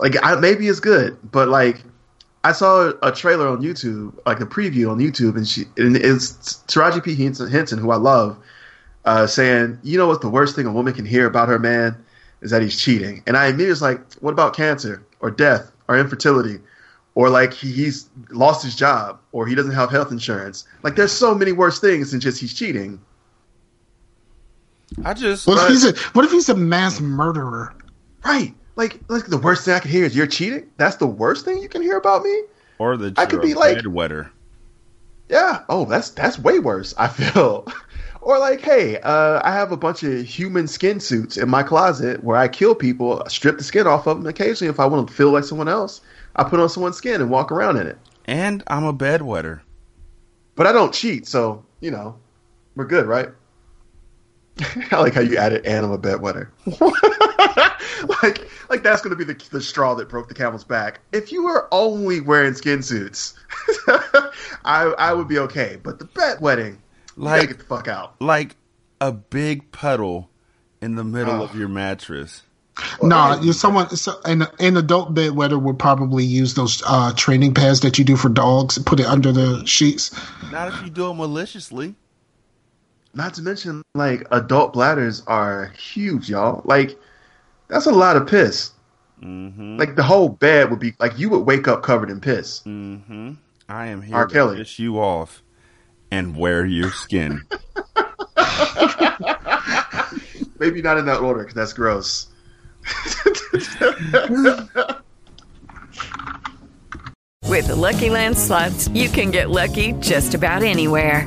Speaker 4: like I, maybe it's good, but like I saw a trailer on YouTube, like a preview on YouTube, and she and it's Taraji P Henson, Henson who I love, uh, saying, "You know what's the worst thing a woman can hear about her man is that he's cheating." And I immediately was like, "What about cancer or death or infertility?" Or like he, he's lost his job, or he doesn't have health insurance. Like there's so many worse things than just he's cheating.
Speaker 3: I just
Speaker 2: What if he's a What if he's a mass murderer?
Speaker 4: Right. Like, like the worst thing I can hear is you're cheating. That's the worst thing you can hear about me.
Speaker 3: or the
Speaker 4: I could be like-
Speaker 3: bedwetter.
Speaker 4: Yeah. Oh, that's that's way worse. I feel. Or like, hey, uh, I have a bunch of human skin suits in my closet where I kill people, strip the skin off of them. Occasionally, if I want to feel like someone else, I put on someone's skin and walk around in it.
Speaker 3: And I'm a bedwetter.
Speaker 4: But I don't cheat, so you know, we're good, right? I like how you added "and I'm a bedwetter." like, like that's going to be the the straw that broke the camel's back. If you were only wearing skin suits, I I would be okay. But the bedwetting, like, you gotta
Speaker 3: Like-
Speaker 4: get the fuck out.
Speaker 3: Like a big puddle in the middle
Speaker 4: Oh.
Speaker 3: of your mattress.
Speaker 2: Nah, you someone so, an an adult bedwetter would probably use those uh, training pads that you do for dogs and put it under the sheets.
Speaker 3: Not if you do it maliciously.
Speaker 4: Not to mention, like adult bladders are huge, y'all. Like that's a lot of piss.
Speaker 3: Mm-hmm.
Speaker 4: Like the whole bed would be like you would wake up covered in piss.
Speaker 3: Mm-hmm. I am here
Speaker 4: R.
Speaker 3: to
Speaker 4: Kelly.
Speaker 3: piss you off and wear your skin.
Speaker 4: Maybe not in that order because that's gross.
Speaker 6: With the Lucky Land slots, you can get lucky just about anywhere.